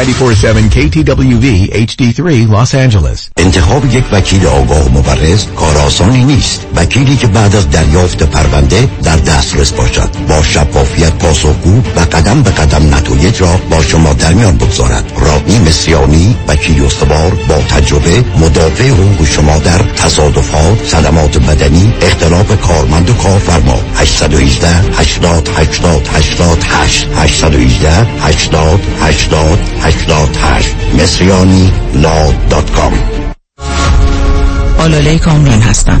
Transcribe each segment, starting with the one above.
947 KTWV HD3 Los Angeles. انتخاب یک وکیل آگاه و مبرز کار آسانی نیست. وکیلی که بعد از دریافت پرونده در دسترس باشد. با شفافیت پاسخگو و قدم به قدم نتایج را با شما در میان بگذارد. رادنی مصریانی وکیل استوار با تجربه مدافع حقوق شما در تصادفات صدمات بدنی اختلاف کارمند و کارفرما. 818 80 80 88 818 80 80 88 مصریانی law dot com. آلاله کامران هستم.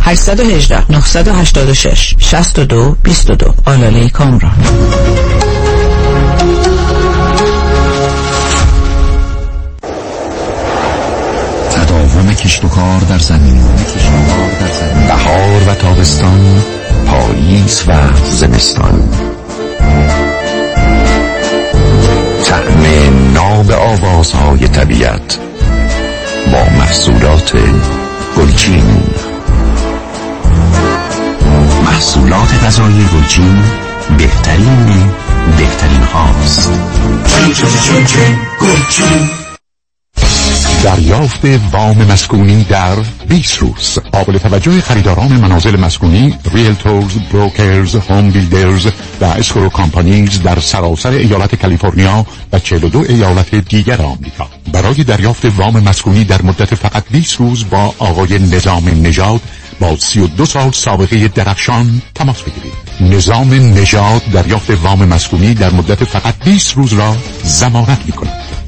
818 986 62 22 آلاله کامران. تداوم کشت و کار در زمین. بهار و تابستان پاییز و زمستان. طعم ناب آوازهای طبیعت با محصولات گلچین. محصولات غذایی گلچین بهترین بهترین هاست. دریافت وام مسکونی در 20 روز. قابل توجه خریداران منازل مسکونی realtors، brokers، home builders و escrow companies در سراسر ایالت کالیفرنیا و 42 ایالت دیگر آمریکا. برای دریافت وام مسکونی در مدت فقط 20 روز با آقای نظام نژاد با 32 سال سابقه درخشان تماس بگیرید. نظام نژاد دریافت وام مسکونی در مدت فقط 20 روز را زمانت می کند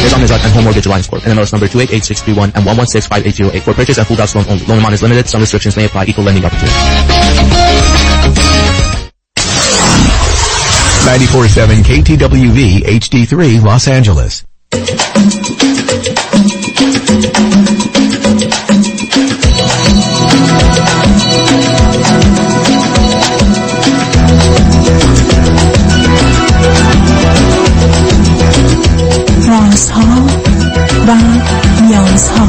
Nizam Nizad and Home Mortgage Alliance Corp. NMLS number 288631 and 1165808. For purchase and full house loan only. Loan amount is limited. Some restrictions may apply. Equal lending opportunity. 947 KTWV HD3 Los Angeles رازها و نیازها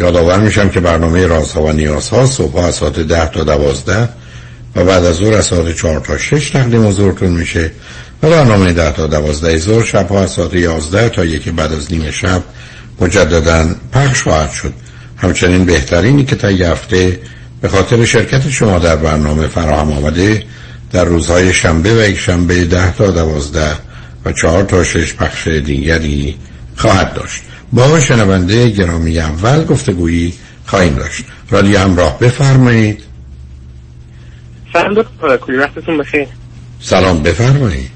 یادآور میشم که برنامه رازها و نیازها صبح از ساعت ده تا دوازده و بعد از ظهر از ساعت چهار تا شش تقدیم حضورتون میشه و برنامه ده تا دوازده ظهر شب از ساعت یازده تا یکی بعد از نیمه شب مجددا پخش خواهد شد. همچنین بهترینی که تا هفته به خاطر شرکت شما در برنامه فراهم آمده در روزهای شنبه و یک شنبه ده تا دوازده و چهار تا شش پخش دیگری خواهد داشت. با شنونده گرامی اول گفتگویی خواهیم داشت. رادیو همراه بفرمایید. سلام دکتر وقتتون بخیر. سلام بفرمایید.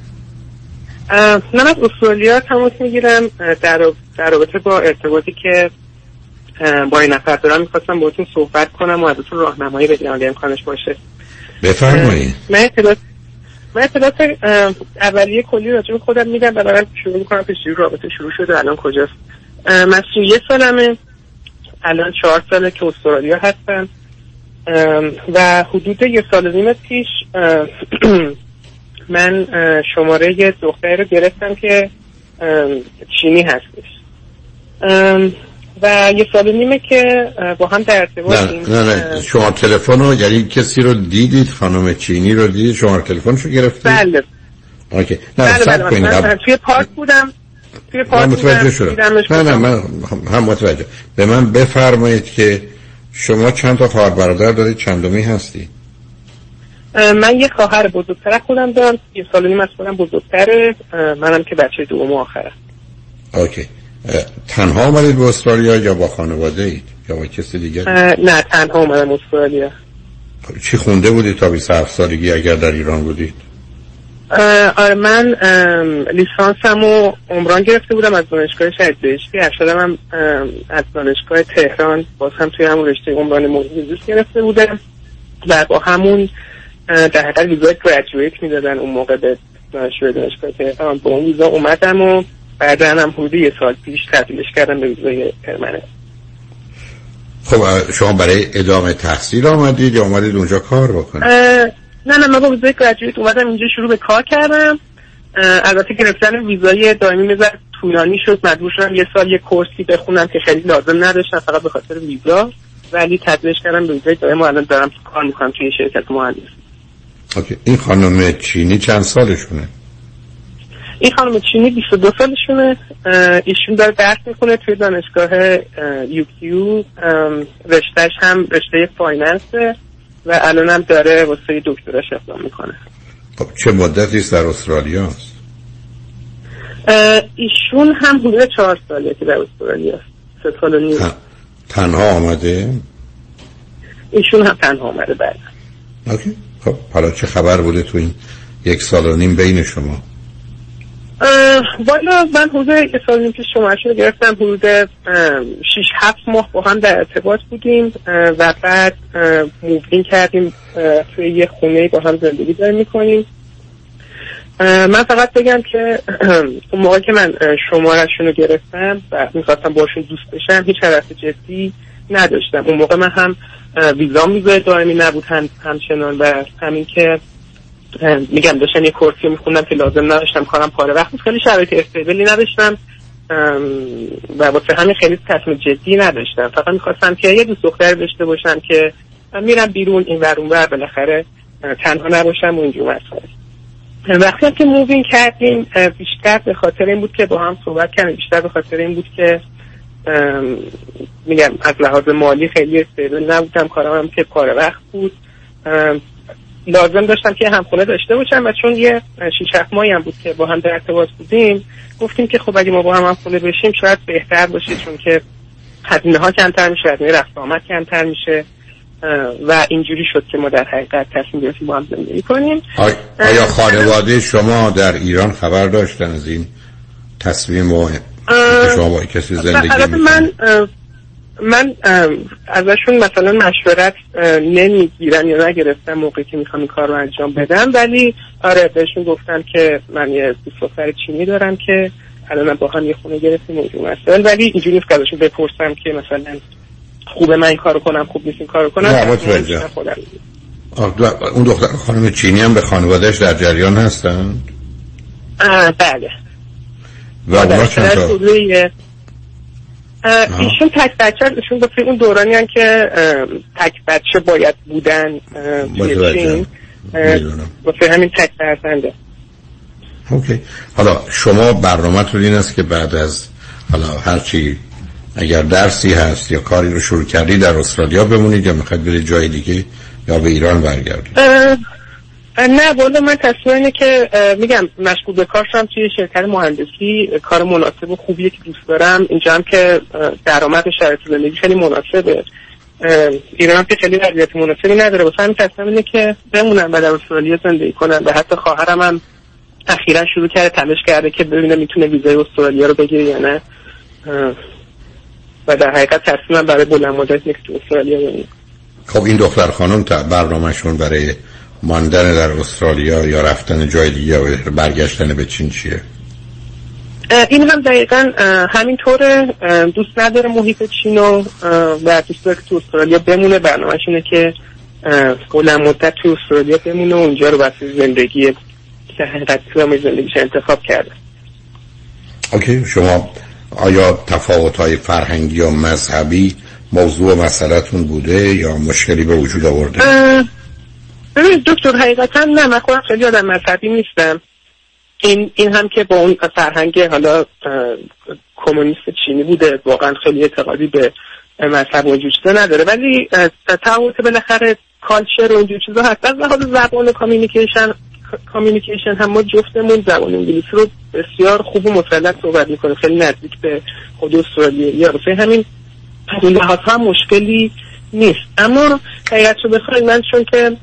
من از استرالیا تماس می‌گیرم در راب- در رابطه با ارتباطی که با این نفر دارم می‌خواستم باهاتون صحبت کنم و ازتون راهنمایی بگیرم اگه امکانش باشه. بفرمایید. من اطلاعات من اطلاعات اولیه کلی راجع به خودم میدم و شروع می‌کنم که چجوری رابطه شروع شده الان کجاست؟ من سی یه سالمه. الان چهار ساله که استرالیا هستم و حدود یه سال و نیم پیش من شماره یه دختری رو گرفتم که چینی هستش. و یه سال و نیمه که با هم در نه ارتباطیم نه نه. شما تلفن رو یعنی کسی رو دیدید خانم چینی رو دیدید شما تلفنش رو گرفتید؟ بله. اوکی. نه بله بله. من توی پارک بودم. من متوجه شدم. نه نه من هم متوجه. به من بفرمایید که شما چند تا خواهر برادر دارید؟ چندمی هستی؟ من یه خواهر بزرگتر از خودم دارم. یه سال و نیم از خودم بزرگتره. منم که بچه دوم آخرم. اوکی. تنها آمدید به استرالیا یا با خانواده اید؟ یا با کسی دیگر؟ نه تنها اومدم استرالیا. چی خونده بودید تا 27 سالگی اگر در ایران بودید؟ آره من لیسانسم و عمران گرفته بودم از دانشگاه شهید بهشتی ارشدم هم از دانشگاه تهران. باز هم توی همون رشته عمران محیط گرفته بودم و با همون در حقیقت ویزای گریجویت می‌دادن اون موقع به دانشجوی دانشگاه تهران. با اون ویزا اومدم و بعدا هم حدود یه سال پیش تبدیلش کردم به ویزای پرمننت. خب شما برای ادامه تحصیل آمدید یا آمدید اونجا کار بکنید؟ نه نه من با ویزای گریجویت اومدم اینجا شروع به کار کردم. البته گرفتن ویزای دائمی مزر طولانی شد مجبور شدم یه سال یه کورسی بخونم که خیلی لازم نداشتم فقط به خاطر ویزا. ولی تبدیلش کردم به ویزای دائم و الان دارم کار می‌کنم توی شرکت مهندس. اوکی. این خانم چینی چند سالشونه؟ این خانم چینی 22 سالشونه. ایشون داره درس می‌کنه توی دانشگاه یوکیو. رشتهش هم رشته فایننسه. و الان هم داره واسه دکتراش اقدام می‌کنه. خب چه مدتی در استرالیا است؟ ایشون هم حدود چهار ساله که در استرالیا است. سه سال و نیم. تن- تنها آمده؟ ایشون هم تنها آمده بعد اوکی. خب حالا چه خبر بوده تو این یک سال و نیم بین شما؟ والا من حدود یه سال نیم پیش رو گرفتم حدود اه، شیش هفت ماه با هم در ارتباط بودیم و بعد اه، مووین کردیم توی یه خونه با هم زندگی داریم می‌کنیم. من فقط بگم که اون موقع که من شمارشون رو گرفتم و می‌خواستم باشون دوست بشم هیچ هدف جدی نداشتم. اون موقع من هم اه، ویزام ویزای دائمی نبود هم همچنان و همین که میگم داشتم یه کورسی میخوندم که لازم نداشتم کارم پاره وقت. خیلی شرایط استیبلی نداشتم. و واسه همین خیلی تصمیم جدی نداشتم. فقط می‌خواستم که یه دوست دختر داشته باشم که میرم بیرون این ور اون ور بالاخره تنها نباشم و اینجور مسائل. وقتی هم که مووین کردیم بیشتر به خاطر این بود که با هم صحبت کردیم. بیشتر به خاطر این بود که میگم از لحاظ مالی خیلی استیبل نبودم. کارم هم که پاره وقت بود. لازم داشتم که همخونه داشته باشم و چون یه شیش هفت ماهی هم بود که با هم در ارتباط بودیم گفتیم که خب اگه ما با هم همخونه بشیم شاید بهتر باشه چون که هزینه ها کمتر میشه هزینه رفت آمد کمتر میشه و اینجوری شد که ما در حقیقت تصمیم گرفتیم با هم زندگی کنیم آی- آیا خانواده شما در ایران خبر داشتن از این تصمیم و شما با کسی زندگی؟ من من ازشون مثلا مشورت نمی‌گیرم یا نگرفتم موقعی که می‌خوام این کار رو انجام بدم. ولی آره بهشون گفتم که من یه دوست دختر چینی دارم که الان با هم یه خونه گرفتیم اونجور مسائل. ولی اینجوری نیست که ازشون بپرسم که مثلا خوبه من این کارو کنم خوب نیست این کارو کنم. نه، خودم. اون دختر خانم چینی هم به خانوادهش در جریان هستن؟ بله. و اونا چند تا؟ ایشون تک بچه ایشون واسه اون دورانی هم که تک بچه باید بودن می‌دونم. واسه همین تک فرزنده. اوکی. حالا شما برنامه این است که بعد از حالا هرچی اگر درسی هست یا کاری رو شروع کردی در استرالیا بمونید یا می‌خواید برید جای دیگه یا به ایران برگردید؟ نه والا من تصمیم اینه که میگم مشغول به کار شدم توی شرکت مهندسی کار مناسب و خوبیه که دوست دارم. اینجا هم که درآمد و شرایط زندگی خیلی مناسبه. ایران هم که خیلی وضعیت مناسبی نداره. واسه همین تصمیم اینه که بمونم و در استرالیا زندگی کنم. و حتی خواهرم هم اخیرا شروع کرده تلاش کرده که ببینه می‌تونه ویزای استرالیا رو بگیره یا نه. و در حقیقت تصمیمم برای بلند مدت نیست استرالیا بمونه. خب این دختر خانم تا برنامهشون برای ماندن در استرالیا یا رفتن جای دیگه و برگشتن به چین چیه؟ این هم دقیقا همینطوره. دوست نداره محیط چین و دوست داره که تو استرالیا بمونه. برنامهش اینه که بلند مدت تو استرالیا بمونه و اونجا رو واسه زندگی که حقیقت زندگیش انتخاب کرده. اوکی. شما آیا تفاوت های فرهنگی و مذهبی موضوع مسئلهتون بوده یا مشکلی به وجود آورده؟ ببینید دکتر حقیقتا نه من خودم خیلی آدم مذهبی نیستم. این این هم که با اون فرهنگ حالا کمونیست چینی بوده واقعا خیلی اعتقادی به مذهب و چیزا نداره. ولی اه، تفاوت بالاخره culture و اینجور چیزا هست از لحاظ زبان communication communication هم ما جفتمون زبان انگلیسی رو بسیار خوب و مسلط صحبت می‌کنه. خیلی نزدیک به خود استرالیا. واسه همین لحاظ هم مشکلی نیست. اما حقیقت رو بخواید من چون که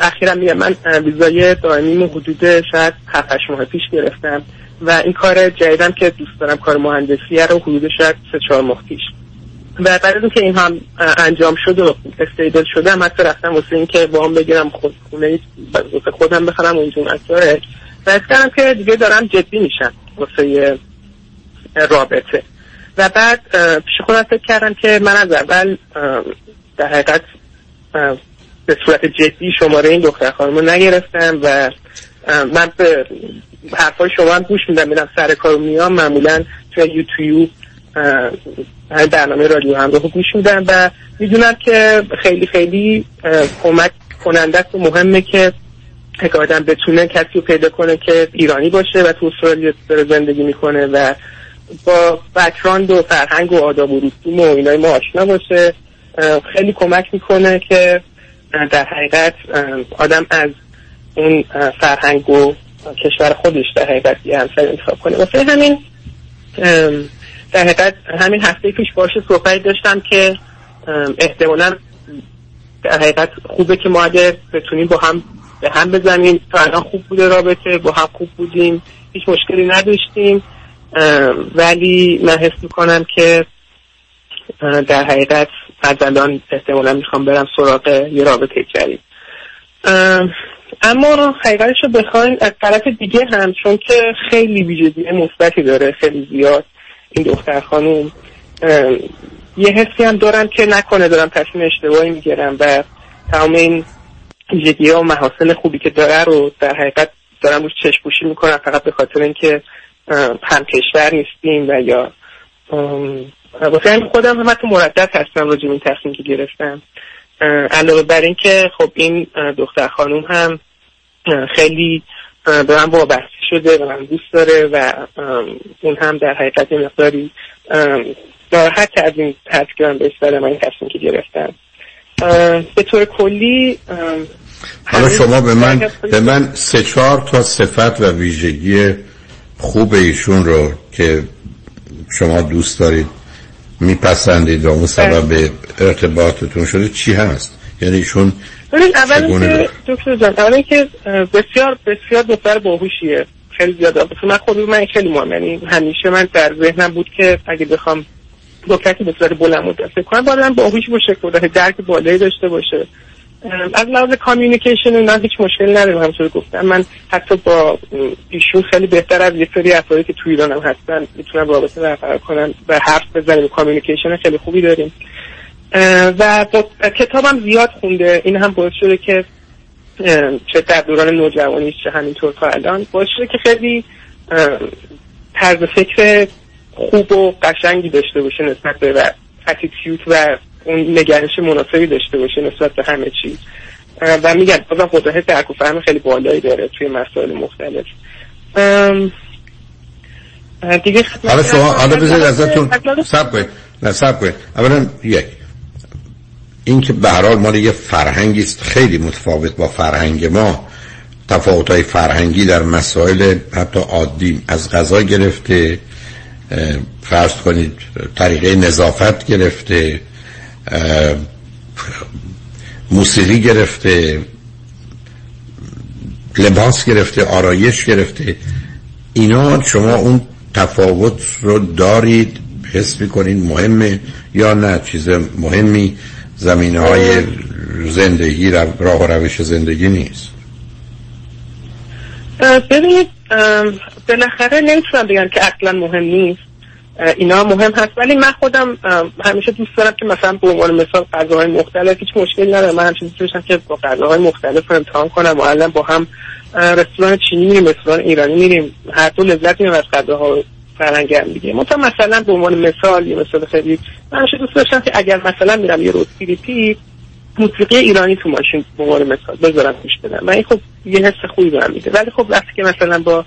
اخیرا میگم من ویزای دائمی حدود شاید 7 ماه پیش گرفتم و این کار جدیدم که دوست دارم کار مهندسیه رو حدود شاید 3 4 ماه پیش. و بعد از اینکه این هم انجام شد و استیبل شدم حتی رفتم واسه اینکه وام بگیرم خود خونه واسه خودم بخرم و اینجور اکتاره و کردم که دیگه دارم جدی میشم واسه رابطه. و بعد پیش خودم فکر کردم که من از اول در حقیقت به صورت جدی شماره این دختر خانم رو نگرفتم و من به حرفای شما هم گوش میدم. میرم سر کار میام. معمولا توی یوتیوب همین برنامه رادیو همراه گوش میدم و می‌دونم که خیلی خیلی کمک کننده و مهمه که آدم بتونه کسی رو پیدا کنه که ایرانی باشه و تو استرالیا داره زندگی می‌کنه و با بکراند و فرهنگ و آداب و رسوم و اینای ما آشنا باشه خیلی کمک می‌کنه که در حقیقت آدم از اون فرهنگ و کشور خودش در حقیقت یه همسر انتخاب کنه. واسه همین در حقیقت همین هفته پیش باشه صحبت داشتم که احتمالا در حقیقت خوبه که ما اگه بتونیم با هم به هم بزنیم. تا الان خوب بوده رابطه با هم خوب بودیم. هیچ مشکلی نداشتیم. ولی من حس می‌کنم که در حقیقت از الان احتمالا می‌خوام برم سراغ یه رابطه جدید. ام، اما حقیقتش رو بخواین از طرف دیگه هم چون که خیلی ویژگی مثبتی داره خیلی زیاد. این دختر خانوم ام، یه حسی هم دارم که نکنه دارم تصمیم اشتباهی می‌گیرم و تمام این ویژگی ها و محاسن خوبی که داره رو در حقیقت دارم روش چشم پوشی می‌کنم فقط به خاطر اینکه هم کشور نیستیم و یا واسه همین خودم هم حتی مردد هستم راجع به این تصمیم که گرفتم. علاوه بر این که خب این دختر خانوم هم خیلی به من وابسته شده و من دوست داره و اون هم در حقیقت مقداری ناراحت از این حد که من بهش این تصمیم که گرفتم. به طور کلی حالا شما به من به من سه چهار تا صفت و ویژگی خوب ایشون رو که شما دوست دارید میپسندید و اون سبب ارتباطتون شده چی هست؟ یعنی ببین اول اینکه دکتر جان اول اه، بسیار بسیار دختر باهوشیه. خیلی زیاد من خود من خیلی مهم یعنی همیشه من در ذهنم بود که اگه بخوام کسی به صورت بلند مدت فکر کنم باید باهوش باشه که درک بالایی داشته باشه. از لحاظ communication اینا هیچ مشکلی ندارم همونطور گفتم. من حتی با ایشون خیلی بهتر از یه سری افرادی که تو ایران هم هستن می‌تونم رابطه برقرار کنم و حرف بزنیم communication خیلی خوبی داریم. و کتابم زیاد خونده. این هم باعث شده که چه در دوران نوجوانیش چه همینطور تا الان باعث شده که خیلی طرز فکر خوب و قشنگی داشته باشه نسبت به و اتیتیود و اون نگرش مناسبی داشته باشه نسبت به همه چیز. و میگن بازم قدرت درک و فهم خیلی بالایی داره توی مسائل مختلف. دیگه حالا شما حالا بذارید ازتون سب کنید. نه سب کنید. اولا یک. این که به هر مال یه فرهنگی است خیلی متفاوت با فرهنگ ما. تفاوت های فرهنگی در مسائل حتی عادی از غذا گرفته فرض کنید طریقه نظافت گرفته. موسیقی گرفته لباس گرفته آرایش گرفته. اینا شما اون تفاوت رو دارید حس می‌کنید مهمه یا نه؟ چیز مهمی زمینه های زندگی راه و روش زندگی نیست. ببینید بالاخره نمی‌تونم بگم که اصلا مهم نیست. اینا مهم هست. ولی من خودم همیشه دوست دارم که مثلا به عنوان مثال غذاهای مختلف هیچ مشکلی ندارم. من همیشه دوست داشتم که با غذاهای مختلف رو امتحان کنم و الان با هم رستوران چینی میریم رستوران ایرانی میریم. هر دو لذت میریم از غذاها فرنگی هم دیگه. مثلا به عنوان مثال یه مثال خیلی من همیشه دوست داشتم که اگر مثلا میرم یه روز فیلیپی موسیقی ایرانی تو ماشین به عنوان مثال بذارم گوش بدم. من خب یه حس خوبی بهم میده. ولی خب وقتی که مثلا با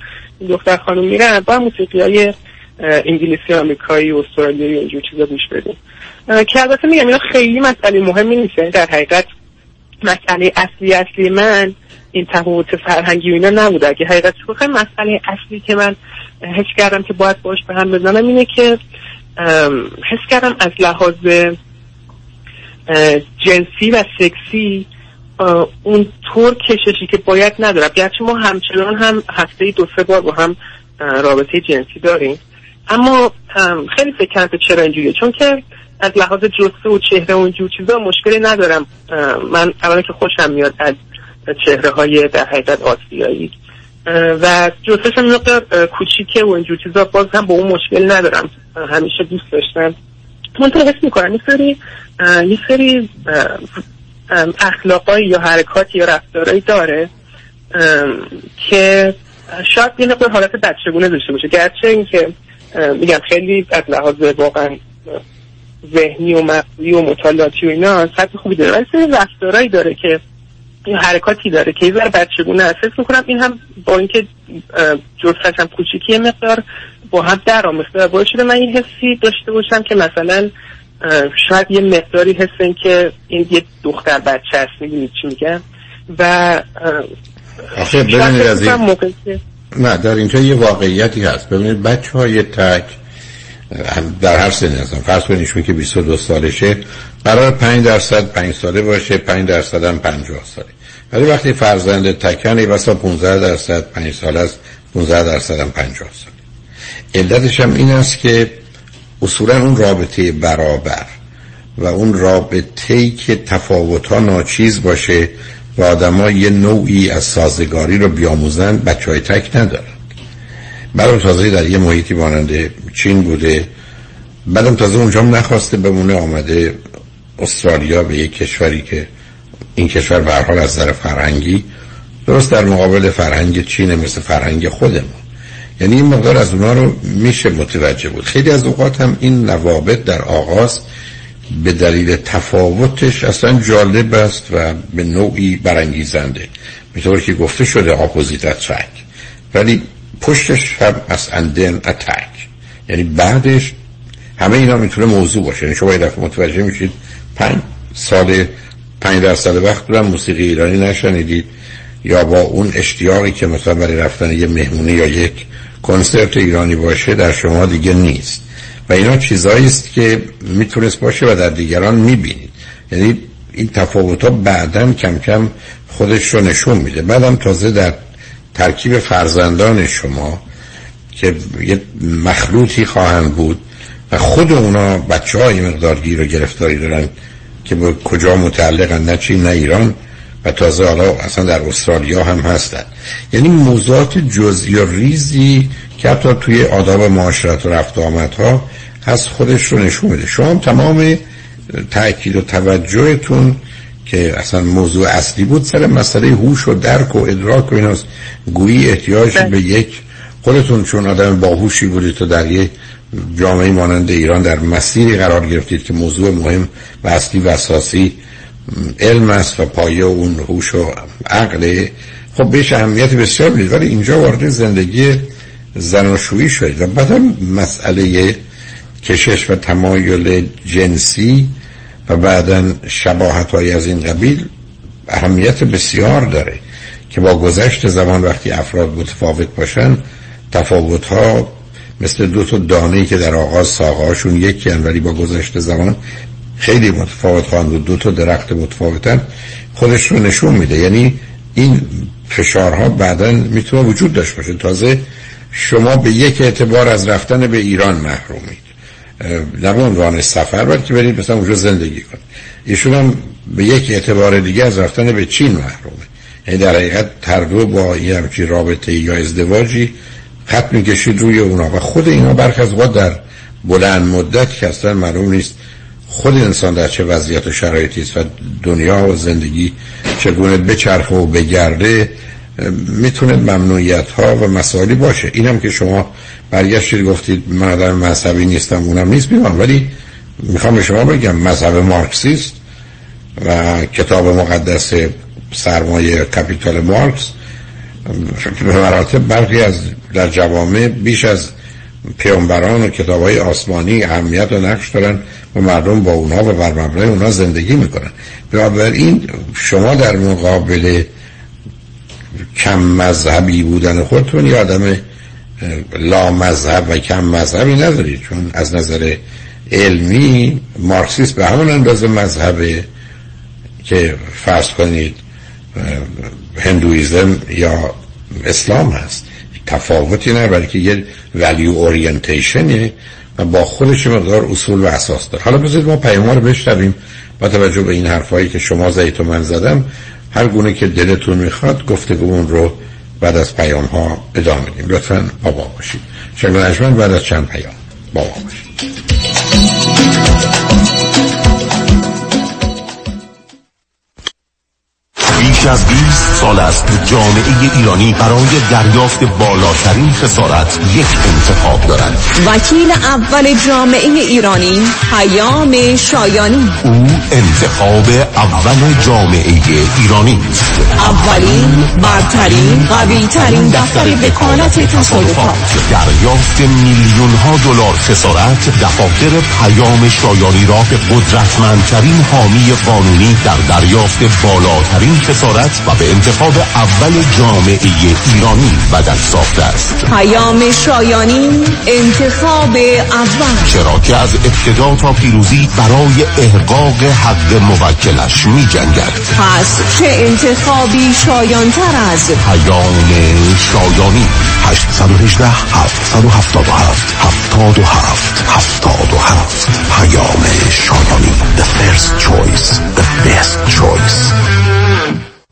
دختر خانم میرم با موسیقی های انگلیسی آمریکایی استرالیایی اینجور چیزا گوش بدیم. که البته میگم اینا خیلی مسئله مهمی نیست. یعنی در حقیقت مسئله اصلی اصلی من این تفاوت فرهنگی و اینا نبوده. اگه حقیقت خیلی مسئله اصلی که من حس کردم که باید باش به هم بزنم اینه که حس کردم از لحاظ جنسی و سکسی اون طور کششی که باید ندارم. گرچه ما همچنان هم هفته دو سه بار با هم رابطه جنسی داریم. اما خیلی فکر کردم چرا اینجوریه. چون که از لحاظ جسته و چهره و اینجور چیزا مشکلی ندارم. من اولا که خوشم میاد از چهره های در حقیقت آسیایی. و جسش هم مقدار کوچیکه و اینجور چیزا باز هم با اون مشکل ندارم. همیشه دوست داشتم. منطقه حس می‌کنم یه سری یه سری اخلاقایی یا حرکاتی یا رفتارهایی داره که شاید یه نقطه حالت بچگونه داشته باشه. گرچه اینکه میگم خیلی از لحاظ واقعا ذهنی و مغزی و مطالعاتی و اینا سطح خوبی داره. ولی سری رفتارهایی داره که این حرکاتی داره که یه بچگونه هست فکر می‌کنم این هم با اینکه جفتش هم کوچیکی مقدار با هم در آمسته باید شده من این حسی داشته باشم که مثلا شاید یه مقداری حس این که این یه دختر بچه هست می‌دونید چی میگم؟ و آخه ببینید از این نه در اینجا یه واقعیتی هست. ببینید بچه های تک در هر سنی هستن. فرض کنید که 22 سالشه قرار 5 درصد 5 ساله باشه 5 درصد هم 50 ساله. ولی وقتی فرزند تکن ای واسه 15 درصد 5 ساله است 15 درصد هم 50 ساله. علتش هم این است که اصولا اون رابطه برابر و اون رابطه ای که تفاوت ها ناچیز باشه و آدم یه نوعی از سازگاری رو بیاموزن بچه های تک ندارن. برای تازه در یه محیطی ماننده چین بوده. بعدم تازه اونجا نخواسته بمونه آمده استرالیا به یک کشوری که این کشور به حال از نظر فرهنگی درست در مقابل فرهنگ چین مثل فرهنگ خودمون. یعنی این مقدار از اونا رو میشه متوجه بود. خیلی از اوقات هم این نوابط در آغاز به دلیل تفاوتش اصلا جالب است و به نوعی برانگیزنده میطور که گفته شده اپوزیت اترک ولی پشتش هم از اندن اتک یعنی بعدش همه اینا می‌تونه موضوع باشه. یعنی شما یه متوجه میشید پنج سال پنج درصد وقت دارم موسیقی ایرانی نشنیدید. یا با اون اشتیاقی که مثلا برای رفتن یه مهمونی یا یک کنسرت ایرانی باشه در شما دیگه نیست. و اینا چیزایی است که می‌تونست باشه و در دیگران می‌بینید. یعنی این تفاوت ها بعدا کم کم خودش رو نشون میده. بعدم تازه در ترکیب فرزندان شما که یه مخلوطی خواهند بود و خود اونا بچه های مقدار و گرفتاری دارن که به کجا متعلقن نه چین نه ایران و تازه حالا اصلا در استرالیا هم هستن. یعنی موضوعات جزئی و ریزی که حتی توی آداب معاشرت و رفت آمدها هست خودش رو نشون میده. شما هم تمام تأکید و توجهتون که اصلا موضوع اصلی بود سر مسئله هوش و درک و ادراک و ایناست. گویی احتیاج به یک خودتون چون آدم باهوشی بودید تو در یک جامعه مانند ایران در مسیری قرار گرفتید که موضوع مهم و اصلی و اساسی علم است و پایه اون هوش و عقل. خب بهش اهمیت بسیار می‌دید ولی اینجا وارد زندگی زناشویی شدید. و بعد مسئله کشش و تمایل جنسی و بعدا شباهت های از این قبیل اهمیت بسیار داره که با گذشت زمان وقتی افراد متفاوت باشن تفاوت ها مثل دو تا دانه که در آغاز ساقهاشون یکی ولی با گذشت زمان خیلی متفاوت خواهند و دو تا درخت متفاوتن. خودش رو نشون میده. یعنی این فشارها بعدا می‌تونه وجود داشته باشه. تازه شما به یک اعتبار از رفتن به ایران محرومید. به عنوان سفر بلکه برید مثلا اونجا زندگی کنید. ایشون هم به یک اعتبار دیگه از رفتن به چین محرومه. یعنی در حقیقت هر دو با یه همچین رابطه یا ازدواجی خط می‌کشید روی اونا. و خود اینا برخ از در بلند مدت که اصلا معلوم نیست خود انسان در چه وضعیت و شرایطی است و دنیا و زندگی چگونه بچرخه و بگرده می‌تونه ممنوعیت ها و مسائلی باشه. اینم که شما برگشتید گفتید من آدم مذهبی نیستم اونم نیست بیمان ولی می‌خوام به شما بگم مذهب مارکسیست و کتاب مقدس سرمایه کپیتال مارکس. به مراتب برخی از در جوامع بیش از پیامبران و کتاب های آسمانی اهمیت و نقش دارن و مردم با اونها و بر مبنای اونها زندگی می‌کنن. این شما در مقابل کم مذهبی بودن خودتون یا آدم لا مذهب و کم مذهبی ندارید. چون از نظر علمی مارکسیست به همون اندازه مذهبه که فرض کنید هندویزم یا اسلام هست. تفاوتی نه بلکه یه ولیو اورینتیشنه و با خودش مقدار اصول و اساس داره. حالا بذارید ما پیما رو بشنویم با توجه به این حرفایی که شما زدید و من زدم. هر گونه که دلتون می‌خواد گفتگومون رو بعد از پیام ها ادامه بدیم. لطفا بابا باشید. شنگ بعد از چند پیام بابا باشید. از 20 سال است جامعه ایرانی برای دریافت بالاترین خسارت یک انتخاب دارند. وکیل اول جامعه ایرانی پیام شایانی. او انتخاب اول جامعه ایرانی اولین برترین قوی ترین دفتر وکالت تصادفات. دریافت میلیون ها دلار خسارت دفاتر پیام شایانی را به قدرتمندترین حامی قانونی در دریافت بالاترین خسارت و به انتخاب اول جامعه ایرانی بدل ساخته است. پیام شایانی انتخاب اول. چرا که از ابتدا تا پیروزی برای احقاق حق موکلش می جنگد پس چه انتخابی شایانتر از پیام شایانی. 818 777 77 77 پیام شایانی. The first choice. The best choice.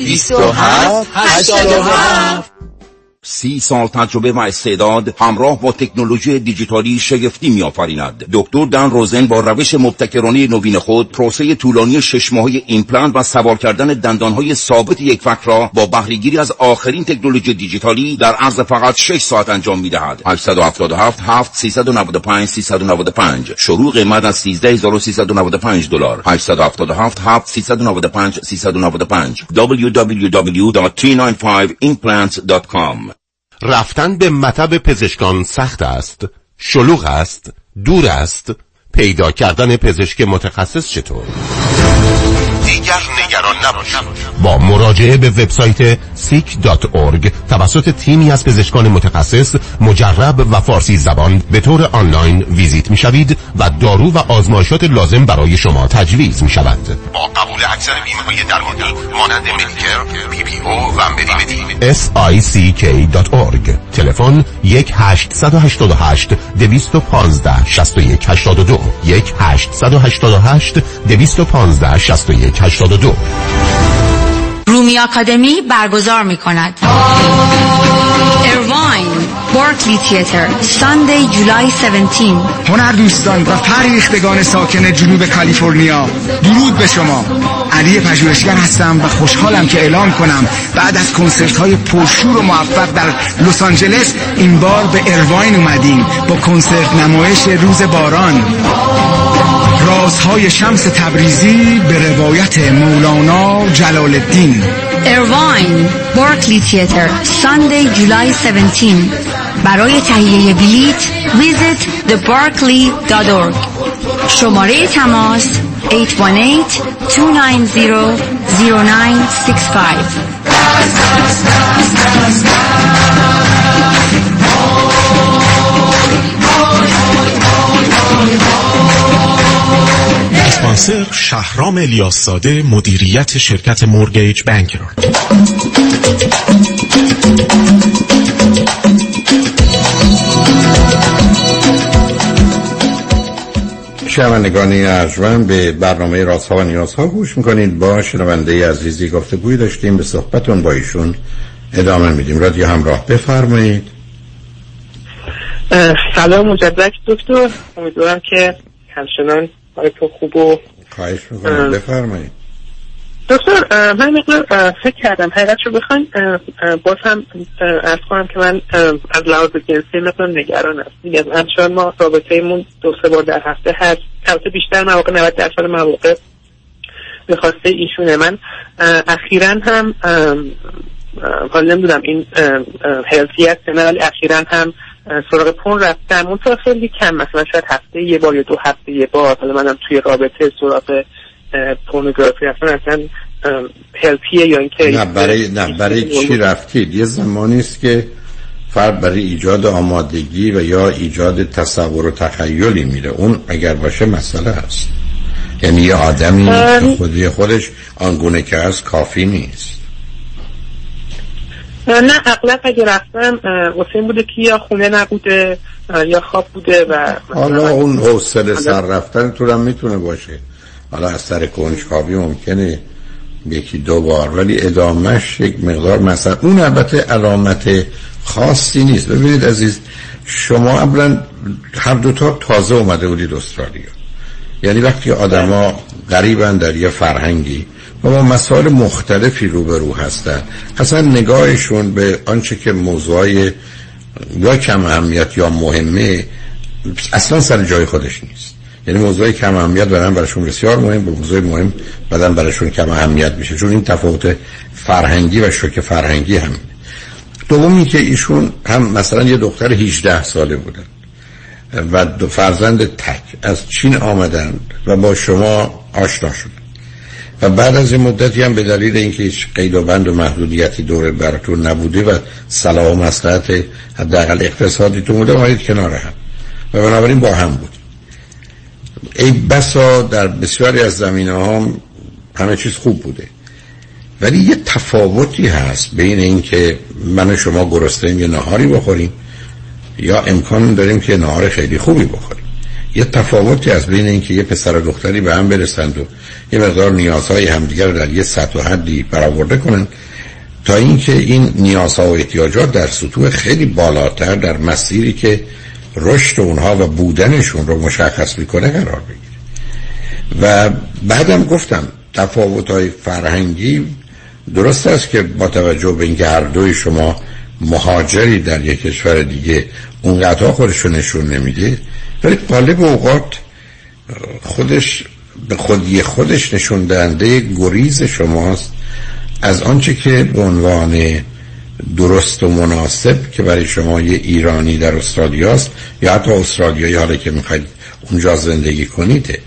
27 87 سی سال تجربه و استعداد همراه با تکنولوژی دیجیتالی شگفتی میآفریند. دکتر دان روزن با روش مبتکرانه نوین خود پروسه طولانی شش ماهه ایمپلنت و سوار کردن دندانهای ثابت یک فک را با بهرهگیری از آخرین تکنولوژی دیجیتالی در عرض فقط 6 ساعت انجام می‌دهد. 877 7 395 395 شروع قیمت از 13395 دلار. 877 7 395 395 www.t95implants.com رفتن به مطب پزشکان سخت است شلوغ است دور است پیدا کردن پزشک متخصص چطور؟ دیگر نگران نباشید. با مراجعه به وبسایت seek.org توسط تیمی از پزشکان متخصص مجرب و فارسی زبان به طور آنلاین ویزیت می شوید و دارو و آزمایشات لازم برای شما تجویز می شود با قبول اکثر بیمه های درمانی مانند Medicare، PPO و Medi-Medi sick.org تلفن 1 888 215 61 82 1 888 215 61 82 Rumi Academy برگزار می کند Irvine Barclay Theatre Sunday July 17 هنر دوستان و فریختگان ساکن جنوب کالیفرنیا درود به شما. علی پژوهشگر هستم و خوشحالم که اعلام کنم بعد از کنسرت های پرشور و موفق در لس آنجلس این بار به ارواین اومدیم با کنسرت نمایش روز باران. رازهای شمس تبریزی به روایت مولانا جلال الدین ارواین بارکلی تیتر ساندی جولای 17 برای تهیه بلیت visit thebarclay.org شماره تماس 818-290-65 اسپانسر شهرام الیاس مدیریت شرکت مورگیج بانکر شنوندگانی ارجمند به برنامه رازها و نیازها گوش می‌کنید. با شنونده عزیزی گفته گوی داشتیم. به صحبتون با ایشون ادامه میدیم. رادیو همراه بفرمایید. سلام مجدد دکتر. امیدوارم که همچنان حالتون خوب و خواهش می‌کنم. بفرمایید. دکتر من مقدار فکر کردم. حقیقت رو بخواین باز هم ارز کنم که من از لحاظ جنسی مقدار نگران هست میگم همچنان ما رابطه ایمون دو سه بار در هفته هست. البته بیشتر مواقع 90 درصد مواقع به خواسته ایشونه. من اخیرا هم حالا نمی‌دونم این هلتی هست نه ولی اخیرا هم سراغ پون رفتم. اون خیلی کم. مثلا شاید هفته یه بار یا دو هفته یه بار. حالا منم توی رابطه سراغ پورنوگرافی اصلا اصلا هلپیه یا اینکه نه برای نه برای چی رفتید؟ یه زمانی است که فرد برای ایجاد آمادگی و یا ایجاد تصور و تخیلی میره. اون اگر باشه مسئله هست یعنی یه آدمی خودی خودش آنگونه که از کافی نیست. نه اغلب اگه رفتم این بوده که یا خونه نبوده یا خواب بوده و حالا اون حوصله سر رفتن تو هم می‌تونه باشه. حالا از سر کنجکاوی ممکنه یکی دو بار ولی ادامهش یک مقدار مثلا اون البته علامت خاصی نیست. ببینید عزیز شما اولا هر دوتا تازه اومده بودید استرالیا. یعنی وقتی آدما غریبن در یه فرهنگی و با مسائل مختلفی روبرو هستن. اصلا نگاهشون به آنچه که موضوعای یا کم اهمیت یا مهمه اصلا سر جای خودش نیست. یعنی موضوع کم اهمیت برام براشون بسیار مهم به موضوع مهم بعدم براشون کم اهمیت میشه. چون این تفاوت فرهنگی و شوک فرهنگی هم. دومی که ایشون هم مثلا یه دختر 18 ساله بودن و دو فرزند تک از چین آمدن و با شما آشنا شدن. و بعد از این مدتی هم به دلیل اینکه هیچ قید و بند و محدودیتی دور براتون نبوده و صلاح و مصلحت حداقل اقتصادی تو بوده اومدید کنار هم. و بنابراین با هم بود. ای بسا در بسیاری از زمینه ها همه چیز خوب بوده. ولی یه تفاوتی هست بین اینکه من و شما گرسنه یه نهاری بخوریم یا امکان داریم که نهار خیلی خوبی بخوریم. یه تفاوتی از بین اینکه یه پسر و دختری به هم برسند و یه مقدار نیازهای همدیگر رو در یه سطح و حدی برآورده کنن تا اینکه این نیازها و احتیاجات در سطوح خیلی بالاتر در مسیری که رشد اونها و بودنشون رو مشخص می‌کنه قرار بگیره. و بعدم گفتم تفاوت های فرهنگی درست است که با توجه به اینکه هر دوی شما مهاجری در یک کشور دیگه اون قطعا خودش رو نشون نمیده ولی قالب اوقات خودش به خودی خودش نشون دهنده گریز شماست از آنچه که به عنوان درست و مناسب که برای شما یه ایرانی در استرالیا است یا حتی استرالیایی حالا که می‌خواید اونجا زندگی کنید.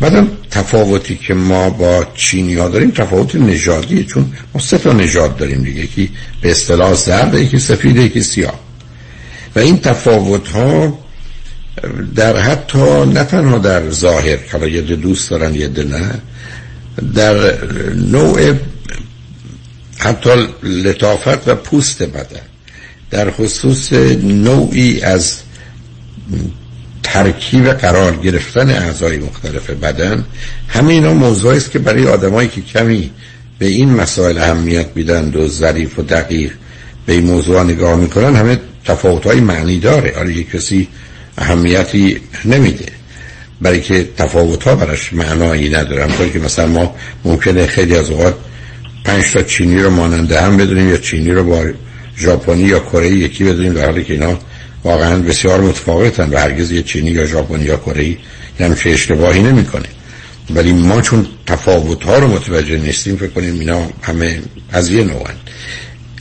بعدم تفاوتی که ما با چینی ها داریم تفاوت نژادیه چون ما سه تا نژاد داریم دیگه. یکی به اصطلاح زرد یکی سفید یکی سیاه. و این تفاوت ها در حتی نه تنها در ظاهر که یه دوست دارن یه نه در نوع حتی لطافت و پوست بدن. در خصوص نوعی از ترکیب قرار گرفتن اعضای مختلف بدن همه اینا موضوعی است که برای آدمایی که کمی به این مسائل اهمیت میدن و ظریف و دقیق به این موضوع نگاه می‌کنن همه تفاوت های معنی داره. آره یک کسی اهمیتی نمیده. برای که تفاوت ها براش معنایی نداره. همطور که مثلا ما ممکنه خیلی از اوقات پنج تا چینی رو ماننده هم بدونیم یا چینی رو با ژاپنی یا کره یکی بدونیم در حالی که اینا واقعا بسیار متفاوتن و هرگز یه چینی یا ژاپنی یا کره ای چه اشتباهی نمی‌کنه. ولی ما چون تفاوت ها رو متوجه نیستیم فکر کنیم اینا همه از یه نوعن.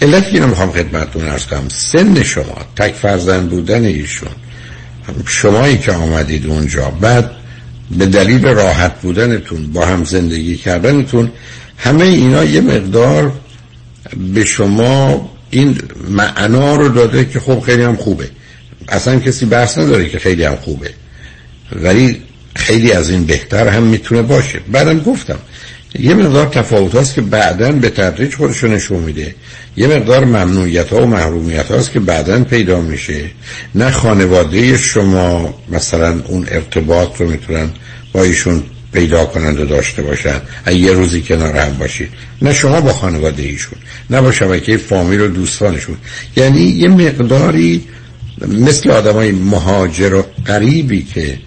علت اینو می‌خوام خدمتتون ارز کنم سن شما تک فرزند بودن ایشون شمایی که آمدید اونجا. بعد به دلیل راحت بودنتون با هم زندگی کردنتون همه اینا یه مقدار به شما این معنا رو داده که خب خیلی هم خوبه. اصلا کسی بحث نداره که خیلی هم خوبه. ولی خیلی از این بهتر هم می‌تونه باشه. بعدم گفتم یه مقدار تفاوت هاست که بعدا به تدریج خودشون نشون میده. یه مقدار ممنوعیت ها و محرومیت هاست که بعدا پیدا میشه. نه خانواده شما مثلا اون ارتباط رو می‌تونن با ایشون پیدا کنند و داشته باشن یه روزی کنار هم باشید. نه شما با خانواده ایشون نه با شبکه فامیل و دوستانشون. یعنی یه مقداری مثل آدمای مهاجر و قریبی که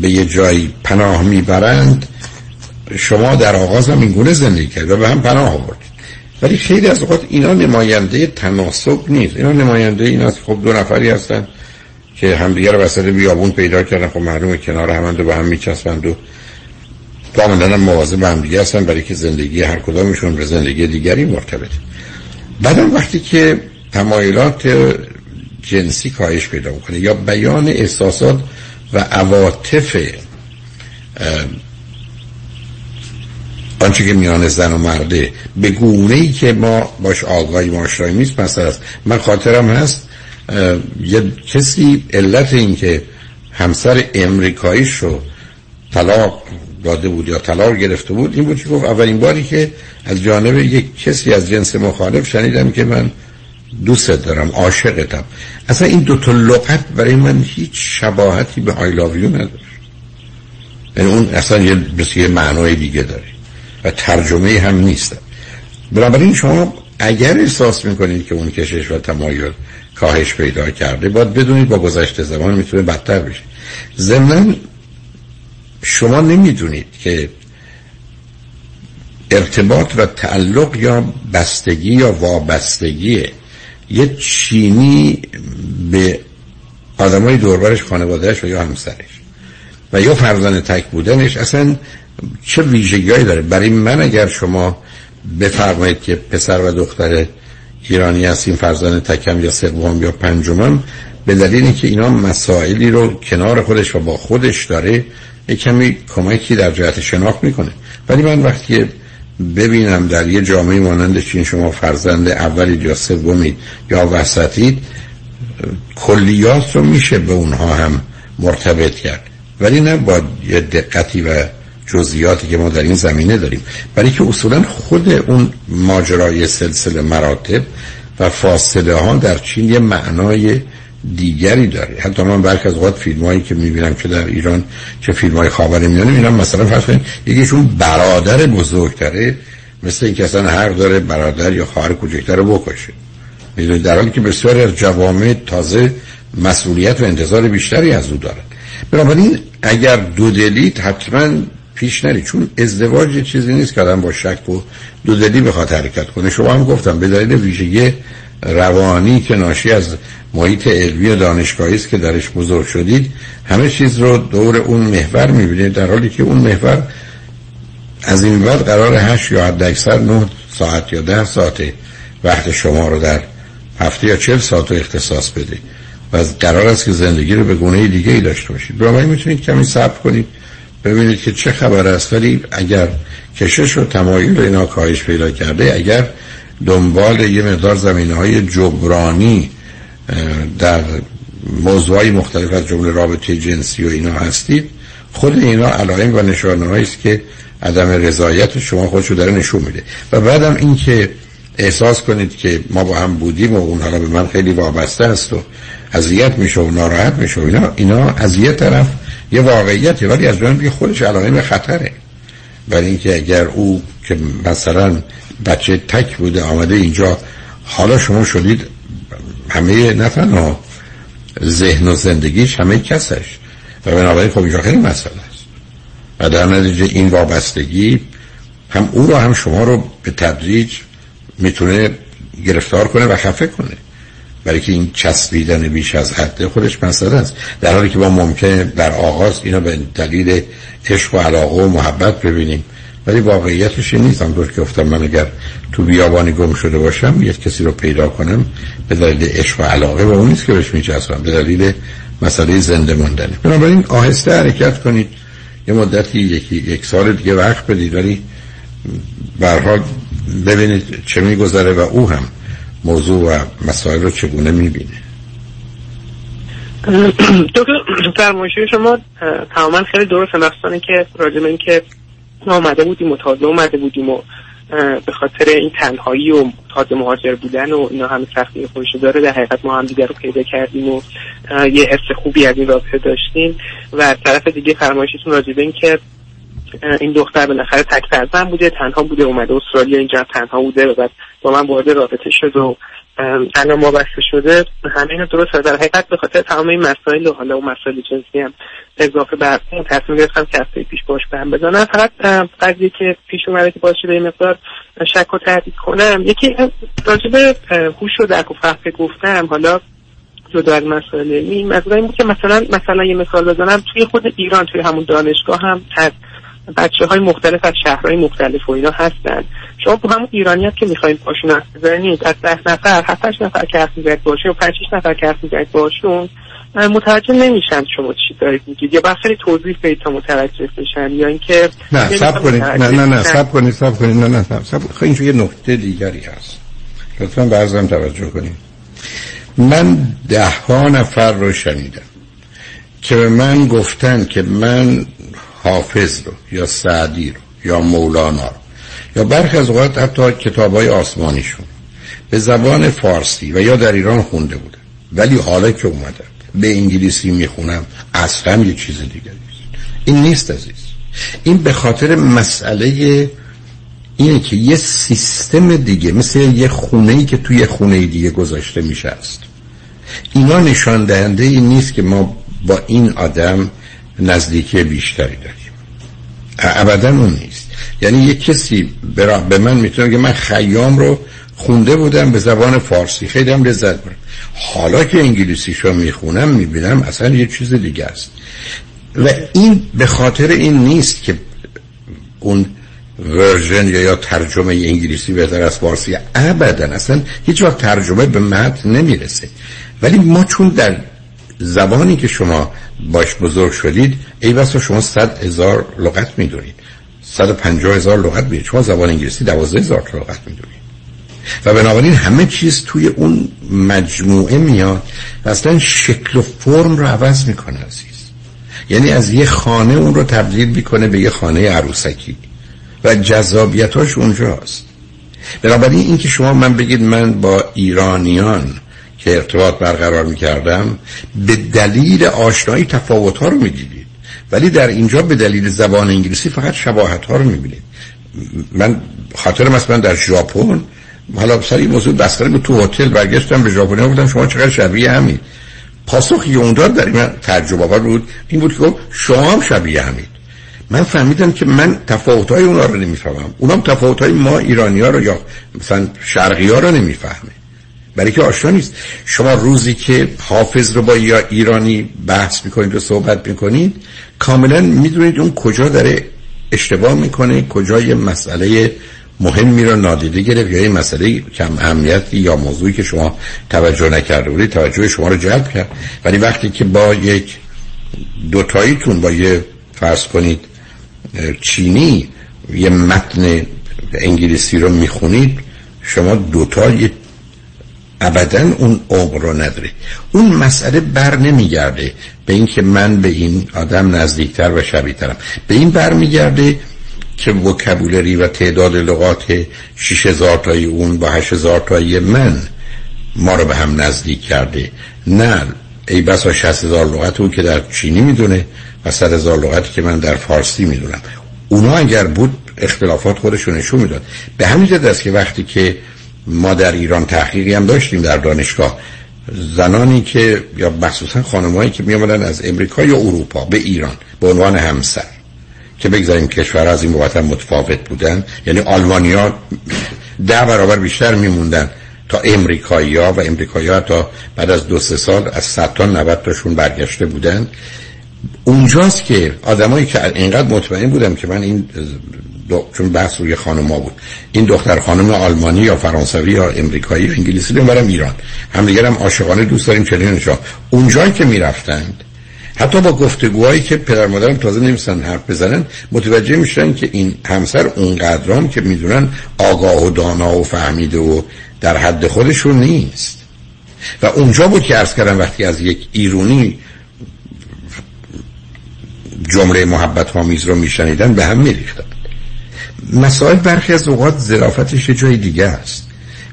به یه جایی پناه می‌برند شما در آغاز هم این گونه زندگی کرد و به هم پناه آوردید. ولی خیلی از اوقات اینا نماینده تناسب نیست. اینا نماینده این است خب دو نفری هستن که همدیگه رو وسط بیابون پیدا کردن. خب معلومه کنار همند و به هم میچسبند و کاملا هم مواظب هم دیگه هستن برای که زندگی هر کدامشون به زندگی دیگری مرتبط بعدم وقتی که تمایلات جنسی کاهش پیدا می‌کنه یا بیان احساسات و عواطف آنچه که میان زن و مرده به گونه ای که ما باش آگاهی ماشرایی نیست مثلا است. من خاطرم هست یه کسی علت این که همسر امریکاییش رو طلاق داده بود یا طلاق گرفته بود این بود که گفت اولین باری که از جانب یک کسی از جنس مخالف شنیدم که من دوست دارم عاشقتم. اصلا این دوتا لغت برای من هیچ شباهتی به آی لاویو نداره. یعنی اون اصلا یه بسیار معنای دیگه داره. و ترجمه هم نیست. بنابراین شما اگر احساس می‌کنید که اون کشش و تمایل کاهش پیدا کرده باید بدونید با گذشته زمان می‌تونه بدتر بشه. ضمن شما نمی‌دونید که ارتباط و تعلق یا بستگی یا وابستگی یه چینی به آدمای دوربرش خانوادهش و یا همسرش و یا فرزند تک بودنش اصلا چه ویژگیهایی داره؟ برای من اگر شما بفرمایید که پسر و دختر ایرانی هستیم فرزند تکم یا سوم یا پنجمم به دلیل اینکه اینا مسائلی رو کنار خودش و با خودش داره یک کمی کمکی در جهت شناخت می‌کنه. ولی من وقتی ببینم در یه جامعه مانند چین شما فرزند اولید یا سومید یا وسطید کلیات رو میشه به اونها هم مرتبط کرد. ولی نه با یه دقتی و جزئیاتی که ما در این زمینه داریم. برای که اصولا خود اون ماجرای سلسله مراتب و فاصله ها در چین یه معنای دیگری داره. حتی من برک از اوقات فیلم هایی که می‌بینم که در ایران چه فیلم های خاور میانه می‌بینم مثلا فرض کنید یکیشون برادر بزرگتره مثل اینکه اصلا هر داره برادر یا خواهر کوچکتر رو بکشه. می‌دونید؟ در حالی که بسیاری از جوامع تازه مسئولیت و انتظار بیشتری از او دارن. بنابراین اگر دو دلید حتما پیش نری. چون ازدواج چیزی نیست که آدم با شک و دو دلی بخواد حرکت کنه. شما هم گفتم به دلیل ویژگی روانی که ناشی از محیط علمی و دانشگاهی است که درش بزرگ شدید همه چیز رو دور اون محور می‌بینید. در حالی که اون محور از این بعد قرار هشت یا حد اکثر نه ساعت یا ده ساعت وقت شما رو در هفته یا چل ساعت رو اختصاص بده. و از قرار است که زندگی رو به گونه دیگه ای داشته باشید. برای می‌تونید کمی صبر کنید. ببینید که چه خبر است. ولی اگر کشش و تمایل اینا کاهش پیدا کرده اگر دنبال یه مقدار زمینه های جبرانی در موضوعی مختلف از جمله رابطه جنسی و اینا هستید خود اینا علائم و نشانه است که عدم رضایت شما خودشو داره نشون میده. و بعدم اینکه احساس کنید که ما با هم بودیم و اون حالا به من خیلی وابسته است و اذیت میشه و ناراحت میشه اینا اینا از یه طرف یه واقعیته ولی از جانب خودش علائم خطره. ولی اینکه اگر او که مثلا بچه تک بوده آمده اینجا حالا شما شدید همه نه تنها ذهن و زندگیش همه کسش. و بنابراین خب اینجا خیلی مسئله است. و در نتیجه این وابستگی هم او رو هم شما رو به تدریج می‌تونه گرفتار کنه و خفه کنه. برای که این چسبیدن بیش از حد خودش مسئله است. در حالی که ما ممکنه در آغاز اینا به دلیل عشق و علاقه و محبت ببینیم. ولی واقعیتش این نیست. همطور که گفتم من اگر تو بیابانی گم شده باشم یک کسی رو پیدا کنم به دلیل عشق و علاقه و اون نیست که بهش میچسبم به دلیل مسئله زنده ماندنه بنابراین آهسته حرکت کنید. یه مدتی یکی یک سال دیگه وقت بدید ولی حال ببینید چه میگذره و او هم موضوع و مسائل رو چگونه می‌بینه؟ دکتر فرمایشی شما تماما خیلی درست مخصوصا که راجع این که ما آمده بودیم و تازه آمده بودیم و به خاطر این تنهایی و تازه مهاجر بودن و اینا همه سختی خودشو داره در حقیقت ما هم دیگر رو پیدا کردیم و یه حس خوبی از این رابطه داشتیم. و طرف دیگه فرمایشتون راجع این که این دختر بالاخره تک فرزند بوده تنها بوده اومده استرالیا اینجا تنها بوده و بعد با من وارد رابطه شد و الان ما بسته شده. همه اینا درست در حقیقت به خاطر تمام این مسائل و حالا اون مسائل جنسی هم اضافه بر اون تصمیم گرفتم که هفته پیش باش بهم بزنم. فقط قضیه که پیش اومده که باشه به مقدار شک و تردید کنم یکی راجب هوش و درک و فهم گفتم حالا جدا از مسائل این مسئله این بود که مثلا مثلا یه مثال بزنم توی خود ایران توی همون دانشگاه هم بچه های مختلف از شهرهای مختلف و اینا هستن. شما با همون ایرانیت که می‌خواین باشون حرف بزنید از ده نفر هفتش نفر که حرف می‌زنید باشون و پنجش نفر که حرف می‌زنید باشون متوجه نمیشن شما چی دارید میگید یا خیلی توضیح بدید تا متوجه بشن یا اینکه نه سب کنید. نه نه نه سب کنید سب کنید. نه نه سب خب اینجا یه نکته دیگری هست. لطفا برزم توجه کنید. من ده ها نفر رو شنیدم که به من گفتن که من حافظ رو یا سعدی رو یا مولانا رو یا برخی از اوقات حتی کتاب های آسمانیشون. به زبان فارسی و یا در ایران خونده بوده ولی حالا که اومدن به انگلیسی می‌خونم اصلا یه چیز دیگری این نیست عزیز. این به خاطر مسئله اینه که یه سیستم دیگه مثل یه خونه ای که توی خونه دیگه گذاشته میشه است. اینا نشان دهنده این نیست که ما با این آدم نزدیکی بیشتری داریم. ابدا اون نیست. یعنی یک کسی به من می‌تونه که من خیام رو خونده بودم به زبان فارسی. خیلی هم لذت برم حالا که انگلیسیشو می‌خونم می‌بینم اصلا یه چیز دیگه است. و این به خاطر این نیست که اون ورژن یا ترجمه انگلیسی بهتر از فارسی. ابدا اصلا هیچ وقت ترجمه به متن نمی‌رسه. ولی ما چون در زبانی که شما باش بزرگ شدید ای بسا شما صد هزار لغت می‌دونید. صد پنجاه هزار لغت می‌دونید. شما زبان انگلیسی دوازده هزار لغت می‌دونید. و بنابراین همه چیز توی اون مجموعه میاد و اصلا شکل و فرم رو عوض می‌کنه عزیز. یعنی از یه خانه اون رو تبدیل می‌کنه به یه خانه عروسکی. و جذابیتاش اونجاست. بنابراین اینکه شما من بگید من با ایرانیان که ارتباط برقرار می‌کردم به دلیل آشنایی تفاوت ها رو می‌دیدید. ولی در اینجا به دلیل زبان انگلیسی فقط شباهت ها رو می‌بینید. من خاطر مثلا در ژاپن حالا سری موضوع بستر تو هتل برگشتم به ژاپنیا بودم شما چقدر شبیه همین. پاسخی اون داد در این ترجمه بود این بود که شما هم شبیه همین من فهمیدم که من تفاوت های اونا رو نمی‌فهمم. اونم تفاوت های ما ایرانی ها رو یا مثلا شرقی ها رو نمی‌فهمه. برای که آشنا نیست. شما روزی که حافظ رو با یا ایرانی بحث می‌کنید و صحبت می‌کنید کاملا می‌دونید اون کجا داره اشتباه می‌کنه کجا یه مسئله مهمی رو نادیده گرفت یا یه مسئله کم اهمیتی یا موضوعی که شما توجه نکرده بودید توجه شما رو جلب کرد. ولی وقتی که با یک دوتاییتون با یه فرض کنید چینی یه متن انگلیسی رو می‌خونید شما دوتا یه ابدا اون عمق رو نداره. اون مسئله بر نمیگرده به اینکه من به این آدم نزدیکتر و شبیهترم. به این بر میگرده که وکبولری و تعداد لغات 6000 تایی اون با 8000 تایی من ما رو به هم نزدیک کرده. نه ای بسا 60000 لغت اون که در چینی می‌دونه و 100000 لغتی که من در فارسی می‌دونم. اونا اگر بود اختلافات خودشون نشون می‌داد. به همین جد که وقتی که ما در ایران تحقیقی هم داشتیم در دانشگاه. زنانی که یا مخصوصا خانمایی که میامدن از امریکا یا اروپا به ایران به عنوان همسر که بگذاریم کشور از این بابت متفاوت بودن. یعنی آلمانیا ده برابر بیشتر میموندن تا امریکایی ها و امریکایی ها تا بعد از دو سه سال از 100 تا 90 تاشون برگشته بودن. اونجاست که آدمایی که اینقدر مطمئن بودم که من این چون بحث روی خانم بود. این دختر خانم آلمانی یا فرانسوی یا امریکایی یا انگلیسی برم ایران. هم دیگر هم عاشقانه دوست داریم چنین اونجایی که می‌رفتند حتی با گفتگوهایی که پدر مادرم تازه نمیستن حرف بزنن متوجه میشن که این همسر اونقدرام که می‌دونن آگاه و دانا و فهمیده و در حد خودشون نیست. و اونجا بود که ارز کردم وقتی از یک ایرونی جمله محبت آمیز رو میشنیدن به هم میریختن. مسائل برخی از اوقات ظرافتش جای دیگه است.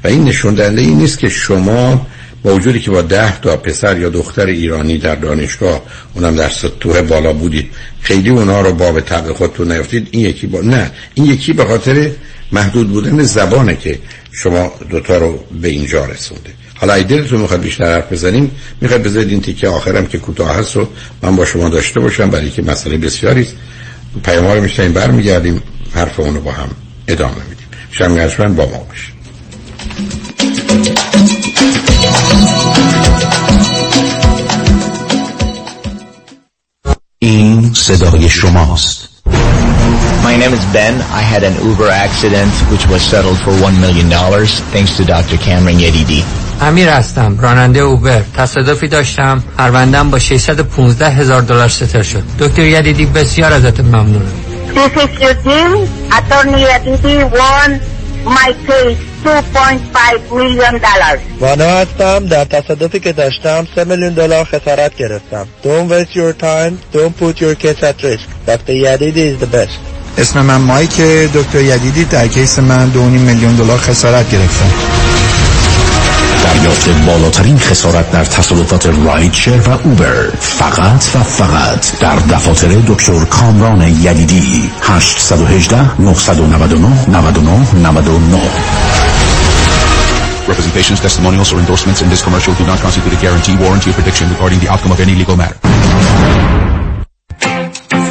و این نشون دهنده این نیست که شما با وجودی که با ده تا پسر یا دختر ایرانی در دانشگاه اونم در سطوح بالا بودید خیلی اونا رو باب طبع خودتون نیفتید این یکی با نه این یکی به خاطر محدود بودن زبانه که شما دوتا رو به اینجا رسونده. حالا ای دلتون می‌خواد بیشتر حرف بزنیم می‌خواد بذارید این تیکه آخرم که کوتاه هست رو من با شما داشته باشم برای که مسئله بسیاری است. پیام رو میشنیم برمیگردیم. حرف اونو با هم ادامه میدیم شمی با ما باشیم این صدای شماست My name is Ben. I had an Uber accident which was settled for $1 million thanks to Dr. Cameron Yedidi. امیر هستم راننده اوبر تصادفی داشتم پروندم با 615 هزار دلار ستر شد دکتر یدیدی بسیار ازت ممنونم This is Eugene. Attorney Yedidi won my case 2.5 million dollars. وانا هستم در تصادفی که داشتم 3 میلیون دلار خسارت گرفتم. Don't waste your time. Don't put your case at risk. Dr. Yadidi is the best. اسم من مایک دکتر یدیدی در کیس من 2.5 میلیون دلار خسارت گرفتم. دریافت بالاترین خسارت در تصادفات رایدشر و اوبر فقط و فقط در دفاتر دکتر کامران یدیدی 818 999 99 99 Representations, testimonials, or endorsements in this commercial do not constitute a guarantee, warranty, or prediction regarding the outcome of any legal matter.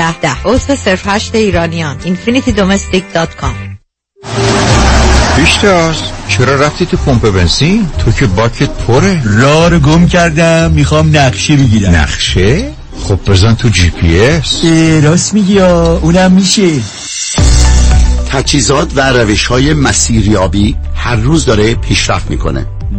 ده. ده عضو صرف هشت ایرانیان infinitydomestic.com پیشتاز چرا رفتی تو پمپ بنزین؟ تو که باکت پره. رو گم کردم. می‌خوام نقشه بگیرم. نقشه؟ خب بزن تو جی پی اس. راست میگی اونم میشه؟ تجهیزات و روش های مسیریابی هر روز داره پیشرفت می‌کنه.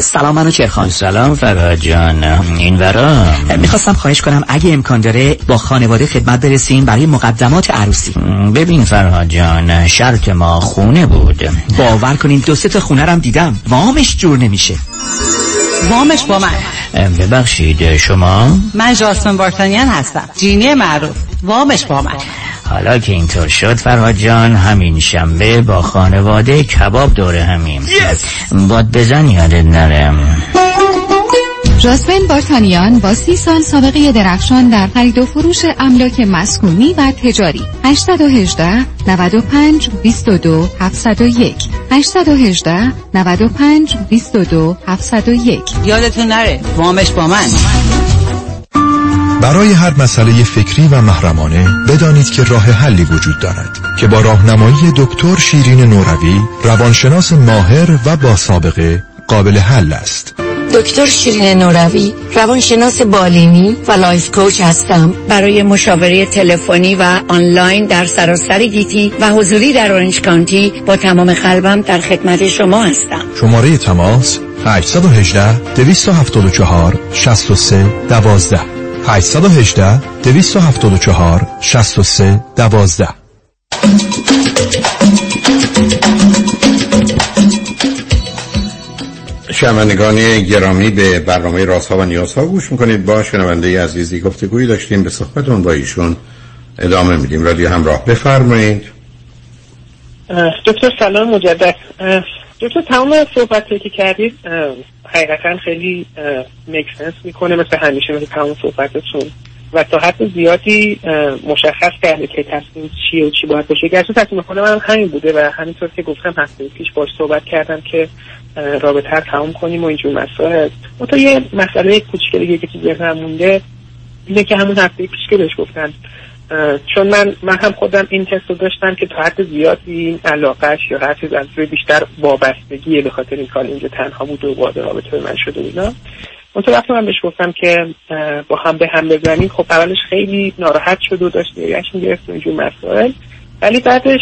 سلام منو چرخان. سلام فرهاد جان. این ورا؟ می‌خواستم خواهش کنم اگه امکان داره با خانواده خدمت برسیم برای مقدمات عروسی. ببین فرهاد جان شرط ما خونه بود. باور کنین دو سه تا خونه رم دیدم. وامش جور نمیشه. وامش با من. ببخشید شما؟ من جاسمن بارتانیان هستم. جینی معروف. وامش با من. حالا که اینطور شد فرهاد جان همین شنبه با خانواده کباب دوره همیم. باد بزن یادت نرم جاسمن بارتانیان با سی سال سابقه درخشان در خرید و فروش املاک مسکونی و تجاری. 818 95 22 701 818 95 22 701 یادتون نره وامش با من. برای هر مسئله فکری و محرمانه بدانید که راه حلی وجود دارد که با راهنمایی دکتر شیرین نوروی روانشناس ماهر و با سابقه قابل حل است. دکتر شیرین نوروی روانشناس بالینی و life coach هستم. برای مشاوره تلفنی و آنلاین در سراسر گیتی و حضوری در Orange County با تمام قلبم در خدمت شما هستم. شماره تماس 818 274 63 12 818 274 63 12 شنوندگان گرامی به برنامه رازها و نیازها گوش می‌کنید. با شنونده عزیزی گفتگویی داشتیم به صحبتون با ایشون ادامه میدیم. رادیو همراه بفرمایید. دکتر سلام مجدد. دکتر تمام صحبتی که کردید حقیقتا خیلی مکسنس می‌کنه مثل همیشه مثل تمام صحبتتون. و تا حد زیادی مشخص کرده که تصمیم چیه و چی باید باشه. گرچه تصمیم خود من همین بوده و همینطور که گفتم هفته پیش باش صحبت کردم که رابطه رو تمام کنیم و اینجور مسائل. تا یه مسئله کوچیک دیگه که تو مونده اینه که همون هفته پیش که بهش گفتم چون من من هم خودم این تست رو داشتم که تا حد زیادی این علاقهش یا هر چیز از روی بیشتر وابستگیه به خاطر این کار اینجا تنها بود و وارد رابطه من شده اینا اون وقتی من بهش گفتم که با هم به هم بزنیم. خب اولش خیلی ناراحت شد و داشت گریهشون گرفت و اینجور مسائل. ولی بعدش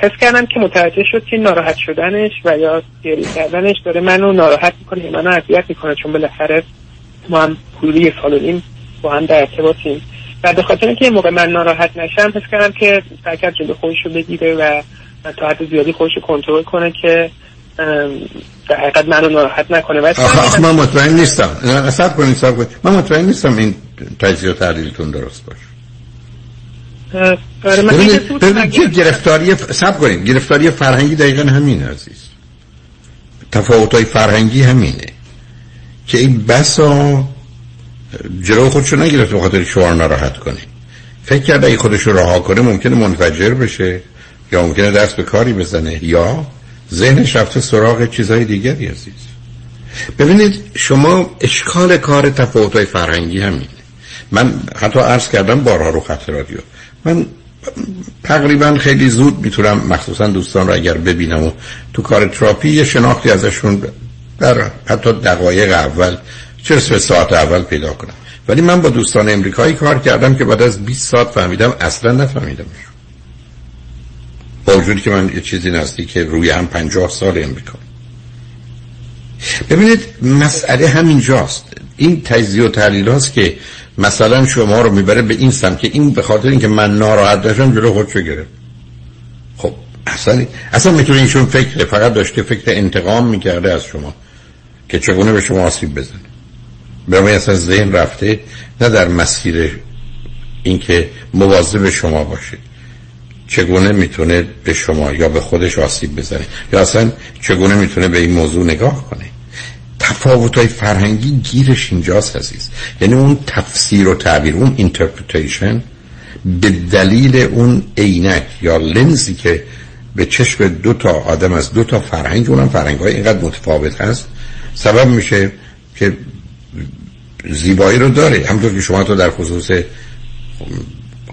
حس کردم که متوجه شد که ناراحت شدنش و یا گریه کردنش داره منو ناراحت می‌کنه منو اذیت می‌کنه. چون بالاخره ما هم حدود سال و نیم با هم در ارتباطیم. و به خاطر اینکه موقع من ناراحت نشم حس کردم که سعی جلو خودش رو بگیره و تا حد زیادی خودش رو کنترل کنه که در حقیقت منو ناراحت نکنه. و من مطمئن نیستم. اصلا کنید سب کنید. من مطمئن نیستم این تجزیه و تحلیلتون درست باشه. ببینید ببینید گرفتاری سب کنید. گرفتاری فرهنگی دقیقا همین عزیز. تفاوت های فرهنگی همینه که این بسا جلو خودشو نگرفت خاطر شوهر ناراحت کنه فکر کرده اگه خودشو رها کنه ممکنه منفجر بشه یا ممکنه دست به کاری بزنه یا ذهنش رفته سراغ چیزهای دیگری عزیز. ببینید شما اشکال کار تفاوت های فرهنگی همینه. من حتی عرض کردم بارها رو خط رادیو. من تقریبا خیلی زود می‌تونم مخصوصا دوستان رو اگر ببینم و تو کار تراپی یه شناختی ازشون در حتی دقایق اول چه به ساعت اول پیدا کنم؟ ولی من با دوستان امریکایی کار کردم که بعد از 20 ساعت فهمیدم اصلا نفهمیدم. با وجودی که من یه چیزی نزدیک که روی هم 50 سال امریکا. ببینید مسئله همینجاست. این تجزیه و تحلیل هاست که مثلا شما رو می‌بره به این سمت که این به خاطر اینکه من ناراحت داشتم جلو خودشو گرفت. خب اصلا اصلا می‌تونه اینشون فکر فقط داشته فکر انتقام می‌کرده از شما که چگونه به شما آسیب بزنه. برای اصلا ذهن رفته نه در مسیر اینکه مواظب شما باشه. چگونه می‌تونه به شما یا به خودش آسیب بزنه؟ یا اصلا چگونه می‌تونه به این موضوع نگاه کنه؟ تفاوت های فرهنگی گیرش اینجاست عزیز. یعنی اون تفسیر و تعبیر اون interpretation به دلیل اون عینک یا لنزی که به چشم دو تا آدم از دو تا فرهنگ اونم فرهنگ های اینقدر متفاوت هست. سبب میشه که زیبایی رو داره همطور که شما تو در خصوص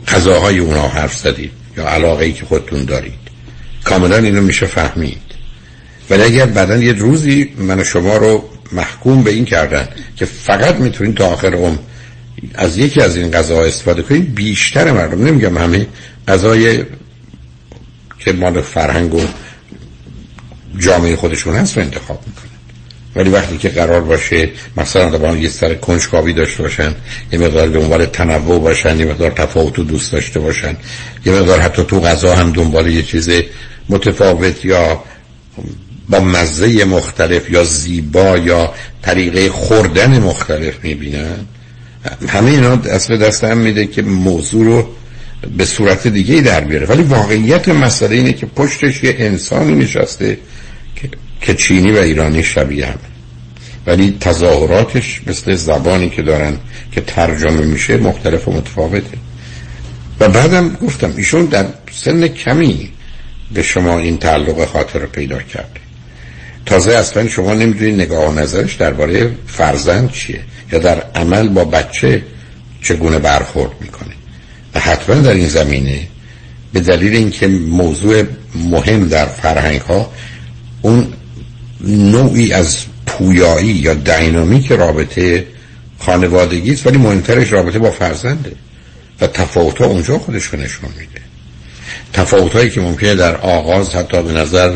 غذاهای اونا حرف زدید یا علاقه که خودتون دارید. کاملا اینو میشه فهمید. ولی اگر بعدا یه روزی من شما رو محکوم به این کردن که فقط می‌تونید تا آخر عمر از یکی از این غذاها استفاده کنید بیشتر مردم نمیگم همه غذای که مال فرهنگ و جامعه خودشون هست رو انتخاب می‌کنن. ولی وقتی که قرار باشه مثلا با یه سر کنجکاوی داشته باشن یه مقدار دنبال تنوع باشن یه مقدار تفاوت و دوست داشته باشن یه مقدار حتی تو غذا هم دنبال یه چیز متفاوت یا با مزه مختلف یا زیبا یا طریقه خوردن مختلف می‌بینن. همه اینا به دست هم میده که موضوع رو به صورت دیگه در بیاره. ولی واقعیت مسئله اینه که پشتش یه انسانی نشسته که چینی و ایرانی شبیه هم ولی تظاهراتش مثل زبانی که دارن که ترجمه میشه مختلف و متفاوته. و بعدم گفتم ایشون در سن کمی به شما این تعلق خاطر رو پیدا کرده. تازه اصلا شما نمی‌دونید نگاه و نظرش درباره فرزند چیه یا در عمل با بچه چگونه برخورد می‌کنه. و حتما در این زمینه به دلیل اینکه موضوع مهم در فرهنگ ها اون نوعی از پویایی یا دینامیک رابطه خانوادگی است ولی مهمترش رابطه با فرزنده و تفاوت اونجا خودش رو نشون میده. تفاوت هایی که ممکنه در آغاز حتی به نظر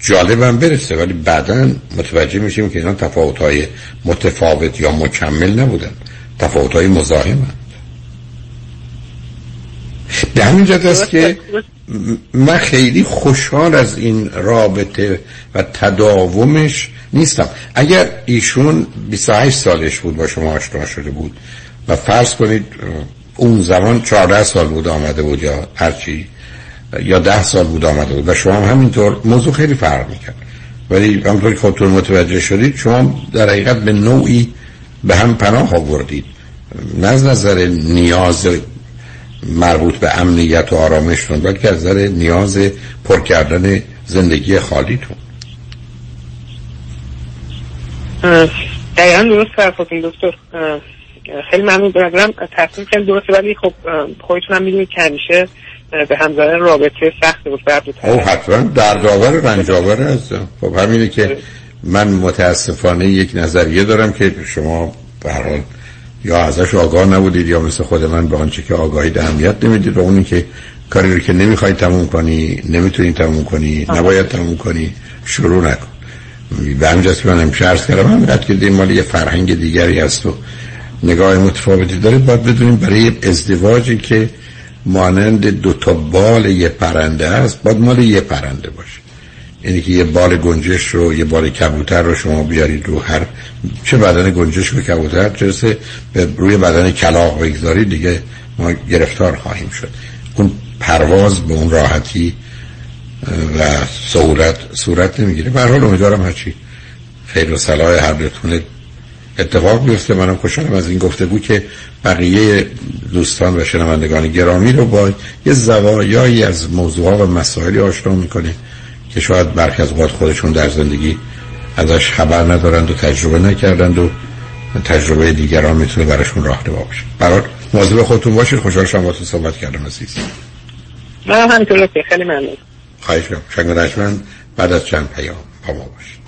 جالبم برسه ولی بعدا متوجه میشیم که اینا تفاوت های متفاوت یا مکمل نبودن. تفاوت های مزاحم به همین جد است که من خیلی خوشحال از این رابطه و تداومش نیستم. اگر ایشون 28 سالش بود با شما آشنا شده بود و فرض کنید اون زمان 14 سال بود آمده بود یا هرچی یا ده سال بود آمده بود و شما هم همینطور موضوع خیلی فرق می‌کرد. ولی همطور که خودتون متوجه شدید شما در حقیقت به نوعی به هم پناه آوردید. نه از نظر نیاز مربوط به امنیت و آرامشتون بلکه از نظر نیاز پر کردن زندگی خالیتون دقیقا درست فرفاتون دکتر. خیلی ممنون. برم تصمیم خیلی درسته ولی خب خودتون هم می‌دونید که همیشه به همزانه رابطه سخت بود او حتما. دردآور رنجاور هستم خب همینه که من متاسفانه یک نظریه دارم که شما به یا ازش آگاه نبودید یا مثل خود من به آنچه که آگاهی اهمیت نمی‌دید و اونی که کاری رو که نمی‌خوای تموم کنی نمی‌تونی تموم کنی نباید تموم کنی شروع نکن. به همجاست که من همیشه عرض کردم همینقدر که دین مال یه فرهنگ دیگری هست و نگاه متفاوتی داره باید بدونیم برای ازدواجی که مانند دو تا بال یه پرنده است باید مال یه پرنده باشه. یعنی که یه بال گنجش رو یه بال کبوتر رو شما بیارید رو هر چه بدن گنجش به کبوتر چرسه به روی بدن کلاق بگذارید دیگه ما گرفتار خواهیم شد. اون پرواز به اون راحتی و صورت صورت نمی‌گیره. به حال امیدوارم هرچی خیر و صلاح هر اتفاق بیفته. منم خوشحالم از این گفتگو که بقیه دوستان و شنوندگان گرامی رو با یه زوایایی از موضوعها و مسائلی آشنا می‌کنه. که شاید برخی از اوقات خودشون در زندگی ازش خبر ندارند و تجربه نکردند و تجربه دیگران می‌تونه براشون راه روا باشه. برای مواظب خودتون باشید خوشحال شدم باهاتون صحبت کردم عزیز. من همینطور خیلی ممنون. خواهش می‌کنم. بعد از چند پیام با ما باشید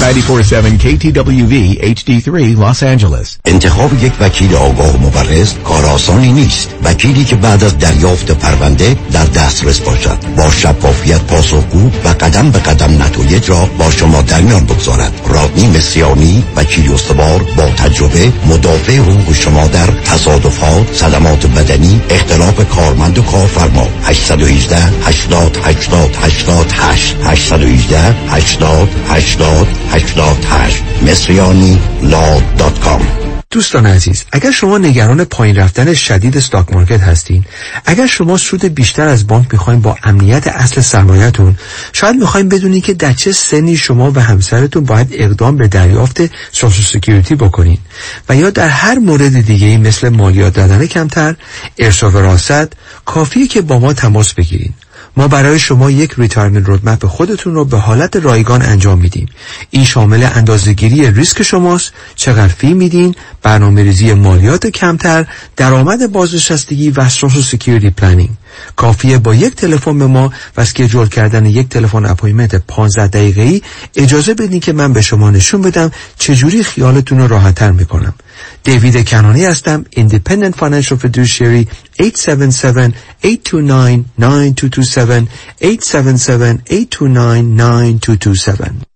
947 KTWV HD3 Los Angeles. انتخاب یک وکیل آگاه و مبرز کار آسانی نیست. وکیلی که بعد از دریافت پرونده در دسترس باشد. با شفافیت پاسخگو و قدم به قدم نتایج را با شما در میان بگذارد. رادنی مصریانی وکیل استوار با تجربه مدافع حقوق شما در تصادفات صدمات بدنی اختلاف کارمند و کارفرما. 818 80 80 88 818 80 80 88 Mesriani Law dot com. دوستان عزیز اگر شما نگران پایین رفتن شدید stock market هستین اگر شما سود بیشتر از بانک می‌خواین با امنیت اصل سرمایهتون شاید می‌خواین بدونید که در چه سنی شما و همسرتون باید اقدام به دریافت social security بکنین. و یا در هر مورد دیگه مثل مالیات دادن کمتر ارث و وراثت کافیه که با ما تماس بگیرین. ما برای شما یک retirement roadmap خودتون رو به حالت رایگان انجام میدیم. این شامل اندازهگیری ریسک شماست چقدر fee میدین برنامه ریزی مالیات کمتر درآمد بازنشستگی و social security planning کافیه با یک تلفن به ما و schedule کردن یک تلفن appointment 15 دقیقه‌ای. اجازه بدین که من به شما نشون بدم چجوری خیالتون رو راحتتر می‌کنم. دیوید کنانی هستم Independent Financial Fiduciary 877-829-9227 877-829-9227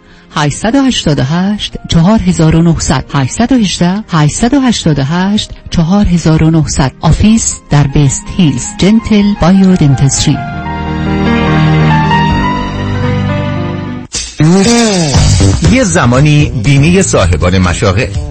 888 4900 818 888 4900 office در وست هیلز. Gentle Bio Dentistry بیمه زمانی بیمه صاحبان مشاغل.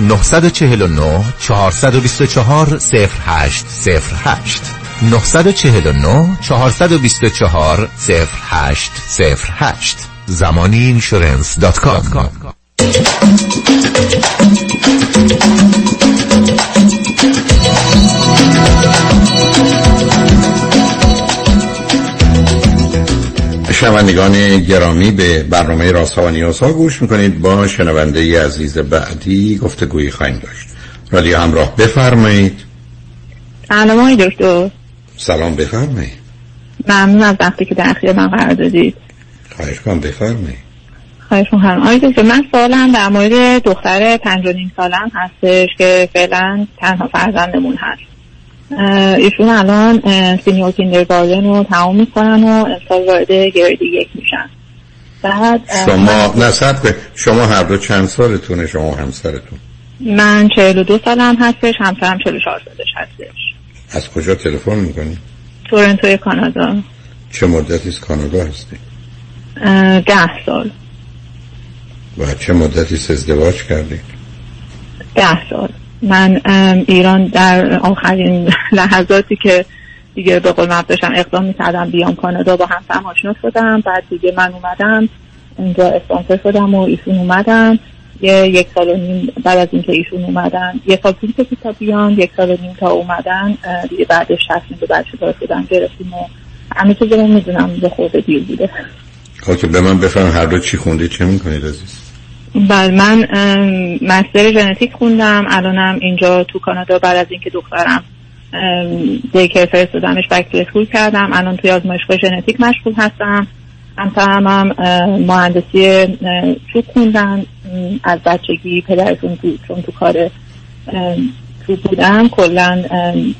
949 424 0808 949 424 0808 زمانی اینشورنس دات کام شنوندگان گرامی به برنامه راست و نیاز ها گوش می‌کنید. با شنونده عزیز بعدی گفتگویی خواهیم داشت. رادیو همراه بفرمایید. سلام دکتر. سلام بفرمایید. ممنون از وقتی که در اختیار من قرار دادید. خواهش کنم بفرمایید. خواهش می‌کنم. آقای دکتر من سوالم در مورد دختر پنج و نیم سالم هستش که فعلا تنها فرزندمون هست. ایشون الان سینیور کیندرگاردن رو تمام می‌کنن و امسال وارد گرید یک میشن. بعد شما نصب شما هر دو چند سالتونه؟ شما همسرتون؟ من چهل و دو سالم هستش همسرم چهل و چهار سالش هستش. از کجا تلفن می‌کنی؟ تورنتوی کانادا. چه مدتی از کانادا هستی؟ ده سال. و چه مدتی ازدواج کردید؟ ده سال. من ایران در آخرین لحظاتی که دیگه به قول داشتم اقدام می‌کردم بیام کانادا با هم آشنا شدم. بعد دیگه من اومدم اینجا اسپانسر شدم و ایشون اومدن. یه یک سال و نیم بعد از اینکه ایشون اومدن یه سال طول کشید تا بیان یک سال و نیم تا اومدن. دیگه بعدش تصمیم به بچه دار شدن گرفتیم و همه چیز رو می‌دونم به خود دیر بوده. خب که به من بفرم هر دو چی خونده چه می‌کنید عزیز؟ بله من مستر ژنتیک خوندم الانم اینجا تو کانادا بعد از اینکه دخترم دیکر فرستادمش بک اسکول کردم. الان توی آزمایشگاه ژنتیک مشغول هستم. همسرم هم مهندسی چوب خوندن از بچگی پدرشون تو چون تو کار تو بودن کلا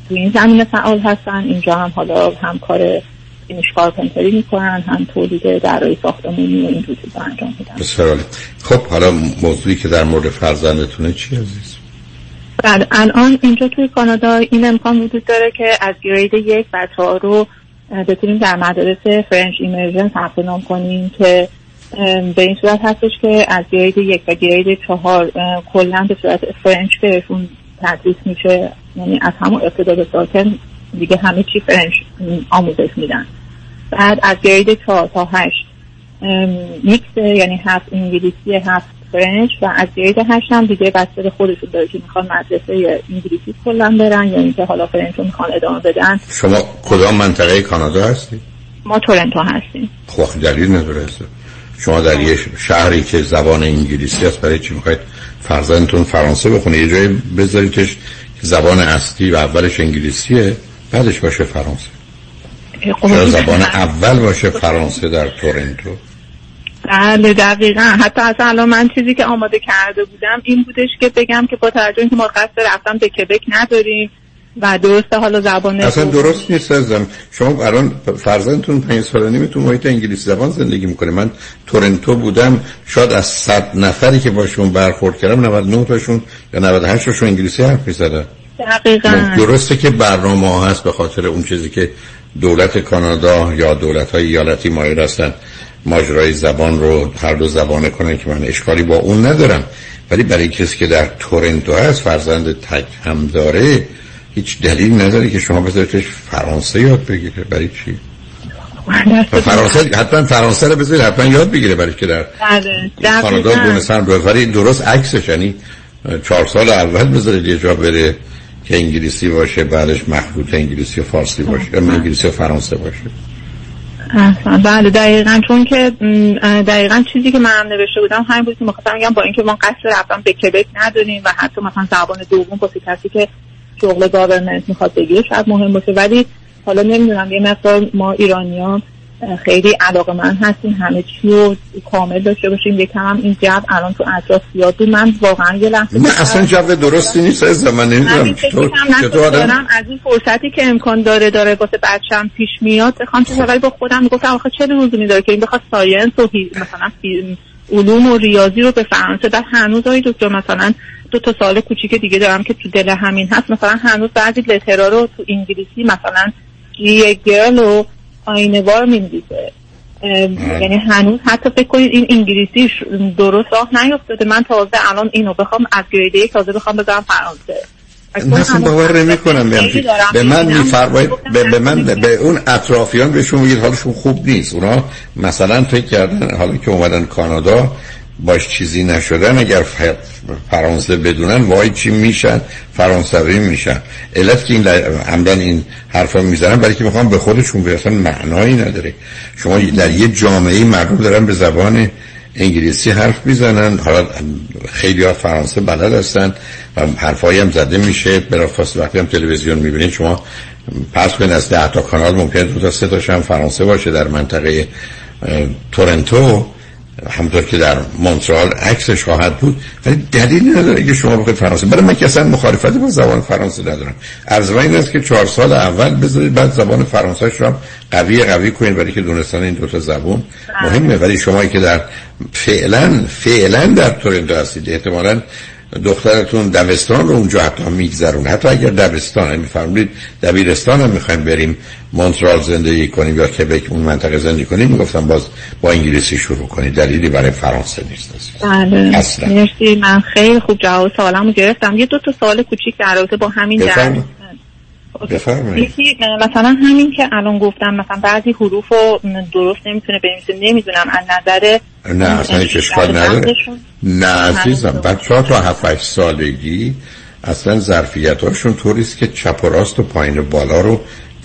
تو این زمینه فعال هستن. اینجا هم حالا هم کار اینش کارپنتری می‌کنن هم تولید درای ساختمونی و این چیزا انجام میدن. بسیار خب حالا موضوعی که در مورد فرزندتونه چی عزیز؟ بعد الان اینجا توی کانادا این امکان وجود داره که از گرید یک بچه ها رو بتونیم در مدارس فرنش ایمرژن ثبت نام کنیم که به این صورت هستش که از گرید یک و گرید چهار کلا به صورت فرنش بهشون تدریس میشه. یعنی از همون ابتدا به ساکن دیگه همه چی فرنش آموزش میدن. بعد از گرید 4 تا 8 میکس یعنی هفت انگلیسی هفت فرنش و از گرید 8 هم دیگه بسته خودشون داره که می‌خوان مدرسه انگلیسی کلا برن یا اینکه حالا فرنش رو می‌خوان ادامه بدن. شما کدام منطقه کانادا هستی؟ ما تورنتو هستیم. خب دلیل نداره. شما در یه شهری که زبان انگلیسی است برای چی می‌خواید فرزندتون فرانسه بخونه؟ یه جایی بذاریدش زبان اصلی و اولش انگلیسیه بعدش باشه فرانسه. زبان اول باشه فرانسه در تورنتو. بله دقیقا. حتی اصلا الان من چیزی که آماده کرده بودم این بودش که بگم که با توجه که ما قصد رفتم به کبک نداریم و درسته حالا زبان اصلا درست نیست ازم شما الان فرزندتون پنج سال نیمه تو محیط انگلیسی زبان زندگی می‌کنه. من تورنتو بودم شاید از صد نفری که باشون برخورد کردم 99 تاشون یا 98 تاشون انگلیسی حرف می‌زدن. دقیقا. درسته که برنامه ها هست به خاطر اون چیزی که دولت کانادا یا دولت های ایالتی مایل هستن ماجرای زبان رو هر دو زبانه کنن که من اشکالی با اون ندارم. ولی برای کسی که در تورنتو هست فرزند تک هم داره هیچ دلیل نداره که شما بذاریدش فرانسه یاد بگیره. برای چی؟ فرانسه حتما فرانسه رو بذارید حتما یاد بگیره برای که در بله، کانادا دونستان ولی درست عکسش یعنی چهار سال اول بذارید یه جا بره. که انگلیسی باشه بعدش مخلوط انگلیسی و فارسی باشه یا انگلیسی و فرانسه باشه. اصلا. بله دقیقا. چون که دقیقا چیزی که من هم نوشته بودم همین بود که می‌خواستم بگم با اینکه ما قصد رفتن به کبک نداریم و حتی مثلا زبان دوم واسه کسی که شغل گاورنمنت می‌خواد بگیره شاید مهم باشه. ولی حالا نمی‌دونم یه مقدار ما ایرانیان خیلی علاقه من هستیم همه چی رو کامل داشته باشیم. یکم هم این جو الان تو اطراف زیاد بود. من واقعا یه لحظه نه اصلا جو درستی نیست از من نمی‌دونم چطور چطور آدم از این فرصتی که امکان داره داره واسه بچم پیش میاد. بخوام چه ولی با خودم می‌گفتم آخه چه لزومی داره که این بخواد ساینس و هی- مثلا علوم و ریاضی رو به فرانسه؟ بعد هنوز آقای دکتر مثلا دو تا سال کوچیک دیگه دارم که تو دل همین هست. مثلا هنوز بعضی لترا رو تو انگلیسی مثلا یه گرل و آینوار می‌نویسه یعنی هنوز حتی فکر کنید این انگلیسیش درست راه نیفتاده. من تازه الان اینو بخوام از گریده یک تازه بخوام بذارم فرانسه. من اصلا باور نمی کنم به من. میفرمایید به, به من به, به اون اطرافیان بهشون میگید حالشون خوب نیست. اونا مثلا فکر کردن حالا که اومدن کانادا باش چیزی نشدن اگر فرانسه بدونن وای چی میشن؟ فرانسوی میشن. علت که این عمدن این حرفا می‌زنن برای که می‌خوام به خودشون برسن معنایی نداره. شما در یه جامعه مردم دارن به زبان انگلیسی حرف می‌زنن. حالا خیلی ها فرانسه بلد هستن و حرفایی هم زده میشه. بلافاصله وقتی هم تلویزیون می‌بینید شما پس کنید از ده تا کانال ممکنه دو تا سه هم فرانسه باشه در منطقه تورنتو. همونطور که در مونترال عکسش خواهد بود. ولی دلیلی نداره که شما بخواید فرانسه. برای من که اصلا مخالفتی با زبان فرانسه ندارم. من این است که چهار سال اول بذارید بعد زبان فرانسه هم قوی قوی کنید برای که دونستان این دوتا زبان مهمه. ولی شما که در فعلا فعلا در تورنتو هستید. احتمالا دخترتون دبستان رو اونجا حتی میگذرون حتی اگر دبستان میفرمایید دبیرستان هم می‌خوایم بریم مونترال زندگی کنیم یا کبک اون منطقه زندگی کنیم می‌گفتم باز با انگلیسی شروع کنید. دلیلی برای فرانسه نیست. بله. مرسی. من خیلی خوب جواب سوالمو گرفتم. یه دو تا سوال کوچیک در رابطه با همین. بفرمایید. یکی مثلا همین که الان گفتم مثلا بعضی حروف رو درست نمی‌تونه بنویسه نمی‌دونم از نظر نه اصلا هیچ اشکال نداره. نه عزیزم بچه ها تا 7 8 سالگی اصلا ظرفیت هاشون طوریست که چپ و راست و پایین و بالا رو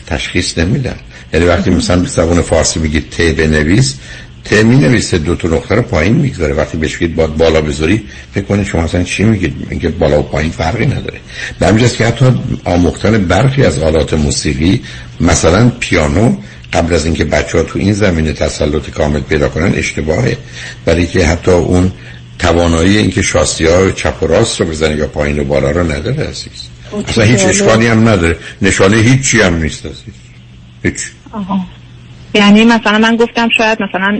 تشخیص نمیدن. یعنی وقتی مثلا به زبان فارسی میگید ت بنویس ت می نویسه دو تا نقطه رو پایین می‌گذاره. وقتی بهش بگید باید بالا بذاری فکر کنید شما اصلا چی میگید؟ میگه بالا و پایین فرقی نداره. به همینجاست که حتی آموختن برخی از آلات موسیقی مثلا پیانو قبل از اینکه بچه ها تو این زمینه تسلط کامل پیدا کنن اشتباهه. برای که حتی اون توانایی اینکه شاسی ها چپ و راست رو بزنه یا پایین و بالا رو نداره عزیز. اصلا هیچ اشکالی هم نداره. نشانه هیچی هم نیست عزیز. هیچ. آها. یعنی مثلا من گفتم شاید مثلا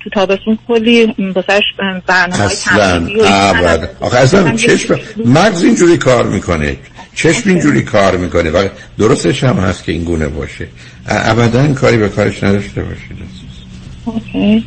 تو تابستون کلی واسهش برنامه های اصلا آخه اصلا چشم مغز اینجوری کار می‌کنه چشم اینجوری کار می‌کنه. و درستش هم هست که این گونه باشه. ابدا کاری به کارش نداشته باشید اوکی.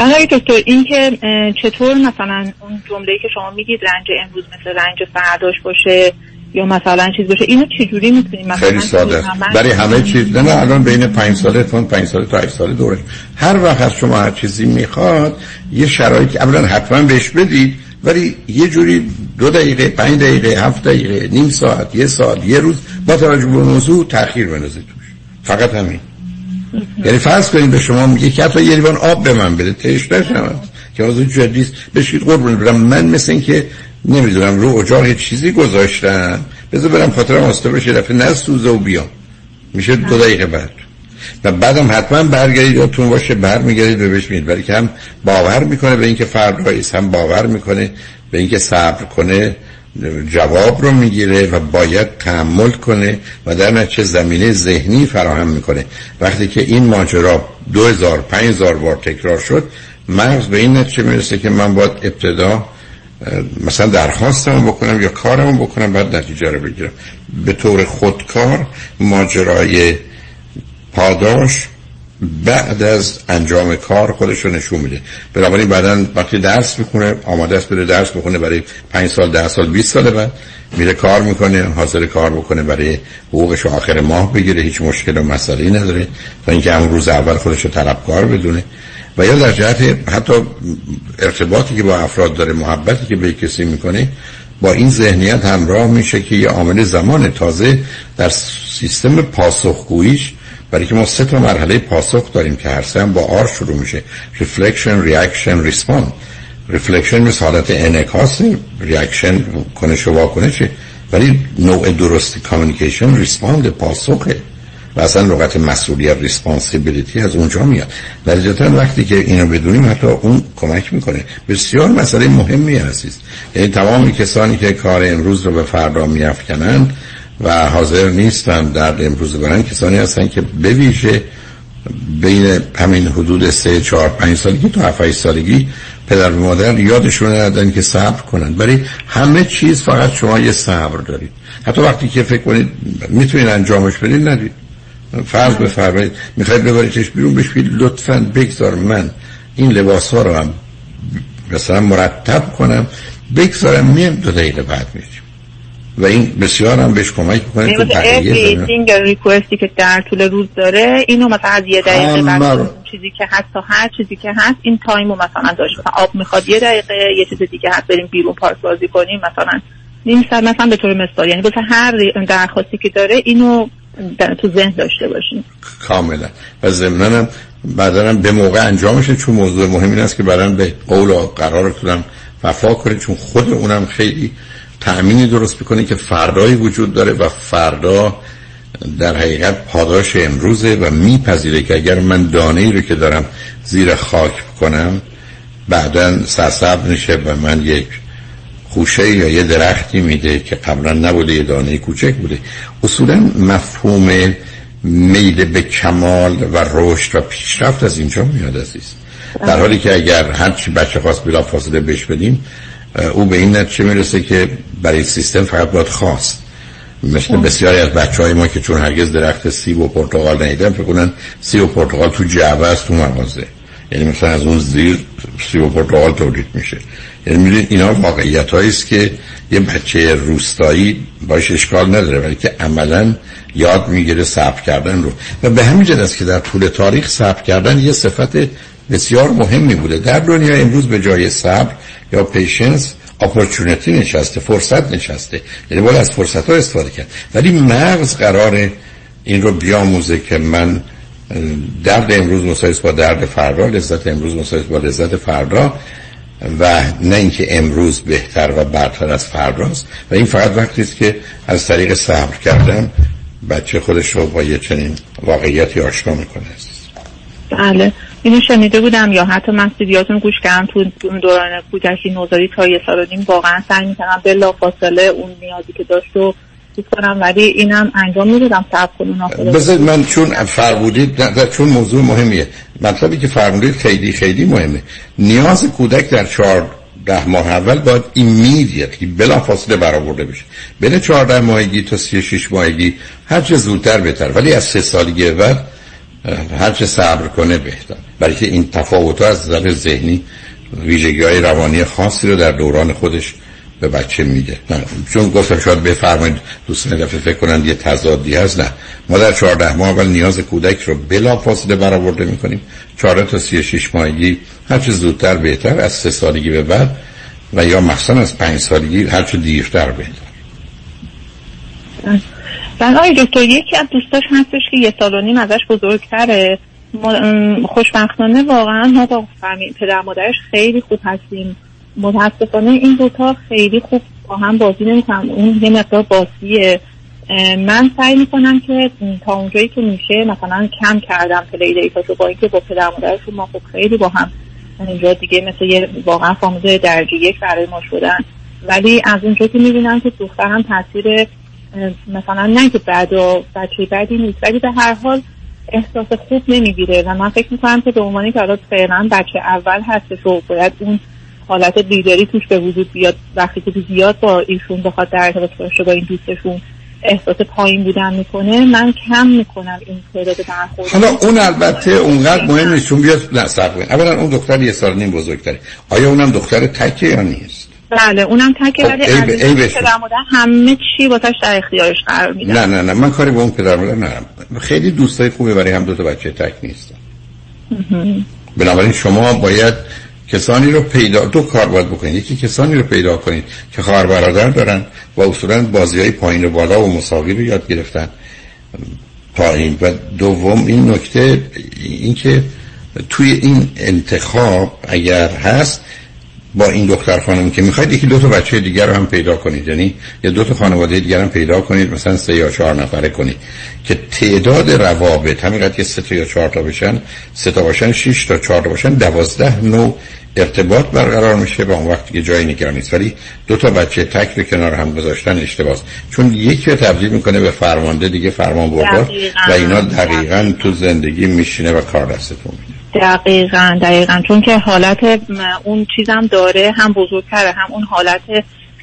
آقای دکتر این که چطور مثلا اون جمله‌ای که شما میگید رنج امروز مثل رنج فرداش باشه یا مثلا چیز باشه اینو چجوری می‌تونیم مثلا خیلی ساده. برای همه چیز. نه نه الان بین پنج ساله تون پنج ساله تا هشت ساله دوره. هر وقت از شما هر چیزی می‌خواد یه شرایطی اولا حتما بهش بدید ولی یه جوری دو دقیقه پنج دقیقه هفت دقیقه نیم ساعت یه ساعت یه روز با توجه به موضوع تاخیر بندازید توش. فقط همین. یعنی فرض کنید به شما میگه که حتی یه لیوان آب به من بده. تهش نشم که از جدیست بشید قربون برم. من مثل این که نمی‌دونم رو اجاق یه چیزی گذاشتم بذار برم خاطرم آسته بشه دفعه نسوزه و بیام میشه دو دقیقه بعد. و بعدم حتما برگردید یادتون باشه برمیگردید و بهش میید برای که هم باور می‌کنه به اینکه فرد رئیس هم باور می‌کنه به اینکه صبر کنه جواب رو می‌گیره و باید تحمل کنه و در نتیجه زمینه ذهنی فراهم می‌کنه. وقتی که این ماجرا دو هزار پنج هزار بار تکرار شد مغز به این نتیجه می‌رسه که من باید ابتدا مثلا درخواستم بکنم یا کارم بکنم بعد نتیجه رو بگیرم. به طور خودکار ماجرای پاداش بعد از انجام کار خودش رو نشون میده. بنابراین بعدا وقتی درس می‌کنه آماده است بره درس بخونه برای 5 سال 10 سال 20 سال بعد میره کار می‌کنه حاضر کار بکنه برای حقوقش آخر ماه بگیره هیچ مشکل و مسئله نداره تا اینکه همون روز اول خودش رو طلبکار بدونه. و یا در جهت حتی ارتباطی که با افراد داره محبتی که به کسی می‌کنه با این ذهنیت همراه میشه که یه عامل زمان تازه در سیستم پاسخگوییش برای که ما سه تا مرحله پاسخ داریم که هر سه با R شروع میشه. Reflection reaction respond reflection مثل حالت انعکاس reaction کنش و واکنشه ولی نوع درست communication respond پاسخه. و اصلا لغت مسئولیت responsibility از اونجا میاد. در وقتی که اینو بدونیم حتی اون کمک می‌کنه. بسیار مسئله مهمی هستش یعنی تمام کسانی که کار امروز رو به فردا میافکنند و حاضر نیستن در امروز برن کسانی هستن که بویژه بین همین حدود سه چهار پنج سالگی تا هفت سالگی پدر و مادر یادشون ندادن که صبر کنند برای همه چیز فقط شما یه صبر دارید. حتی وقتی که فکر کنید می‌تونید انجامش بدید ندید. فرض بفرمایید می‌خواید ببریدش بیرون بهش لطفا بگذار من این لباس ها رو هم مثلا مرتب کنم بگذارم میم دو دقیقه بعد میشیم و این بسیار هم بهش کمک می‌کنه تو بقیه request ی که در طول روز داره اینو مثلا از یه دقیقه بعد چیزی که هست تا هر چیزی که هست این time و مثلا داشت. مثلا آب می‌خواد یه دقیقه یه چیز دیگه هست بریم بیرون پارک بازی کنیم مثلا. نیم ساعت مثلا به طور مثال یعنی مثلا هر درخواستی که داره اینو تو ذهن داشته باشیم. کاملا. و ضمناً بعدا به موقع انجامشه چون موضوع مهمی است که بعدا به قول و قرارتونم وفا کنه چون خود اونم خیلی تأمینی درست می‌کنه که فردایی وجود داره و فردا در حقیقت پاداش امروزه و میپذیره که اگر من دانه ای رو که دارم زیر خاک کنم بعدا سرسبز میشه و من یک خوشه یا یه درختی میده که قبلا نبوده یه دانه کوچک بوده. اصولا مفهوم میل به کمال و رشد و پیشرفت از اینجا میاد عزیز. در حالی که اگر هرچی بچه خواست بلا فاصله بش بدیم او به این نتیجه می‌رسه که برای سیستم فقط باید خواست. مثل بسیاری از بچه های ما که چون هرگز درخت سیب و پرتغال ندیدن فکر کنن سیب و پرتغال تو جعبه است تو مغازه. یعنی مثلا از اون زیر سیب و پرتغال تولید میشه. یعنی می‌دونید اینا واقعیت است که یه بچه روستایی باش اشکال نداره ولی که عملا یاد می‌گیره صبر کردن رو. و به همین جد که در طول تاریخ صبر کردن یه صفت بسیار مهمی بوده. در دنیا امروز به جای صبر یا پیشنس اپورتونتی نشسته فرصت نشسته. یعنی باید از فرصت ها استفاده کرد. ولی مغز قرار این رو بیاموزه که من درد امروز مسایس با درد فردا لذت امروز مسایس با لذت فردا و نه اینکه امروز بهتر و برتر از فرداست و این فقط وقتی است که از طریق صبر کردن بچه خودش رو با یه چنین واقعیتی آشنا می‌کنه. بله. اینو شنیده بودم یا حتی من سیدیاتون گوش کردم تو دوران کودکی نوزادی تا یه سال و نیم واقعا سعی می‌کنم بلا فاصله اون نیازی که داشت و کنم ولی اینم انجام می‌دادم صبر کنون بذارید من چون فرمودید چون موضوع مهمیه. مطلبی که فرمودید خیلی خیلی مهمه. نیاز کودک در چهار ده ماه اول باید ایمیدیتلی بلا فاصله برآورده بشه. بین چهارده ماهگی تا سی شش ماهگی هر چه زودتر بهتر. ولی از سه سالگی بعد هر چه صبر کنه بهتر. برای که این تفاوت از ذهنی ویژگی های روانی خاصی رو در دوران خودش به بچه میده نه چون گفتم شاید بفرمایید دوستان دفعه فکر کنند یه تضادی هست. نه. ما در 14 ماه اول نیاز کودک رو بلا فاصله برآورده می‌کنیم. 4 تا 36 ماهگی هر چه زودتر بهتر از سه سالگی به بعد و یا مخصوصا از پنج سالگی هر چه دیرتر بهتر. بله. آقای دکتر یکی از دوستاش هستش که یه سال و نیم ازش بزرگتره. خوشبختانه واقعا ما با پدر مادرش خیلی خوب هستیم. متاسفانه این دوتا خیلی خوب با هم بازی نمی‌کنم اون یه مقدار بازیه. من سعی می‌کنم که تا اونجایی که میشه مثلا کم کردم پلی دیتا با اینکه با پدر مادرشون ما خب خیلی با هم اینجا دیگه مثل یه واقعا فامیل درجه یک برای ما شدن. ولی از اونجا که می‌بینم که دخترم تاثیر مثلا نه که بعد و بچه بعدی نیست ولی به هر حال احساس خوب نمی‌گیره. و من فکر می‌کنم که به عنوانی که الان فعلا بچه اول هستش و باید اون حالت لیدری توش به وجود بیاد وقتی که زیاد با ایشون بخواد در ارتباط باشه با این دوستشون احساس پایین بودن می‌کنه من کم می‌کنم این تعداد برخورد. حالا اون البته اونقدر مهم نیست چون بیاد نه صبر کنید. اولا اون دختر یه سال نیم بزرگتره. آیا اونم دختر تکه یا نیست؟ بله اونم تکه خب، ولی ای از ب- ای این بشون. پدر مادر همه چی واسش در اختیارش قرار میدن. نه نه نه من کاری با اون پدر مادر ندارم. خیلی دوستای خوبی برای هم دو تا بچه تک نیستن. بنابراین شما باید کسانی رو پیدا دو کار باید بکنید. یکی کسانی رو پیدا کنید که خواهر برادر دارن و اصولا بازی های پایین و بالا و مساوی رو یاد گرفتن. پایین. و دوم این نکته اینکه توی این انتخاب اگر هست با این دختر خانم که می‌خواید یکی دو تا بچه دیگر رو هم پیدا کنید. یعنی یا دو تا خانواده دیگر هم پیدا کنید مثلا سه یا چهار نفره کنید. که تعداد روابط همینقدر که سه تا یا چهار تا بشن سه تا باشن شش تا چهار تا باشن دوازده نوع ارتباط برقرار میشه. و اون وقت یه جایی نگران نیست. ولی دو تا بچه تک رو کنار هم گذاشتن اشتباهه چون یکی رو تبدیل می‌کنه به فرمانده دیگه فرمان بردار. و اینا دقیقا تو زندگی میشینه و کار دستتون میده دقیقا دقیقا. چون که حالت اون چیزم داره هم بزرگتره هم اون حالت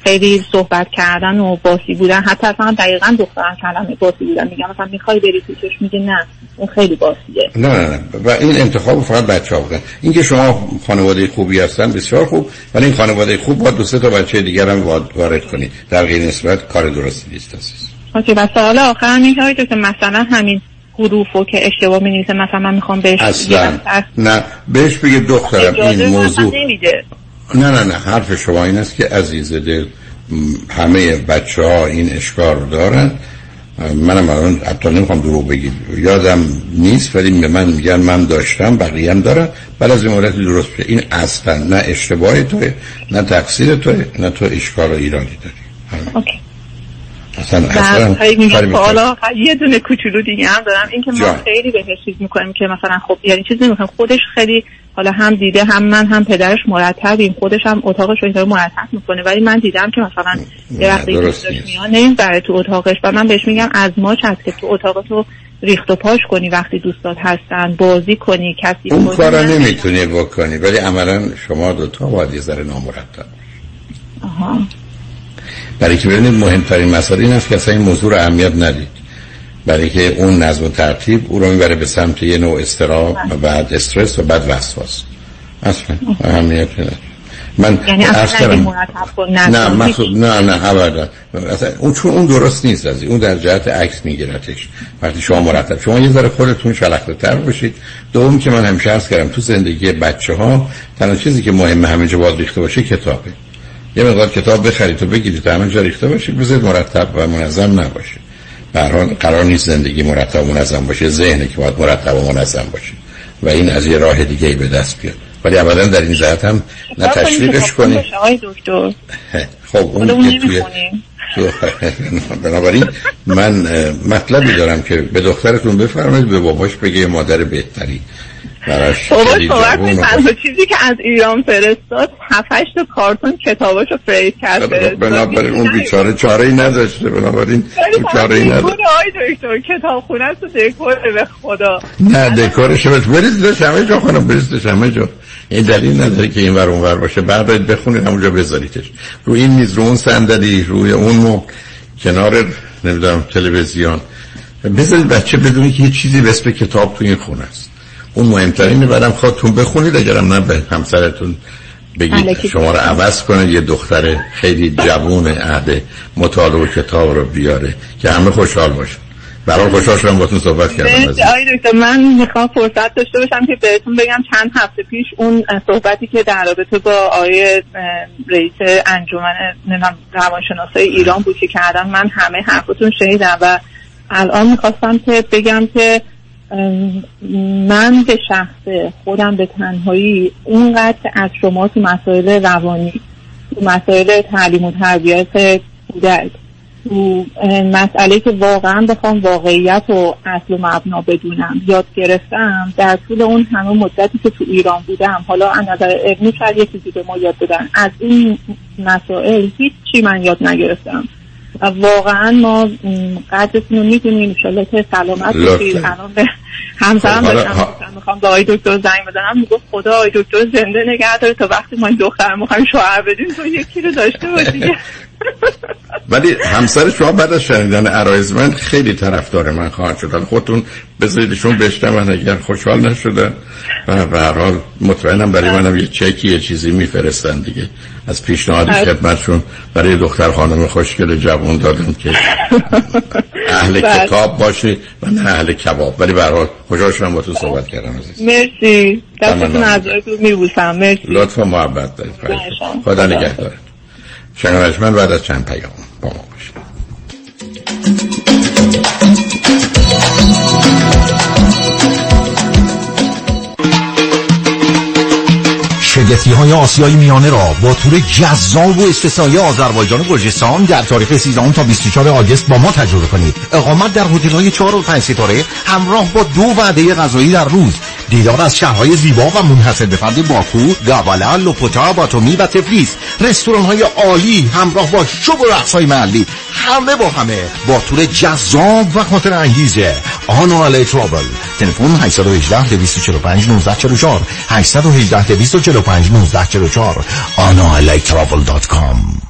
خیلی صحبت کردن و باسی بودن. حتی اصلا دقیقا دخترم کلمه باسی بودن. میگم مثلا می‌خوای بری توشش میگه نه اون خیلی باسیه. نه نه نه. و این انتخاب فقط بچه ها بودن. اینکه شما خانواده خوبی هستن بسیار خوب. ولی این خانواده خوب با دو سه تا بچه دیگر هم وارد- کنید در غیر نسبت کار درستی نیست. اوکی و سوال این که مثلا همین حروفو که اشتباه می مثلا من می‌خوام بهش اصلا. نه بهش بگه دخترم این موضوع. نمیده. نه نه نه حرف شما این است که عزیز دل همه بچه ها این اشکار رو دارن. منم الان حتی نمی‌خوام دروغ بگید. یادم نیست ولی به من میگن من داشتم بقیه هم دارن. بعد از این مدت درست بشه این اصلا نه اشتباه توه نه تقصیر توه نه تو اشکال و ایرانی داری. اوکی. اصلا اصلا. آخر یه دونه کوچولو دیگه هم دارم این که ما. خیلی بهش چیز می‌کنیم که مثلا خب یعنی چیز نمی‌کنیم خودش خیلی حالا هم دیده هم من هم پدرش مرتبیم خودش هم اتاقش رو مرتب می‌کنه ولی من دیدم که مثلا یه وقتی نیست. میاد نمی‌بره تو اتاقش و من بهش میگم از ما هست که تو اتاقتو ریخت و پاش کنی وقتی دوستات هستن بازی کنی کسی اون. کارا نمی‌تونی بکنی ولی عملا شما دوتا باید یه ذره نامرتب آها. برای که ببینید مهمترین مسئله این است که اصلا این موضوع رو اهمیت ندید. برای که اون نظم و ترتیب او رو می‌بره به سمت یه نوع استراب و بعد استرس و بعد وسواس. اصلا اهمیت نداره. من یعنی اصلا کن نه مخصوص نه نه ابدا. اون چون اون درست نیست از. اون در جهت عکس میگیرتش. وقتی شما مرتب شما یه ذره خودتون شلخته تر باشید. دوم که من همیشه عرض کردم تو زندگی بچه ها تنها چیزی که مهمه همه جا باز ریخته باشه کتابه. یه مقدار کتاب بخرید و بگیرید. همه جا ریخته باشه بذارید مرتب و منظم نباشه. به قرار نیست زندگی مرتب و منظم باشه. ذهنی که باید مرتب و منظم باشه. و این از یه راه دیگه ای به دست بیاد. ولی ابدا در این جهت هم نه که تشویقش خب آقای دکتر. خب اون که توی تو- بنابراین من مطلبی دارم که به دخترتون بفرمایید به باباش بگه مادر بهتری. بابا و کنید تنها چیزی که از ایران فرستاد هفتش تا کارتون کتاباشو فرید کرد فرستاد. بنابراین اون بیچاره چاره ای نداشته بنابراین چاره ای فقط نداشته آقای دکتر کتاب خونه است و دکوره به خدا. نه دکورش بس. بریزش همه جا خانم بریزش همه جا. این دلیل نداره که این ور اون ور باشه. بعد بخونید همونجا بذاریدش. رو این میز رو اون صندلی روی اون مبل کنار نمی‌دونم تلویزیون. بذارید بچه بدونی که یه چیزی به اسم کتاب تو این خونه است. اون مهمترینه بعدم خودتون بخونید اگرم نه به همسرتون بگید شما رو عوض کنه یه دختر خیلی جوون عهد مطالعه و کتاب رو بیاره که همه خوشحال باشن. برای خوشحال شدم باتون صحبت کردم آقای دکتر من می‌خوام فرصت داشته باشم که بهتون بگم چند هفته پیش اون صحبتی که در رابطه با آقای رئیس انجمن روانشناسای ایران بود که کردن من همه حرفتون شنیدم و الان می‌خواستم که بگم که من به شخص خودم به تنهایی اونقدر از شما تو مسائل روانی تو مسائل تعلیم و تربیت کودک تو مسئله که واقعا بخوام واقعیت و اصل و مبنا بدونم یاد گرفتم در طول اون همه مدتی که تو ایران بودم حالا از نظر علمی شاید یه چیزی به ما یاد بدن. از این مسائل هیچ چی من یاد نگرفتم. و واقعا ما قدرتون رو می‌دونیم انشالله که سلامت. باشید. الان به همسرم خب، داشتم می‌خوام به آقای دکتر زنگ بزنم. می‌گفت خدا آقای دکتر زنده نگه داره. تا وقتی ما این دختر می‌خوایم شوهر بدیم تو یکی رو داشته باشی. ولی همسر شما بعد از شنیدن عرایز من خیلی طرفدار من خواهد شد. خودتون بذاریدشون بشنون اگر خوشحال نشدن و به هر حال مطمئنم برای منم یه چکی یه چیزی میفرستن دیگه. از پیشنهاد خدمتشون برای دختر خانم خوشگل جوان دادم که. اهل بله. کتاب باشه و نه اهل کباب. ولی به هر حال خوشحال شدم با تو صحبت کردم عزیز. مرسی. دستتون. از میبوسم. مرسی. لطف و محبت دارید. خدا نگهدارت شنوش من بعد از چند پیام با ما باشید. شگفتی های آسیای میانه را با تور جذاب و استثنایی آذربایجان و گرجستان در تاریخ 13 تا 24 آگوست با ما تجربه کنید. اقامت در هتل های 4 و 5 ستاره همراه با دو وعده غذایی در روز. دیدار از شهرهای زیبا و منحصر به فرد باکو، گابالا، لوپوتا، باتومی و تفلیس رستوران های عالی همراه با شو و رقص های محلی همه با همه. با تور جذاب و خاطره انگیز آنو الی Travel. تلفن 818 245 1944 818 245 1944 anoalytravel.com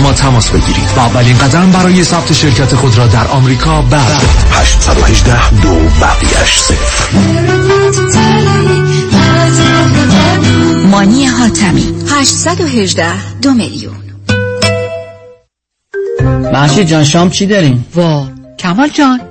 ما تماس بگیرید. و اولین قدم برای ثبت شرکت خود را در آمریکا بردارید. 818 دو بقیش صفر. مانی حاتمی. 818 دو میلیون. محشید جان شام چی داریم؟ وا کمال جان.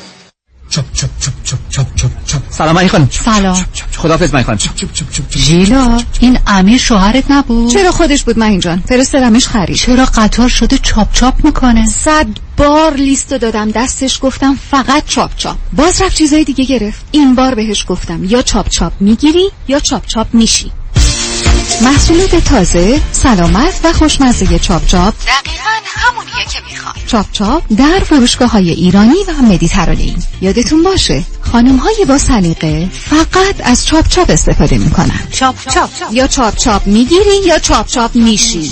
چپ چپ چپ چپ چپ چپ چپ سلام علی خانم سلام خداحافظ من خانم ژیلا این امیر شوهرت نبود چرا خودش بود من اینجان فرستادمش خرید چرا قطار شده چاپ چاپ می‌کنه صد بار لیستو دادم دستش گفتم فقط چاپ چاپ باز رفت چیزای دیگه گرفت این بار بهش گفتم یا چاپ چاپ می‌گیری یا چاپ چاپ میشی محصولات تازه سلامت و خوشمزه چاپ چاپ. دقیقا همونیه که می‌خوام. چاپ چاپ در فروشگاه های ایرانی و مدیترانه‌ای یادتون باشه خانم های با سلیقه فقط از چاپ چاپ استفاده می‌کنن. چاپ چاپ. یا چاپ چاپ می‌گیری یا چاپ چاپ میشی.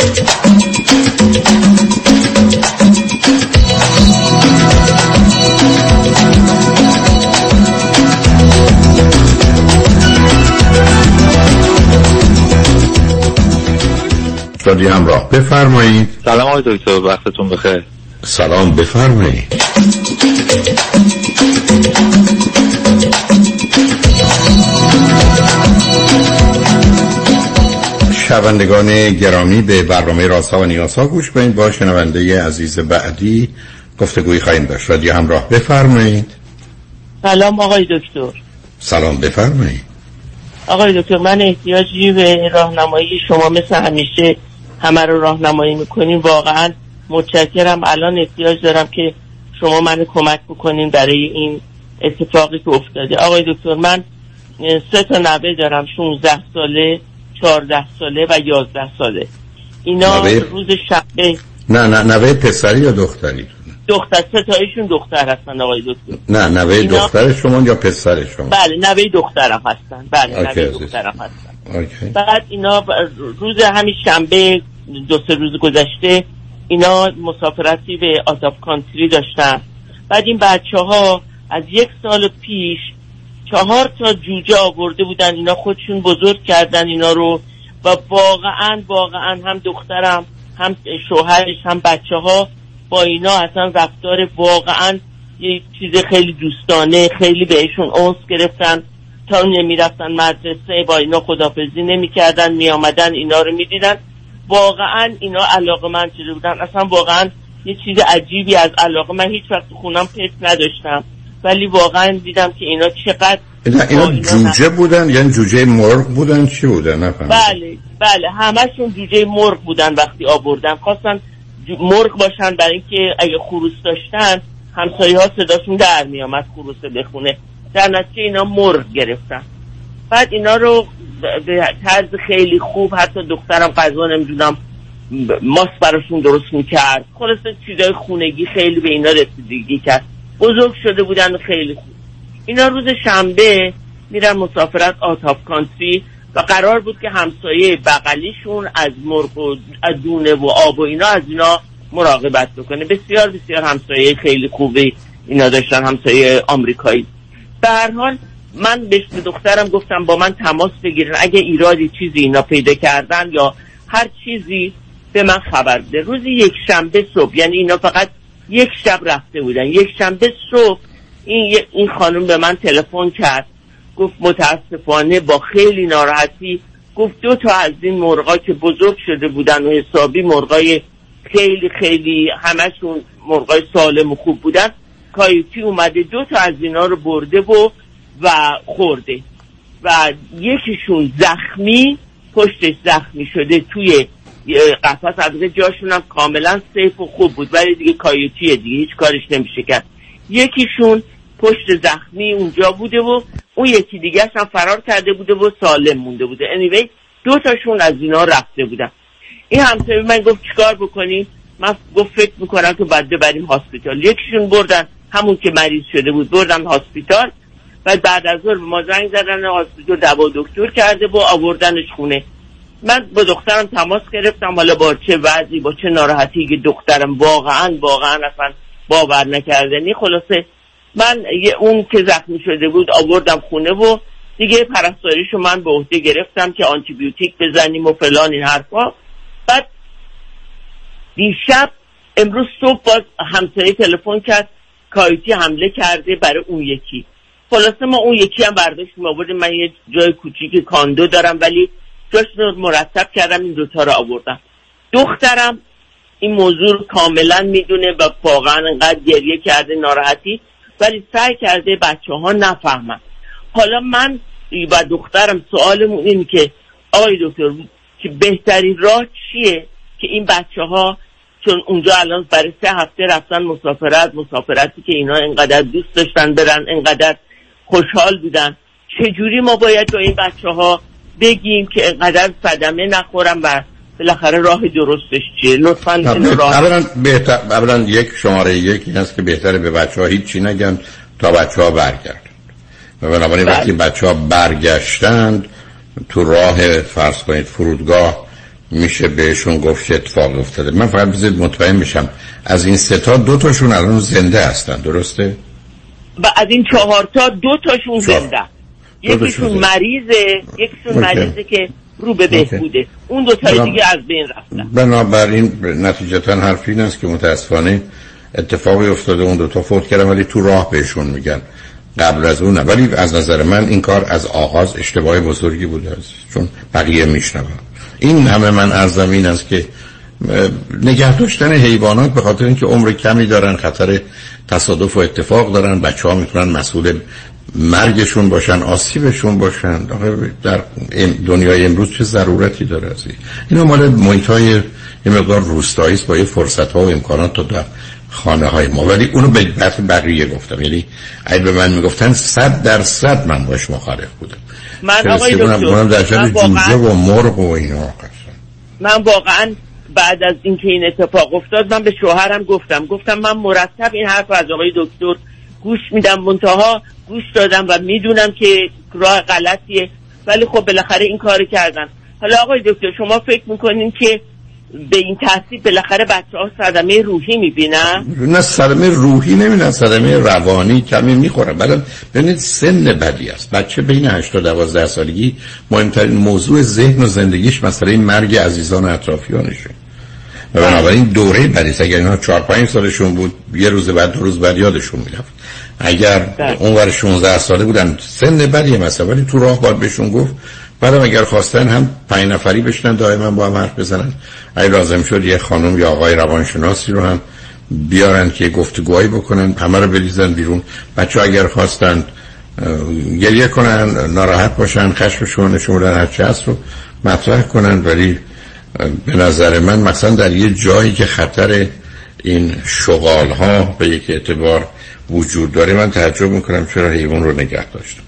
شادی همراه. بفرمایید. سلام آقای دکتر وقتتون بخیر. سلام بفرمایید. شنوندگان گرامی به برنامه راسا و نیاسا گوش کنید. با شنونده عزیز بعدی گفتگوی خواهیم داشت. رادیو همراه بفرمایید. سلام آقای دکتر. سلام بفرمایید. آقای دکتر من احتیاجی به راهنمایی شما مثل همیشه همه رو راهنمایی می‌کنین واقعا متشکرم. الان احتیاج دارم که شما منو کمک بکنین برای این اتفاقی که افتاده. آقای دکتر من سه تا نوه دارم 16 ساله. 14 ساله و 11 ساله اینا نوه؟ روز شنبه نه نه نوه پسری یا دختری دختر سه تایشون دختر هستن آقای دکتر نه نوه اینا- دختر شما یا پسر شما بله نوه دخترم هستن بله نوه. دخترم هستن اوکی. بعد اینا روز همین شنبه دو سه روز گذشته اینا مسافرتی به آتاپ کانتری داشتن بعد این بچه ها از یک سال پیش چهار تا جوجه آورده بودن. اینا خودشون بزرگ کردن اینا رو و واقعا واقعا هم دخترم هم شوهرش هم بچه ها با اینا اصلا رفتار واقعا یه چیز خیلی دوستانه خیلی بهشون اونس گرفتن. تا نمی‌رفتن مدرسه با اینا خدافزی نمی‌کردن میآمدن اینا رو می‌دیدن. واقعا اینا علاقه من شده بودن. اصلا واقعا یه چیز عجیبی از علاقه. من هیچ وقت خونم پت نداشتم. ولی واقعا دیدم که اینا چقدر اینا, اینا جوجه بودن یعنی جوجه مرغ بودن؟ چی بودن؟ نفهمیدم. بله بله. همشون جوجه مرغ بودن وقتی آوردن. خواستن مرغ باشن برای اینکه اگه خروس داشتن همسایه ها صداشون در میامد خروسه بخونه در نتیجه اینا مرغ گرفتن. بعد اینا رو به طرز خیلی خوب حتی دخترم غذا نمی‌دونم ماست براشون درست می‌کرد. خلاصه چیزای خونگی خیلی به اینا رسیدگی کرد. بزرگ شده بودن و خیلی خوب. اینا روز شنبه میرن مسافرت آتاپ کانتری و قرار بود که همسایه بغلیشون از مرغ و از دونه و آب و اینا از اینا مراقبت بکنه. بسیار بسیار همسایه خیلی خوبی اینا داشتن همسایه آمریکایی. به حال من به دخترم گفتم با من تماس بگیرن. اگه ایرادی چیزی اینا پیدا کردن یا هر چیزی به من خبر بده. روز یک شنبه صبح یعنی اینا فقط یک شب رفته بودن. یک شنبه صبح این این خانم به من تلفن کرد. گفت متاسفانه با خیلی ناراحتی گفت دو تا از این مرغا که بزرگ شده بودن و حسابی مرغای خیلی خیلی همشون مرغای سالم و خوب بودن کایوتی اومده دو تا از اینا رو برده و و خورده. و یکیشون زخمی پشتش زخمی شده توی قفس البته جاشون هم کاملا سیف و خوب بود ولی دیگه کایوتیه دیگه هیچ کارش نمیشه کرد. یکیشون پشت زخمی اونجا بوده و اون یکی دیگه هم فرار کرده بوده و سالم مونده بوده. Anyway دو تاشون از اینا رفته بودن. این همسایه من گفت چیکار بکنیم؟ من گفت فکر می‌کنم که باید ببریم هاسپیتال. یکیشون بردن همون که مریض شده بود بردن هاسپیتال. و بعد از ظهر ما زنگ زدن هاسپیتال دوا دکتر کرده و آوردنش خونه. من با دخترم تماس گرفتم حالا با چه وضعی با چه ناراحتی که دخترم واقعا واقعا اصلا باور نکردنی خلاصه من یه اون که زخمی شده بود آوردم خونه و دیگه پرستاریشو من به عهده گرفتم که آنتی بیوتیک بزنیم و فلان این حرفا. بعد دیشب امروز صبح باز همسایه تلفن کرد کایتی حمله کرده برای اون یکی. خلاصه ما اون یکی هم برداشتیم آوردیم. من یه جای کوچیک کاندو دارم ولی رو مرتب کردم این دوتا رو آوردم. دخترم این موضوع رو کاملا می‌دونه و واقعا انقدر گریه کرده ناراحتی ولی سعی کرده بچه ها نفهمن. حالا من و دخترم سوالمون این که آقای دکتر که بهترین راه چیه که این بچه ها چون اونجا الان برای سه هفته رفتن مسافرت مسافرتی که اینا انقدر دوست داشتن برن انقدر خوشحال بودن چجوری ما باید با این بچه ها بگیم که انقدر صدمه نخورم و بالاخره راه درستش چیه. لطفا راه. اولا بهتر اولا یک شماره یک این است که بهتره به بچه ها هیچی نگن تا بچه ها برگردن و بنابراین بله. وقتی بچه ها برگشتند تو راه فرض کنید فرودگاه میشه بهشون گفت چه اتفاق افتاده. من فقط بذارید مطمئن بشم از این سه تا دو تاشون الان زنده هستن درسته؟ و از این چهار تا دو تاشون زنده. یکیشون. مریضه یکیشون. مریضه که رو به. بهبوده اون دو بنام- دیگه از بین رفتن بنابراین نتیجتا حرف این است که متاسفانه اتفاقی افتاده اون دوتا فوت کردن ولی تو راه بهشون میگن قبل از اون. ولی از نظر من این کار از آغاز اشتباه بزرگی بوده است چون بقیه میشنون این همه من ارزم این است که نگه داشتن حیوانات به خاطر اینکه عمر کمی دارن خطر تصادف و اتفاق دارن بچه ها می‌تونن مسئول مرگشون باشن آسیبشون باشن. در دنیای امروز چه ضرورتی داره از این؟ اینا مال محیط های یه مقدار روستایی است با یه فرصت ها و امکانات تا در خانه های ما. ولی اونو به بقیه گفتم. یعنی اگه به من می‌گفتن صد درصد من باش مخالف بودم. من آقای دکتر، در واقعاً- جوجه و مرغ و اینا من واقعا بعد از اینکه این اتفاق افتاد من به شوهرم گفتم. گفتم من مرتب این حرف از آقای دکتر گوش میدم. منتها گوش دادم و می‌دونم که راه غلطیه. ولی خب بالاخره این کار کردن حالا آقای دکتر شما فکر می‌کنین که به این ترتیب بالاخره بچه ها صدمه روحی می‌بینن؟ نه صدمه روحی نمیدن صدمه روانی کمی می‌خورن. بعد ببینید سن بدی است. بچه بین 8 تا 12 سالگی مهمترین موضوع ذهن و زندگیش مسئله مرگ عزیزان و اطرافیانشه. و بنابراین دوره بدی است. اگر اینا 4 5 سالشون بود یه روز بعد دو روز بعد یادشون می‌رفت. اگر اونور 16 ساله بودن. سن بدیه مثلا ولی تو راه باید بهشون گفت بعدم اگر خواستن هم پنج نفری بشنن دائما با هم حرف بزنن. اگه لازم شد یه خانم یا آقای روانشناسی رو هم بیارن که گفتگوهایی بکنن همه رو بریزن بیرون. بچه اگر خواستن گریه کنن ناراحت باشن خشمشون نشون بدن هر چه هست رو مطرح کنن. ولی به نظر من مثلا در یه جایی که خطر این شغال ها به یک اعتبار وجود داره. من تعجب می‌کنم چرا حیوان رو نگه داشتم.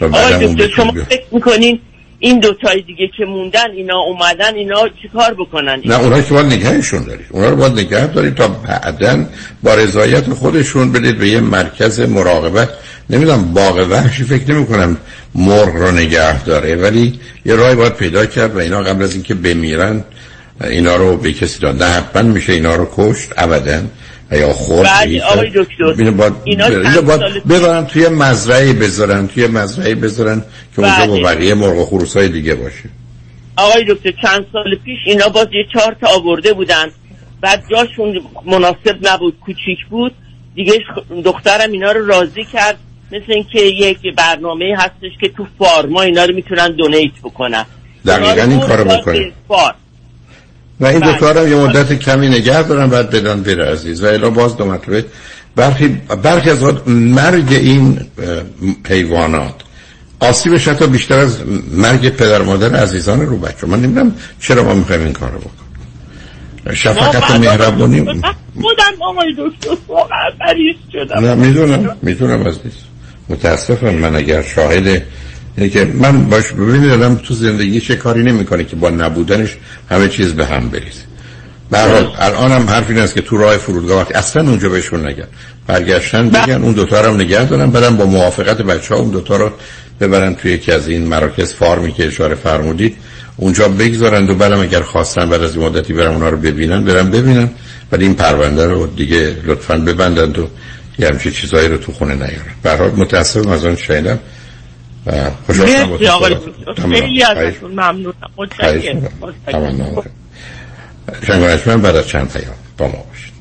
آقای شما فکر می‌کنین این دو تای دیگه که موندن اینا اومدن اینا چیکار بکنن؟ نه اونا که باید نگهشون دارید. اونا رو باید نگه دارید تا بعدا با رضایت خودشون بدید به یه مرکز مراقبت. نمی‌دونم باغ وحشی فکر نمی کنم مرغ رو نگه داره ولی یه راهی باید پیدا کرد و اینا قبل از اینکه بمیرن اینا رو به کسی داد. نه حتما میشه اینا رو کشت ابدا. و یا خورد بله، هیچ آقای. دکتر. اینو باید, اینا اینو باید ببرن توی مزرعه بذارن توی مزرعه بذارن که اونجا با بله. بقیه مرغ و خروس های دیگه باشه آقای دکتر چند سال پیش اینا باز یه چهار تا آورده بودن بعد جاشون مناسب نبود کوچیک بود دیگه دخترم اینا رو راضی کرد مثل اینکه یک برنامه هستش که تو فارما اینا رو می‌تونن دونیت بکنن دقیقاً این کارو فارم. و این بله. دو تا هم یه مدت کمی نگه دارن بعد بدن بره عزیز. و الا باز دو مرتبه برخی برخی از وقت مرگ این حیوانات. آسیبش حتی بیشتر از مرگ پدر مادر عزیزان رو بچه. من نمی‌دونم چرا ما می‌خوایم این کار رو بکنیم. شفقت و مهربانی من خودم آقای دکتر واقعا شدم. نه می‌دونم. می‌دونم عزیز. متاسفم من اگر شاهد اینه که من باش ببینید آدم تو زندگی چه کاری نمی‌کنه که با نبودنش همه چیز به هم بریزه به هر حال الان هم حرف این است که تو راه فرودگاه وقتی اصلا اونجا بهشون نگن برگشتن بگن اون دوتا رو هم نگه دارن بعدم با موافقت بچه ها اون دوتا رو ببرن توی یکی از این مراکز فارمی که اشاره فرمودید. اونجا بگذارند و بعدم اگر خواستن بعد از این مدتی برن اونا رو ببینن برن ببینن. ولی این پرونده رو دیگه لطفا ببندند و یه همچین چیزایی رو تو خونه نیارن. به هر حال متاسفم از آن شنیدم. شدم مرسی آقای. خیلی. ازتون ممنونم متشکرم می‌کنم. متشکرم. تمام. شنگانش من بعد از چند پیام با ما باشید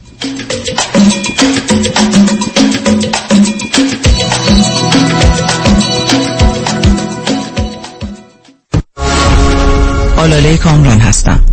آلاله کامران هستم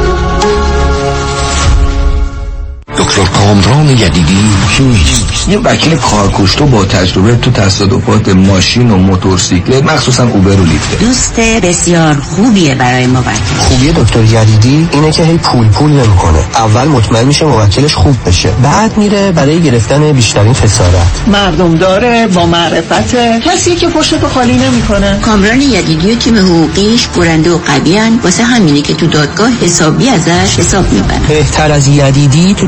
دکتر کامران یدیدی کیست؟ یه وکیل کارکشته با تجربه تو تصادفات ماشین و موتورسیکلت مخصوصا اوبر و لیفت. دوست بسیار خوبیه برای موکل. خوبی دکتر یدیدی اینه که هی پول پول نمی‌کنه. اول مطمئن میشه موکلش خوب بشه. بعد میره برای گرفتن بیشترین خسارت. مردم داره با معرفت کسی که پشت خالی نمی‌کنه. کامران یدیدی و تیم حقوقیش برنده و قویان واسه همینه که تو دادگاه حسابی ازش حساب می‌برن بهتر از یدیدی تو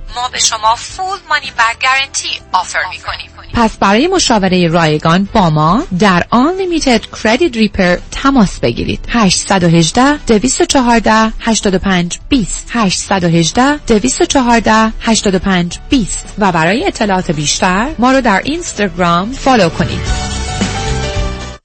ما به شما فول مانی بک گارانتی آفر می کنیم. پس برای مشاوره رایگان با ما در Unlimited Credit Repair تماس بگیرید. 818 214 85 20 818 214 85 20 و برای اطلاعات بیشتر ما رو در اینستاگرام follow کنید.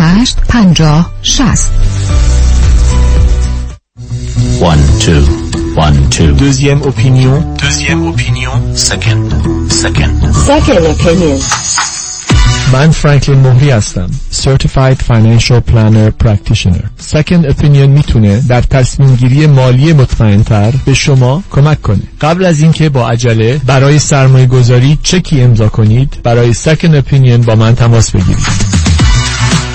هشت پنجاه شست. دوزیم opinion. دوزیم opinion. second second second opinion من فرانکلین مهری هستم. Certified Financial Planner Practitioner second opinion می‌تونه در تصمیم گیری مالی مطمئن تر به شما کمک کنه. قبل از اینکه با عجله برای سرمایه گذاری چکی امضا کنید برای second opinion با من تماس بگیرید.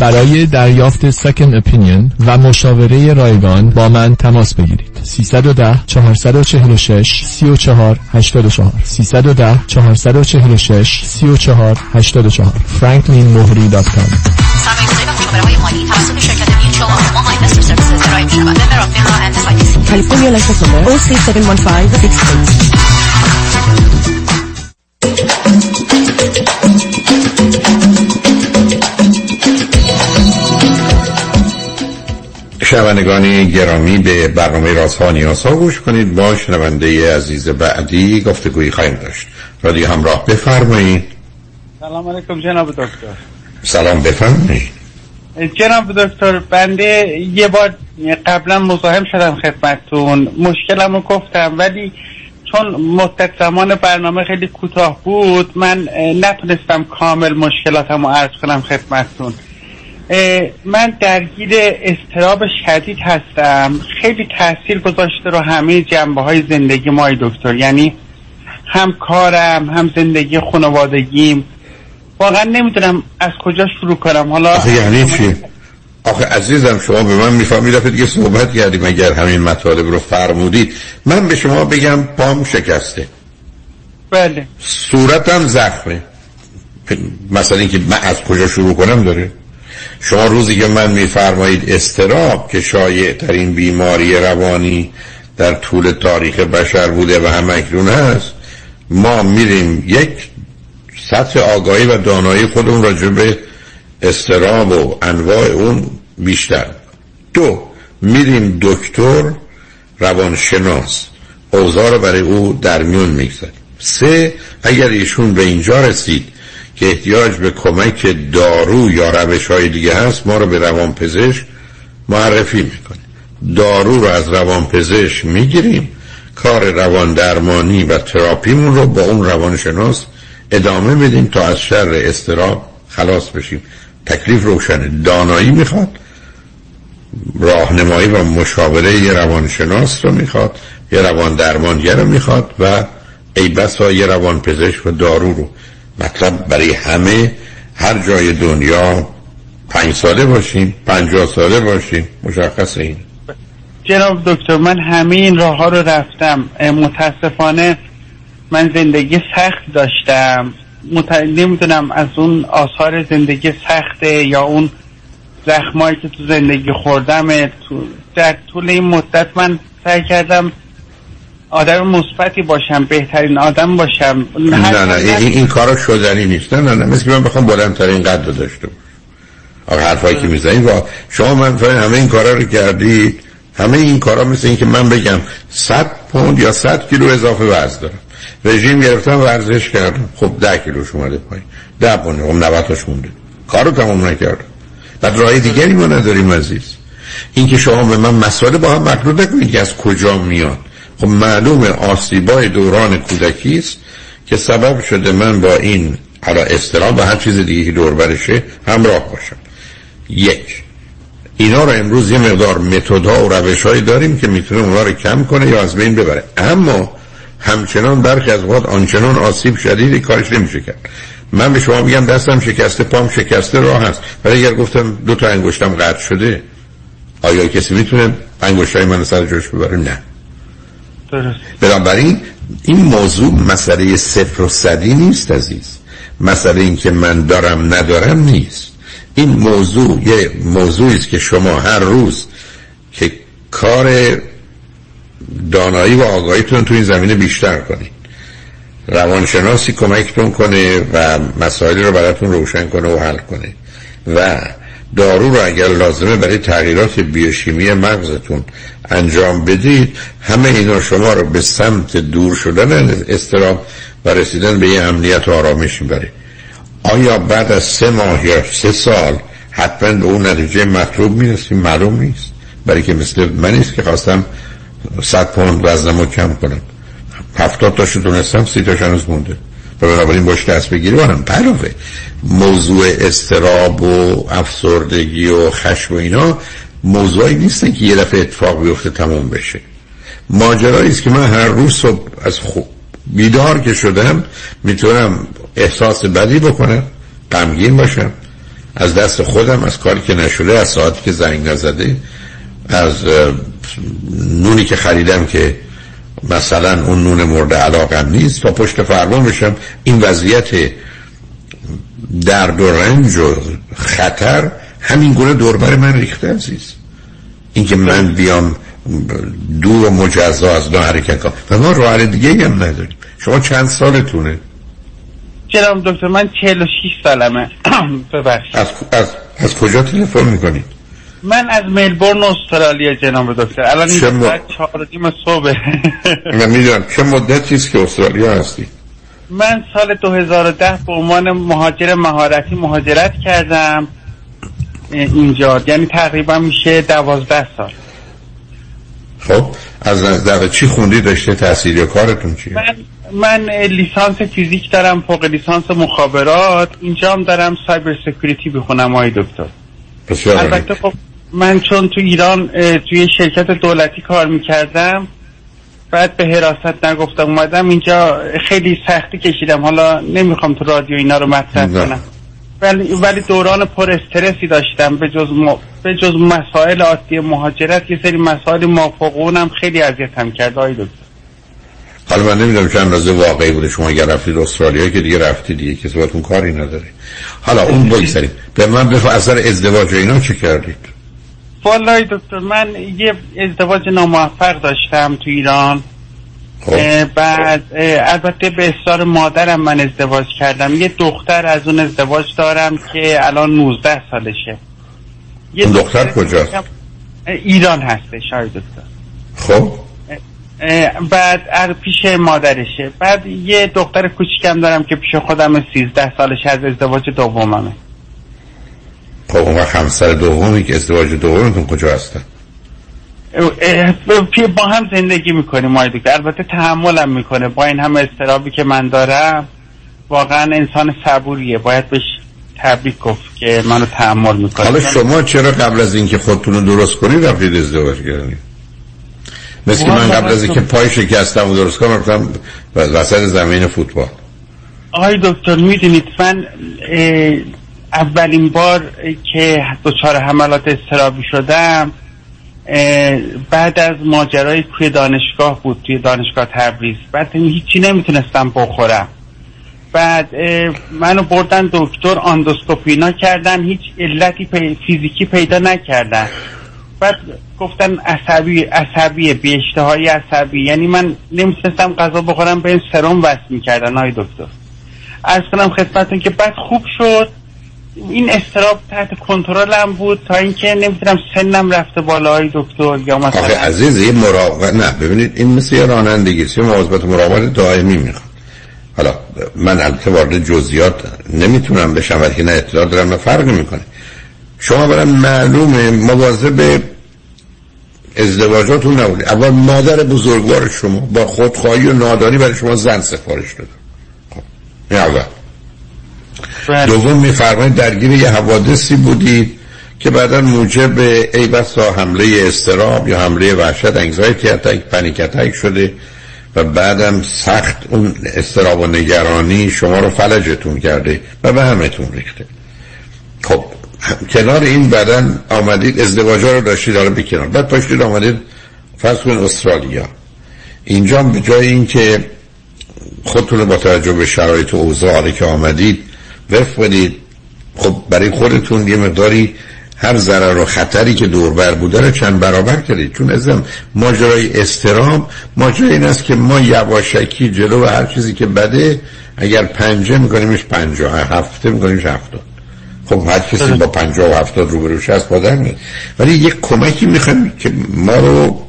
برای دریافت سکن اپینین و مشاوره رایگان با من تماس بگیرید. 310 446 34 84 310 446 34 84 franklinmohri.com California شنوندگان گرامی به برنامه رازها نیازها گوش کنید. با شنونده عزیز بعدی گفتگویی خواهیم داشت. رادیو همراه بفرمایید. سلام علیکم جناب دکتر. سلام بفرمایید. جناب دکتر بنده یه بار قبلا مزاحم شدم خدمتتون. مشکلمو گفتم ولی چون مدت زمان برنامه خیلی کوتاه بود من نتونستم کامل مشکلاتم رو عرض کنم خدمتتون. من درگیر استراب شدید هستم. خیلی تاثیر گذاشته رو همه جنبه های زندگی ما دکتر. یعنی هم کارم هم زندگی خانوادگیم. واقعا نمی‌دونم از کجا شروع کنم. حالا آخه یعنی چی؟ آخه عزیزم شما به من می‌فهمید دفعه دیگه صحبت کردیم. اگر همین مطالب رو فرمودید من به شما بگم پام شکسته. بله. صورتم زخمه. مثلا اینکه من از کجا شروع کنم داره؟ شما روزی که من میفرمایید استراب که شایع ترین بیماری روانی در طول تاریخ بشر بوده و هم اکنون هست ما میریم یک سطح آگاهی و دانایی خودمون راجع به استراب و انواع اون بیشتر. دو میریم دکتر روانشناس. اوضاع رو برای او در میون می‌گذاریم. سه اگر ایشون به اینجا رسید که احتیاج به کمک دارو یا روش های دیگه هست ما رو به روانپزشک معرفی می‌کنه. دارو رو از روانپزشک می‌گیریم کار روان درمانی و تراپیمون رو با اون روانشناس ادامه بدیم تا از شر استراب خلاص بشیم. تکلیف روشنه دانایی می‌خواد راهنمایی و مشاوره یه روانشناس رو می‌خواد یه روان درمانگر رو می‌خواد و ای بسا یه روان پزشک و دارو رو مطلب برای همه هر جای دنیا پنج ساله باشیم پنجاه ساله باشیم مشخص این جناب دکتر من همه این راه ها رو رفتم. متاسفانه من زندگی سخت داشتم. مت... نمی‌دونم از اون آثار زندگی سخته یا اون زخمایی که تو زندگی خوردم تو... در طول این مدت من سعی کردم آدم مثبتی باشم بهترین آدم باشم. نه نه این, این, این کارا شدنی نیست. نه نه نه. مثل که من بخوام بلندترین قد رو داشته باشم. آقا حرفایی که می‌زنید و شما من همه این کارا رو کردید. همه این کارا مثل این که من بگم 100 پوند یا 100 کیلو اضافه وزن دارم. رژیم گرفتم ورزش کردم. خب 10 کیلوش اومده پایین. 10 پوند خب 90 تاش مونده. کارو تمام نکردم. بعد راه دیگری ما نداریم عزیز. این که شما به من مسئله با هم مقلوب نکنید که از کجا میاد. خب معلومه آسیبای دوران کودکی است که سبب شده من با این حالا استرام و هر چیز دیگه که دور برشه همراه باشم. یک اینا رو امروز یه مقدار متدها و روشهایی داریم که می‌تونه اونا رو کم کنه یا از بین ببره. اما همچنان برخی از اوقات آنچنان آسیب شدیدی کارش نمیشه کرد. من به شما میگم دستم شکسته پام شکسته راه هست. ولی اگر گفتم دو تا انگشتم قطع شده آیا کسی می‌تونه انگشتای من سر جوش ببره؟ نه. بنابراین این موضوع مسئله صفر و صدی نیست عزیز. مسئله این که من دارم ندارم نیست. این موضوع یه موضوعی است که شما هر روز که کار دانایی و آگاهیتون تو این زمینه بیشتر کنید. روانشناسی کمکتون کنه و مسائلی رو براتون روشن کنه و حل کنه. و دارو رو اگر لازمه برای تغییرات بیوشیمی مغزتون انجام بدید همه اینا شما رو به سمت دور شدن استراب و رسیدن به یه امنیت و آرامش می‌بره. آیا بعد از سه ماه یا سه سال حتما به اون نتیجه مطلوب می‌رسیم معلوم نیست. برای که مثل من نیست که خواستم صد پوند وزنم رو کم کنم. هفتاد تاشو تونستم سی تاش هنوز مونده. بنابراین باش دست بگیری. و هم علاوه موضوع استراب و افسردگی و خشم و اینا موضوعی نیستن که یه دفعه اتفاق بیفته تموم بشه. ماجرایی است که من هر روز صبح از خوب بیدار که شدم می‌تونم احساس بدی بکنم غمگین باشم. از دست خودم از کاری که نشده از ساعتی که زنگ نزده از نونی که خریدم که مثلا اون نون مورد علاقم نیست تا پشت فرمان بشم این وضعیت درد و رنج و خطر همین گونه دوربر من ریخته عزیز. اینکه من بیام دور و مجزا از نه حرکت کنم. و ما راه دیگه هم نداریم. شما چند سالتونه؟ جناب دکتر؟ من 46 سالمه. ببخشید. از, از, از کجا تلفن می‌کنید؟ من از ملبورن استرالیا جناب دکتر. الان مو- ساعت چهار نیم صبح. من می‌دونم. چه مدتی است که استرالیا هستی؟ من سال 2010 به عنوان مهاجر مهارتی مهاجرت کردم. اینجا. یعنی تقریبا میشه دوازده سال. خب از نظر چی خوندی داشته تحصیل یا کارتون چیه؟ من من لیسانس فیزیک دارم فوق لیسانس مخابرات. اینجا هم دارم سایبر سکیوریتی بخونم آقای دکتر. البته خب من چون تو ایران توی شرکت دولتی کار می‌کردم بعد به حراست نگفتم اومدم اینجا خیلی سختی کشیدم. حالا نمی‌خوام تو رادیو اینا رو مطرح. کنم. ولی ولی دوران پر استرسی داشتم. به جز م... به جز مسائل عادی مهاجرت یه سری مسائل موافقونم خیلی اذیتم کرد. دکتر. حالا من نمی‌دونم چه اندازه واقعی بوده. شما اگر رفتید استرالیا که دیگه رفتید دیگه کسی باهاتون کاری نداره. حالا اون بگذاریم. به من بفرم اثر ازدواج و اینا چه کردید؟ والله دکتر من یه ازدواج ناموفق داشتم تو ایران. خب. اه، بعد اه، البته به اصرار مادرم من ازدواج کردم. یه دختر از اون ازدواج دارم که الان 19 سالشه. یه دختر کجاست؟ ایران هستش آقای دکتر. خب. بعد از پیش مادرشه. بعد یه دختر کوچیکم دارم که پیش خودم 13 سالش از ازدواج دوممه. خب اون وقت همسر دومی که ازدواج دومتون کجا هستن؟ اه، با هم زندگی می‌کنیم آقای دکتر. البته تحملم می‌کنه. با این همه استرابی که من دارم واقعا انسان صبوریه. باید بهش تبریک گفت که منو تحمل می‌کنه. حالا شما چرا قبل از اینکه خودتون رو درست کنید رفتید ازدواج کردید مثل که من قبل از اینکه پای شکستم و درست کنم رفتم وسط زمین فوتبال. آقای دکتر می‌دونید من اولین بار که دچار حملات استرابی شدم بعد از ماجرای توی دانشگاه بود توی دانشگاه تبریز. بعد هیچی نمی‌تونستم بخورم. بعد منو بردن دکتر آندوسکوپینا کردن هیچ علتی پی- فیزیکی پیدا نکردن. بعد گفتن عصبی عصبی بی اشتهایی عصبی. یعنی من نمی‌تونستم غذا بخورم به این سرم وصل می‌کردن های دکتر. از کنم خدمتون که بعد خوب شد. این استراب تحت کنترلم بود تا اینکه نمی‌تونم سنم رفته بالای دکتر یا آخه مثلا عزیز یه مراقبت نه ببینید این مثل یه رانندگی. یه مواظبت مراقبت دائمی می‌خواد حالا من البته وارد جزئیات نمی‌تونم بشم ولی نه اطلاع دارم نه فرق می‌کنه. شما برای معلومه مواظب ازدواجاتون نبودید اول مادر بزرگوار شما با خودخواهی و نادانی برای شما زن سفارش داد خب اول. دوم میفرمایید درگیر یه حوادثی بودید که بعدا موجب ای بسا حمله استراب یا حمله وحشت انگزایتی اتک پنیک اتک شده و بعدم سخت اون استراب و نگرانی شما رو فلجتون کرده و به همتون ریخته. خب کنار این بعدا آمدید ازدواج رو داشتید حالا بکنار بعد پاشتید آمدید فرض کنید استرالیا. اینجا به جای اینکه خودتون رو با توجه به شرایط و اوضاعی که آمدید وفق بدید خب برای خودتون یه مقداری هر ضرر و خطری که دوربر بوده رو چند برابر کردید. چون ازم ماجرای استرام ماجرای این است که ما یواشکی جلو و هر چیزی که بده اگر پنجه میکنیمش پنجاه هفته میکنیمش هفتاد. خب هر کسی با پنجاه و هفتاد روبروش هست با در میاد ولی یک کمکی می‌خوایم که ما رو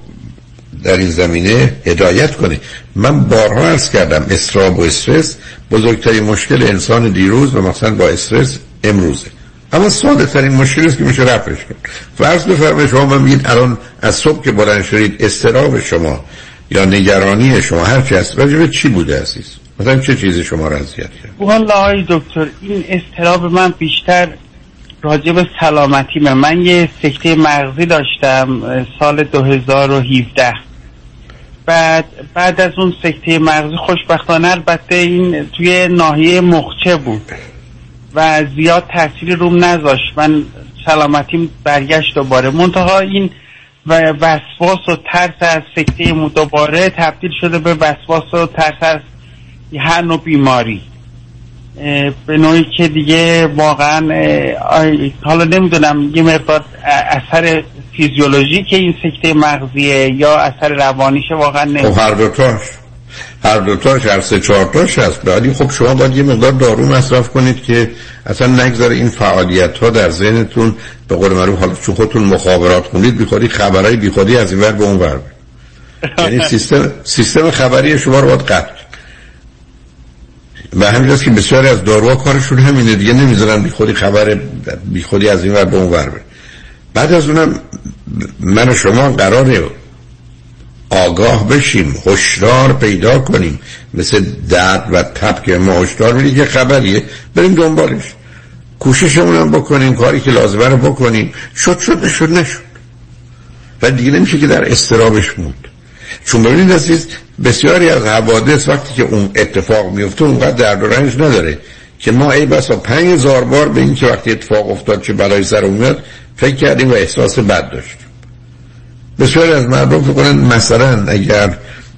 در این زمینه هدایت کنه من بارها عرض کردم استراب و استرس بزرگترین مشکل انسان دیروز و مثلا با استرس امروزه. اما ساده ترین مشکلی است که میشه رفعش کرد. فرض بفرمایید شما من میگید الان از صبح که بلند شدید استراب شما یا نگرانی شما هر چی هست راجع چی بوده عزیز؟ مثلا چه چیزی شما را اذیت کرد؟ آقای دکتر این استراب من بیشتر راجع به سلامتیمه من. یه سکته مغزی داشتم سال 2017 بعد بعد از اون سکته مغزی خوشبختانه البته این توی ناحیه مخچه بود. و زیاد تاثیری روم نذاشت. من سلامتیم برگشت دوباره. منتها این و وسواس و ترس از سکته دوباره تبدیل شده به وسواس و ترس از هر نوع بیماری. به نوعی که دیگه واقعا حالا نمی‌دونم یه مقدار اثر فیزیولوژیک این سکته مغزیه یا اثر روانیشه واقعا خب نمی‌دونم. هر دوتاش هر دوتاش هر سه چهار تاش هست. ولی خب شما باید یه مقدار دارو مصرف کنید که اصلا نگذاره این فعالیت ها در ذهنتون. به قول معروف حالا چون خودتون مخابرات خونید بیخودی خبرهای بیخودی از این ور به اون ور. یعنی سیستم سیستم خبری شما رو باید قطع و همینجاست که بسیاری از داروها کارشون همینه دیگه. نمی‌ذارن بی خودی خبر بی خودی از این ور به اون ور بره. بعد از اونم من و شما قراره آگاه بشیم هشدار پیدا کنیم. مثل درد و تب که ما هشدار میدیم که خبریه بریم دنبالش. کوششمون هم بکنیم کاری که لازمه رو بکنیم. شد شد نشد نشد. و دیگه نمیشه که در استرابش موند. چون ببینید عزیز بسیاری از حوادث وقتی که اون اتفاق میفته اونقدر درد و رنج نداره که ما ای بسا پنج هزار بار به این که وقتی اتفاق افتاد چه بلای سر میاد فکر کردیم و احساس بد داشتیم. بسیاری از مردم فکر کنن مثلا اگر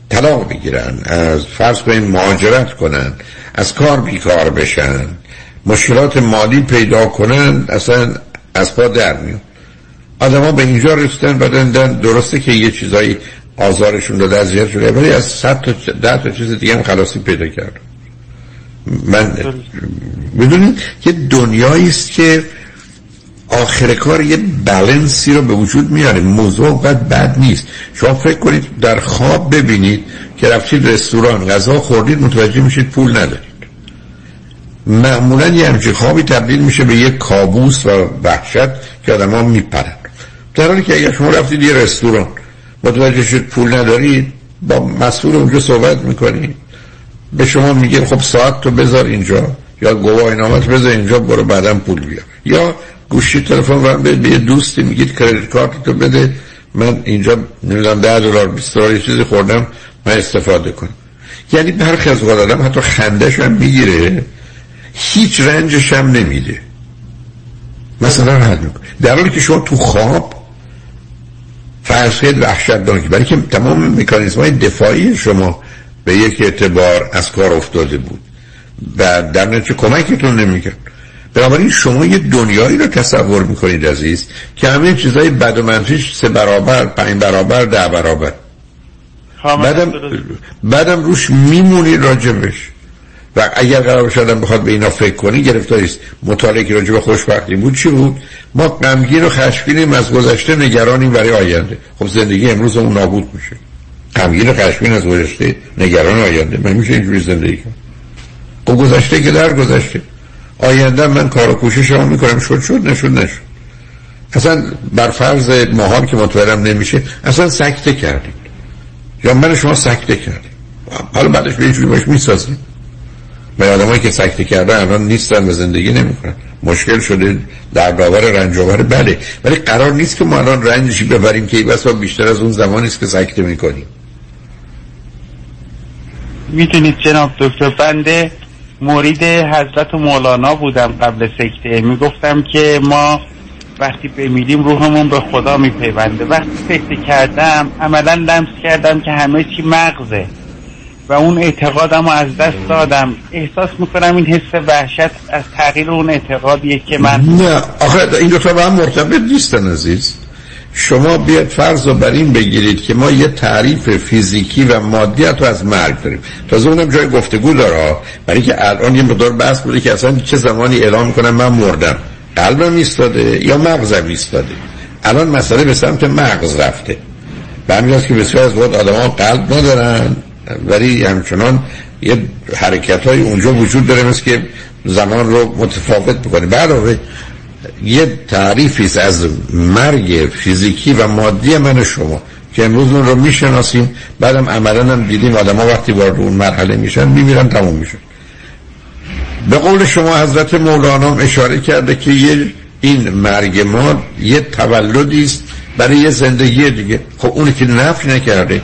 طلاق بگیرن از فرض کنین مهاجرت کنن از کار بیکار بشن مشکلات مالی پیدا کنن اصلا از پا در میون آدم ها به اینجا رسیدن بدن درسته که یه چیزایی آزارشون داده اذیت شده ولی از صد تا ده تا چیز دیگه هم خلاصی پیدا کرد من بدونید یه دنیایی است که آخر کار یه بلنسی رو به وجود میاره موضوع اونقدر بد نیست. شما فکر کنید در خواب ببینید که رفتید رستوران غذا خوردید متوجه میشید پول ندارید. معمولا یه همچین خوابی تبدیل میشه به یه کابوس و وحشت که آدم ها میپرن. در حالی که اگر شما رفتید یه رستوران متوجه شد پول ندارید با مسئول اونجا صحبت می‌کنید. به شما میگه خب ساعت تو بذار اینجا یا گواهی نامت بذار اینجا برو بعدم پول بیار. یا گوشی تلفن و به یه دوستی میگید کردیت کارت تو بده. من اینجا نمی‌دونم 10 دلار 20 دلار یه چیزی خوردم من استفاده کنم. یعنی برخی از اوقات آدم حتی خندش هم می‌گیره هیچ رنجش هم نمیده. مثلا راحت می‌کنه. در حالی که شما تو خواب فرض کنید وحشتناک برای که تمام مکانیزم های دفاعی شما به یک اعتبار از کار افتاده بود. و در نتیجه کمکتون نمی‌کرد. بنابراین شما یه دنیایی رو تصور می‌کنید عزیز که همه چیزای بد و منفیش سه برابر پنج برابر ده برابر. بعدم, بعدم روش میمونی راجبش. و اگر قرار شدن بخواد به اینا فکر کنی گرفتاریست مطالعه که راجب خوشبختی بود چی بود؟ ما غمگین و خشمگینیم از گذشته نگرانیم برای آینده. خب زندگی امروز اون نابود میشه. غمگین و خشمگین از گذشته نگران آینده. من میشه اینجوری زندگی کنم خب گذشته که در گذشته. آینده من کار و کوشش هم می‌کنم. شد شد نشد نشد. اصلا بر فرض ماهار که متورم نمیشه اصلا سکته کردیم یا من شما سکته کردیم حالا بعدش به اینجوری باش می‌سازیم. به آدمایی که سکته کرده الان نیستن و زندگی نمی‌کنن. مشکل شده در داور رنجاور بله. ولی قرار نیست که ما الان رنجی ببریم که بس بیشتر از اون زمانی است که سکته می‌کنیم. می‌تونید جناب دکتر بنده مرید حضرت مولانا بودم قبل سکته. می‌گفتم که ما وقتی بمیریم روحمون به خدا میپیونده. وقتی سکته کردم عملا لمس کردم که همه چی مغزه. و اون اعتقادم رو از دست دادم. احساس می‌کنم این حس وحشت از تغییر اون اعتقادیه که من نه آخه این دو تا با هم مرتبط نیستن عزیز. شما بیاد فرض رو بر این بگیرید که ما یه تعریف فیزیکی و مادیت رو از مرگ داریم. تازه اونم جای گفتگو داره. برای که الان یه مقدار بحث بوده که اصلا چه زمانی اعلام کنم من مردم. قلبم ایستاده یا مغزم ایستاده؟ الان مسئله به سمت مغز رفته. به همین که بسیار از وقت آدم قلب ندارن ولی همچنان یه حرکت های اونجا وجود داره مثل که زمان رو متفاوت بکنه بعد یه تعریفی از مرگ فیزیکی و مادی من شما که امروز اون رو می‌شناسیم. بعدم عملا هم دیدیم آدم ها وقتی وارد اون مرحله میشن میمیرن تموم میشن. به قول شما حضرت مولانا اشاره کرده که یه این مرگ ما یه تولدی است برای یه زندگی دیگه. خب اونی که نفی نکرده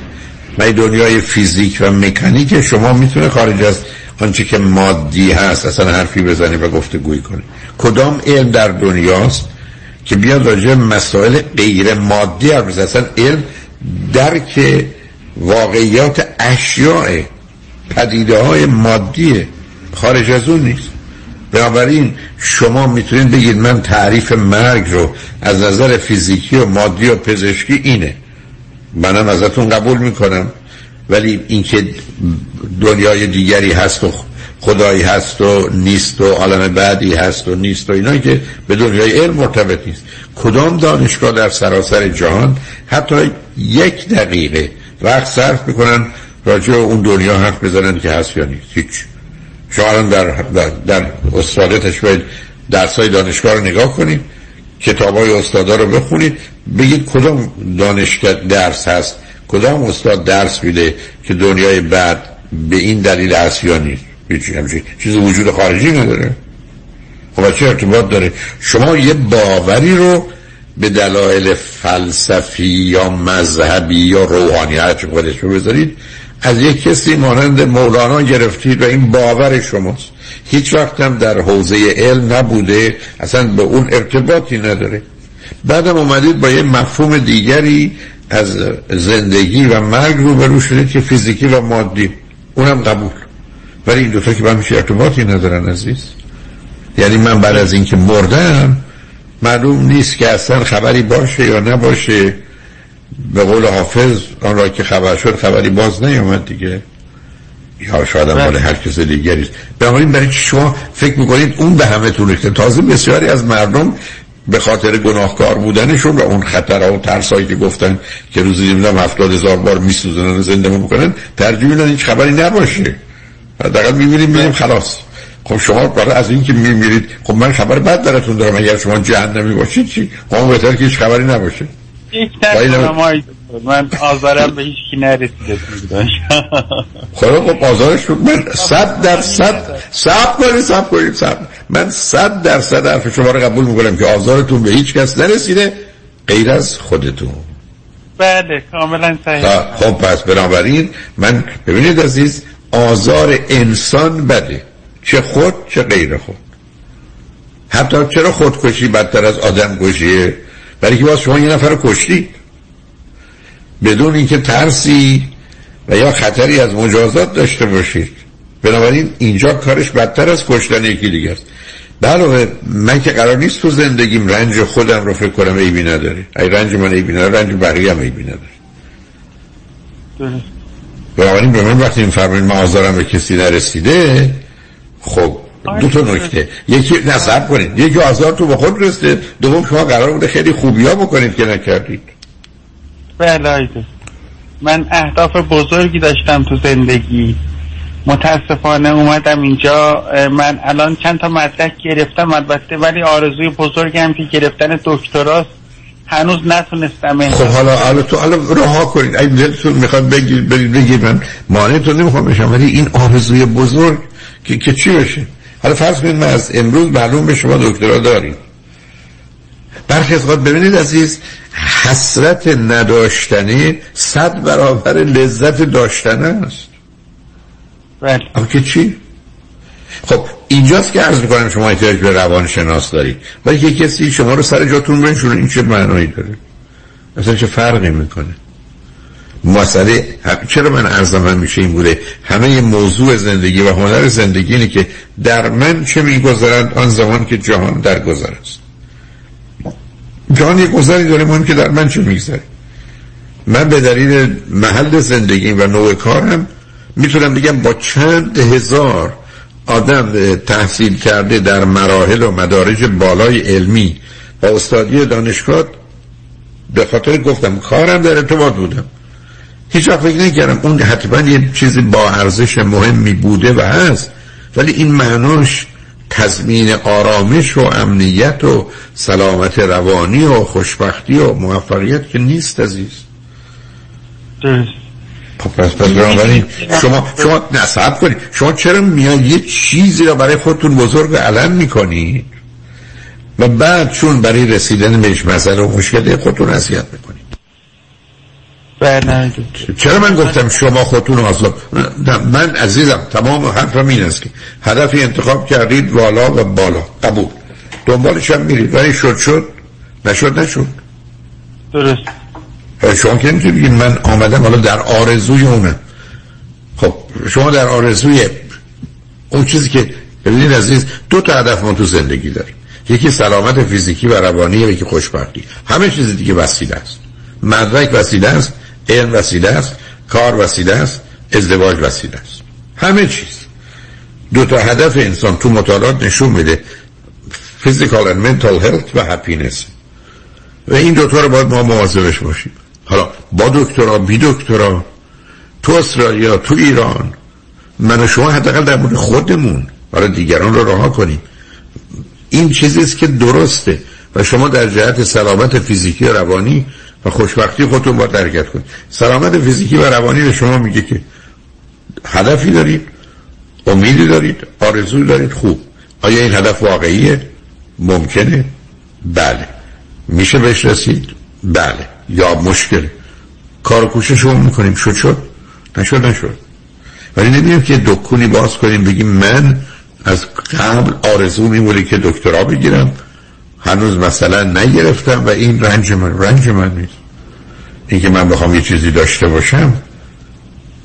و دنیای فیزیک و مکانیک شما می‌تونه خارج از آنچه که مادی هست اصلا حرفی بزنی و گفته گویی کنی کدام علم در دنیاست که بیاد راجع مسائل غیر مادی حرف اصلا علم درک واقعیات اشیاء پدیده های مادیه. خارج از اون نیست. بنابراین شما می‌تونید بگید من تعریف مرگ رو از نظر فیزیکی و مادی و پزشکی اینه. منم ازتون قبول می‌کنم. ولی اینکه دنیای دیگری هست و خدایی هست و نیست و عالم بعدی هست و نیست و اینا که به دنیای علم مرتبط نیست. کدام دانشگاه در سراسر جهان حتی یک دقیقه وقت صرف می‌کنن راجع اون دنیا حرف بزنن که هست یا نیست؟ هیچ. شما در, در, در استادتش باید درس های دانشگاه رو نگاه کنید کتاب های استادا رو بخونید بگید کدام دانشگاه درس هست کدام استاد درس میده که دنیای بعد به این دلیل هست یا نیست. چیز وجود خارجی نداره. خب چه ارتباط داره؟ شما یه باوری رو به دلایل فلسفی یا مذهبی یا روحانی هر چه خودش رو بذارید از یک کسی مانند مولانا گرفتید و این باور شماست. هیچ وقت هم در حوزه علم نبوده اصلا به اون ارتباطی نداره. بعدم اومدید با یه مفهوم دیگری از زندگی و مرگ رو برو شدید که فیزیکی و مادی. اونم قبول. ولی این دوتا که با هیچ ارتباطی ندارن عزیز. یعنی من بعد از اینکه مردم معلوم نیست که اصلا خبری باشه یا نباشه. به قول حافظ آن را که خبر شد خبری باز نیامد دیگه. یا شاید هم مال هر کس دیگری است. بنابراین برای شما فکر می‌کنید اون به همه تون ریخته تازه بسیاری از مردم به خاطر گناهکار بودنشون و اون خطرها و ترسایی که گفتن که روزی نمی‌دونم هفتاد هزار بار میسوزنن و زنده می‌کنن ترجیح میدن هیچ خبری نباشه. حداقل می‌بینیم میریم خلاص. خب شما برای از اینکه میمیرید خب من خبر بد براتون دارم اگر شما جهنمی باشید چی؟ خب بهتر که هیچ خبری نباشه. من آزارم به هیچ کی نرسیده. خب خب آزارش رو من صد در صد سب کنید سب کنید سب من صد در صد حرف شما رو قبول می‌کنم که آزارتون به هیچ کس نرسیده غیر از خودتون. بله کاملا صحیح. خب پس بنابراین من ببینید عزیز آزار انسان بده. چه خود چه غیر خود. حتی چرا خودکشی بدتر از آدم کشیه برای که باز شما یه نفر رو بدون اینکه ترسی و یا خطری از مجازات داشته باشید. بنابراین اینجا کارش بدتر از کشتن یکی دیگه است. علاوه من که قرار نیست تو زندگیم رنج خودم رو فکر کنم ایبی نداره. ای رنج من ایبی نداره رنج بقیه هم ایبی نداره. بنابراین به من وقتی این فرمایید من آزارم به کسی نرسیده خب دو تا نکته. یکی نصب کنید. یکی آزار تو به خود رسته دوم شما قرار بوده خیلی خوبی ها بکنید که نکردید. بله من اهداف بزرگی داشتم تو زندگی. متاسفانه اومدم اینجا. من الان چند تا مدرک گرفتم البته ولی آرزوی بزرگم که گرفتن دکتراست. هنوز نتونستم خب حالا حالا تو حالا رها کنید. اگه دلتون می‌خواد بگیر برید بگیر من مانعتون نمی‌خوام بشم ولی این آرزوی بزرگ که, که چی بشه حالا فرض کنید من از امروز معلوم به شما دکترا داریم. برخی از ببینید عزیز حسرت نداشتنی صد برابر لذت داشتن است. بله. که چی؟ خب اینجاست که عرض می‌کنم شما احتیاج به روانشناس دارید. ولی که کسی شما رو سر جاتون بنشونه این چه معنایی داره؟ اصلا چه فرقی می‌کنه؟ مسئله چرا من ارزم میشه این بوده؟ همه موضوع زندگی و هنر زندگی اینه که در من چه میگذرند آن زمان که جهان در گذر است. جهان یک گذری داره مهم که در من چه میگذره. من به دلیل محل زندگی و نوع کارم می‌تونم بگم با چند هزار آدم تحصیل کرده در مراحل و مدارج بالای علمی و استادی دانشگاه به خاطر گفتم کارم در ارتباط بودم. هیچ وقت فکر نکردم اون حتما یه چیزی با ارزش مهمی بوده و هست ولی این معناش تضمین آرامش و امنیت و سلامت روانی و خوشبختی و موفقیت که نیست عزیز. خب پس پس بنابراین شما شما نصب کنید. شما چرا میان یه چیزی رو برای خودتون بزرگ علم می‌کنید و بعد چون برای رسیدن بهش مسئله و مشکل خودتون اذیت می‌کنید. بله. چرا من گفتم شما خودتون اصلا من عزیزم تمام حرفم این است که هدفی انتخاب کردید والا و بالا قبول. دنبالش هم میرید. ولی شد شد. نشد نشد. درست. شما که نمی‌تونید بگید من آمدم حالا در آرزوی اونم خب شما در آرزوی اون چیزی که ببینید عزیز دو تا هدف ما تو زندگی داریم. یکی سلامت فیزیکی و روانی و یکی خوشبختی. همه چیز دیگه وسیله است. مدرک وسیله است علم وسیله است کار وسیله است ازدواج وسیله است. همه چیز. دو تا هدف انسان تو مطالعات نشون میده. Physical and mental health و happiness. و این دوتا رو باید ما مواظبش باشیم. حالا با دکترا بی دکترا تو استرالیا تو ایران من و شما حداقل در مورد خودمون برای دیگران رو رها کنیم. این چیزیست که درسته و شما در جهت سلامت فیزیکی و روانی و خوشبختی خودتون باید درکت کنید. سلامت فیزیکی و روانی به شما میگه که هدفی دارید امیدی دارید آرزوی دارید خوب. آیا این هدف واقعیه؟ ممکنه؟ بله. میشه بهش رسید؟ بله. یا مشکل. کار کوشش رو می‌کنیم. شد شد. نشد نشد. ولی نمی‌دونیم که دکونی باز کنیم. بگیم من از قبل آرزو میمونه که دکترا بگیرم. هنوز مثلا نگرفتم و این رنج من رنج من نیست. اینکه من بخوام یه چیزی داشته باشم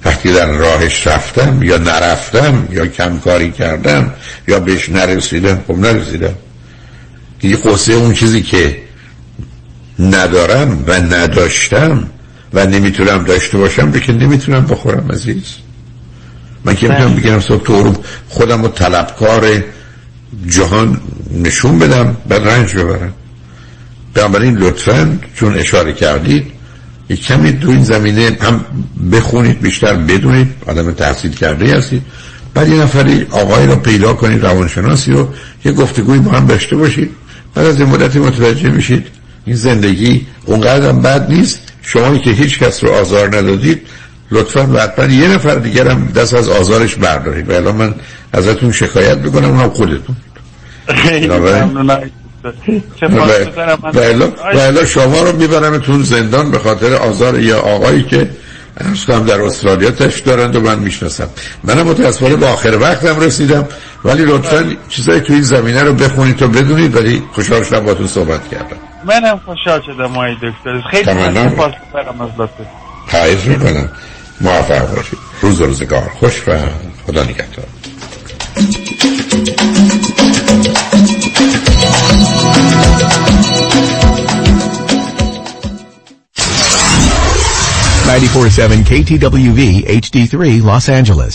وقتی در راهش رفتم یا نرفتم یا کمکاری کردم یا بهش نرسیدم خب نرسیدم. دیگه قصه اون چیزی که ندارم و نداشتم و نمی‌تونم داشته باشم به که نمی‌تونم بخورم عزیز. من که می‌تونم بگم صبح تو خودم رو طلبکار جهان نشون بدم بعد رنج ببرم. بنابراین لطفا چون اشاره کردید یک کمی دو این زمینه هم بخونید بیشتر بدونید آدم تحصیل کرده هستید. بعد یه نفری آقای رو پیدا کنید روانشناسی رو یه گفتگوی با هم داشته باشید. بعد از این مدتی متوجه میشید این زندگی اونقدر بد نیست. شما که هیچ کس رو آزار ندادید لطفا حتما یه نفر دیگر هم دست از آزارش بردارید. و الان من ازتون شکایت بکنم اونم خودتون. ممنونم و شما رو میبرمتون زندان به خاطر آزار یه آقایی که هم در استرالیا تشت دارند و من می‌شناسم. منم متاسفانه به آخر وقتم رسیدم. ولی لطفا چیزایی تو این زمینه رو بخونید تا بدونید ولی خوشحال شدم با صحبت کردم. منم خوشحال شدم مای دکتر. خیلی سپاس دارم از لطفه تعریف می‌کنم. موفق باشید. روز روزگار. خوش و خدا نگهدار. Ninety-four-seven KTWV HD3 Los Angeles.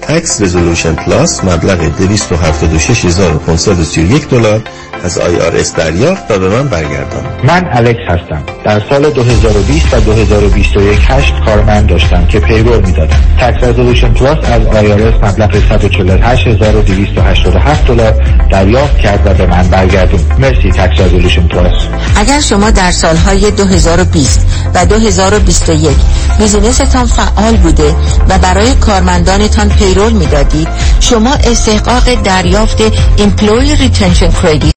Tax Resolution Plus مبلغ 276531 دلار از IRS دریافت و به من برگردوند. من الکس هستم. در سال 2020 و 2021 هشت کارمند داشتم که payroll می‌دادم. Tax Resolution Plus از IRS مبلغ 148287 دلار دریافت کرد و به من برگردون. مرسی Tax Resolution Plus اگر شما در سالهای 2020 و 2021 business تان فعال بوده و برای کارمندانتان payroll می‌دادید. شما استحقاق دریافت Employee Retention Credit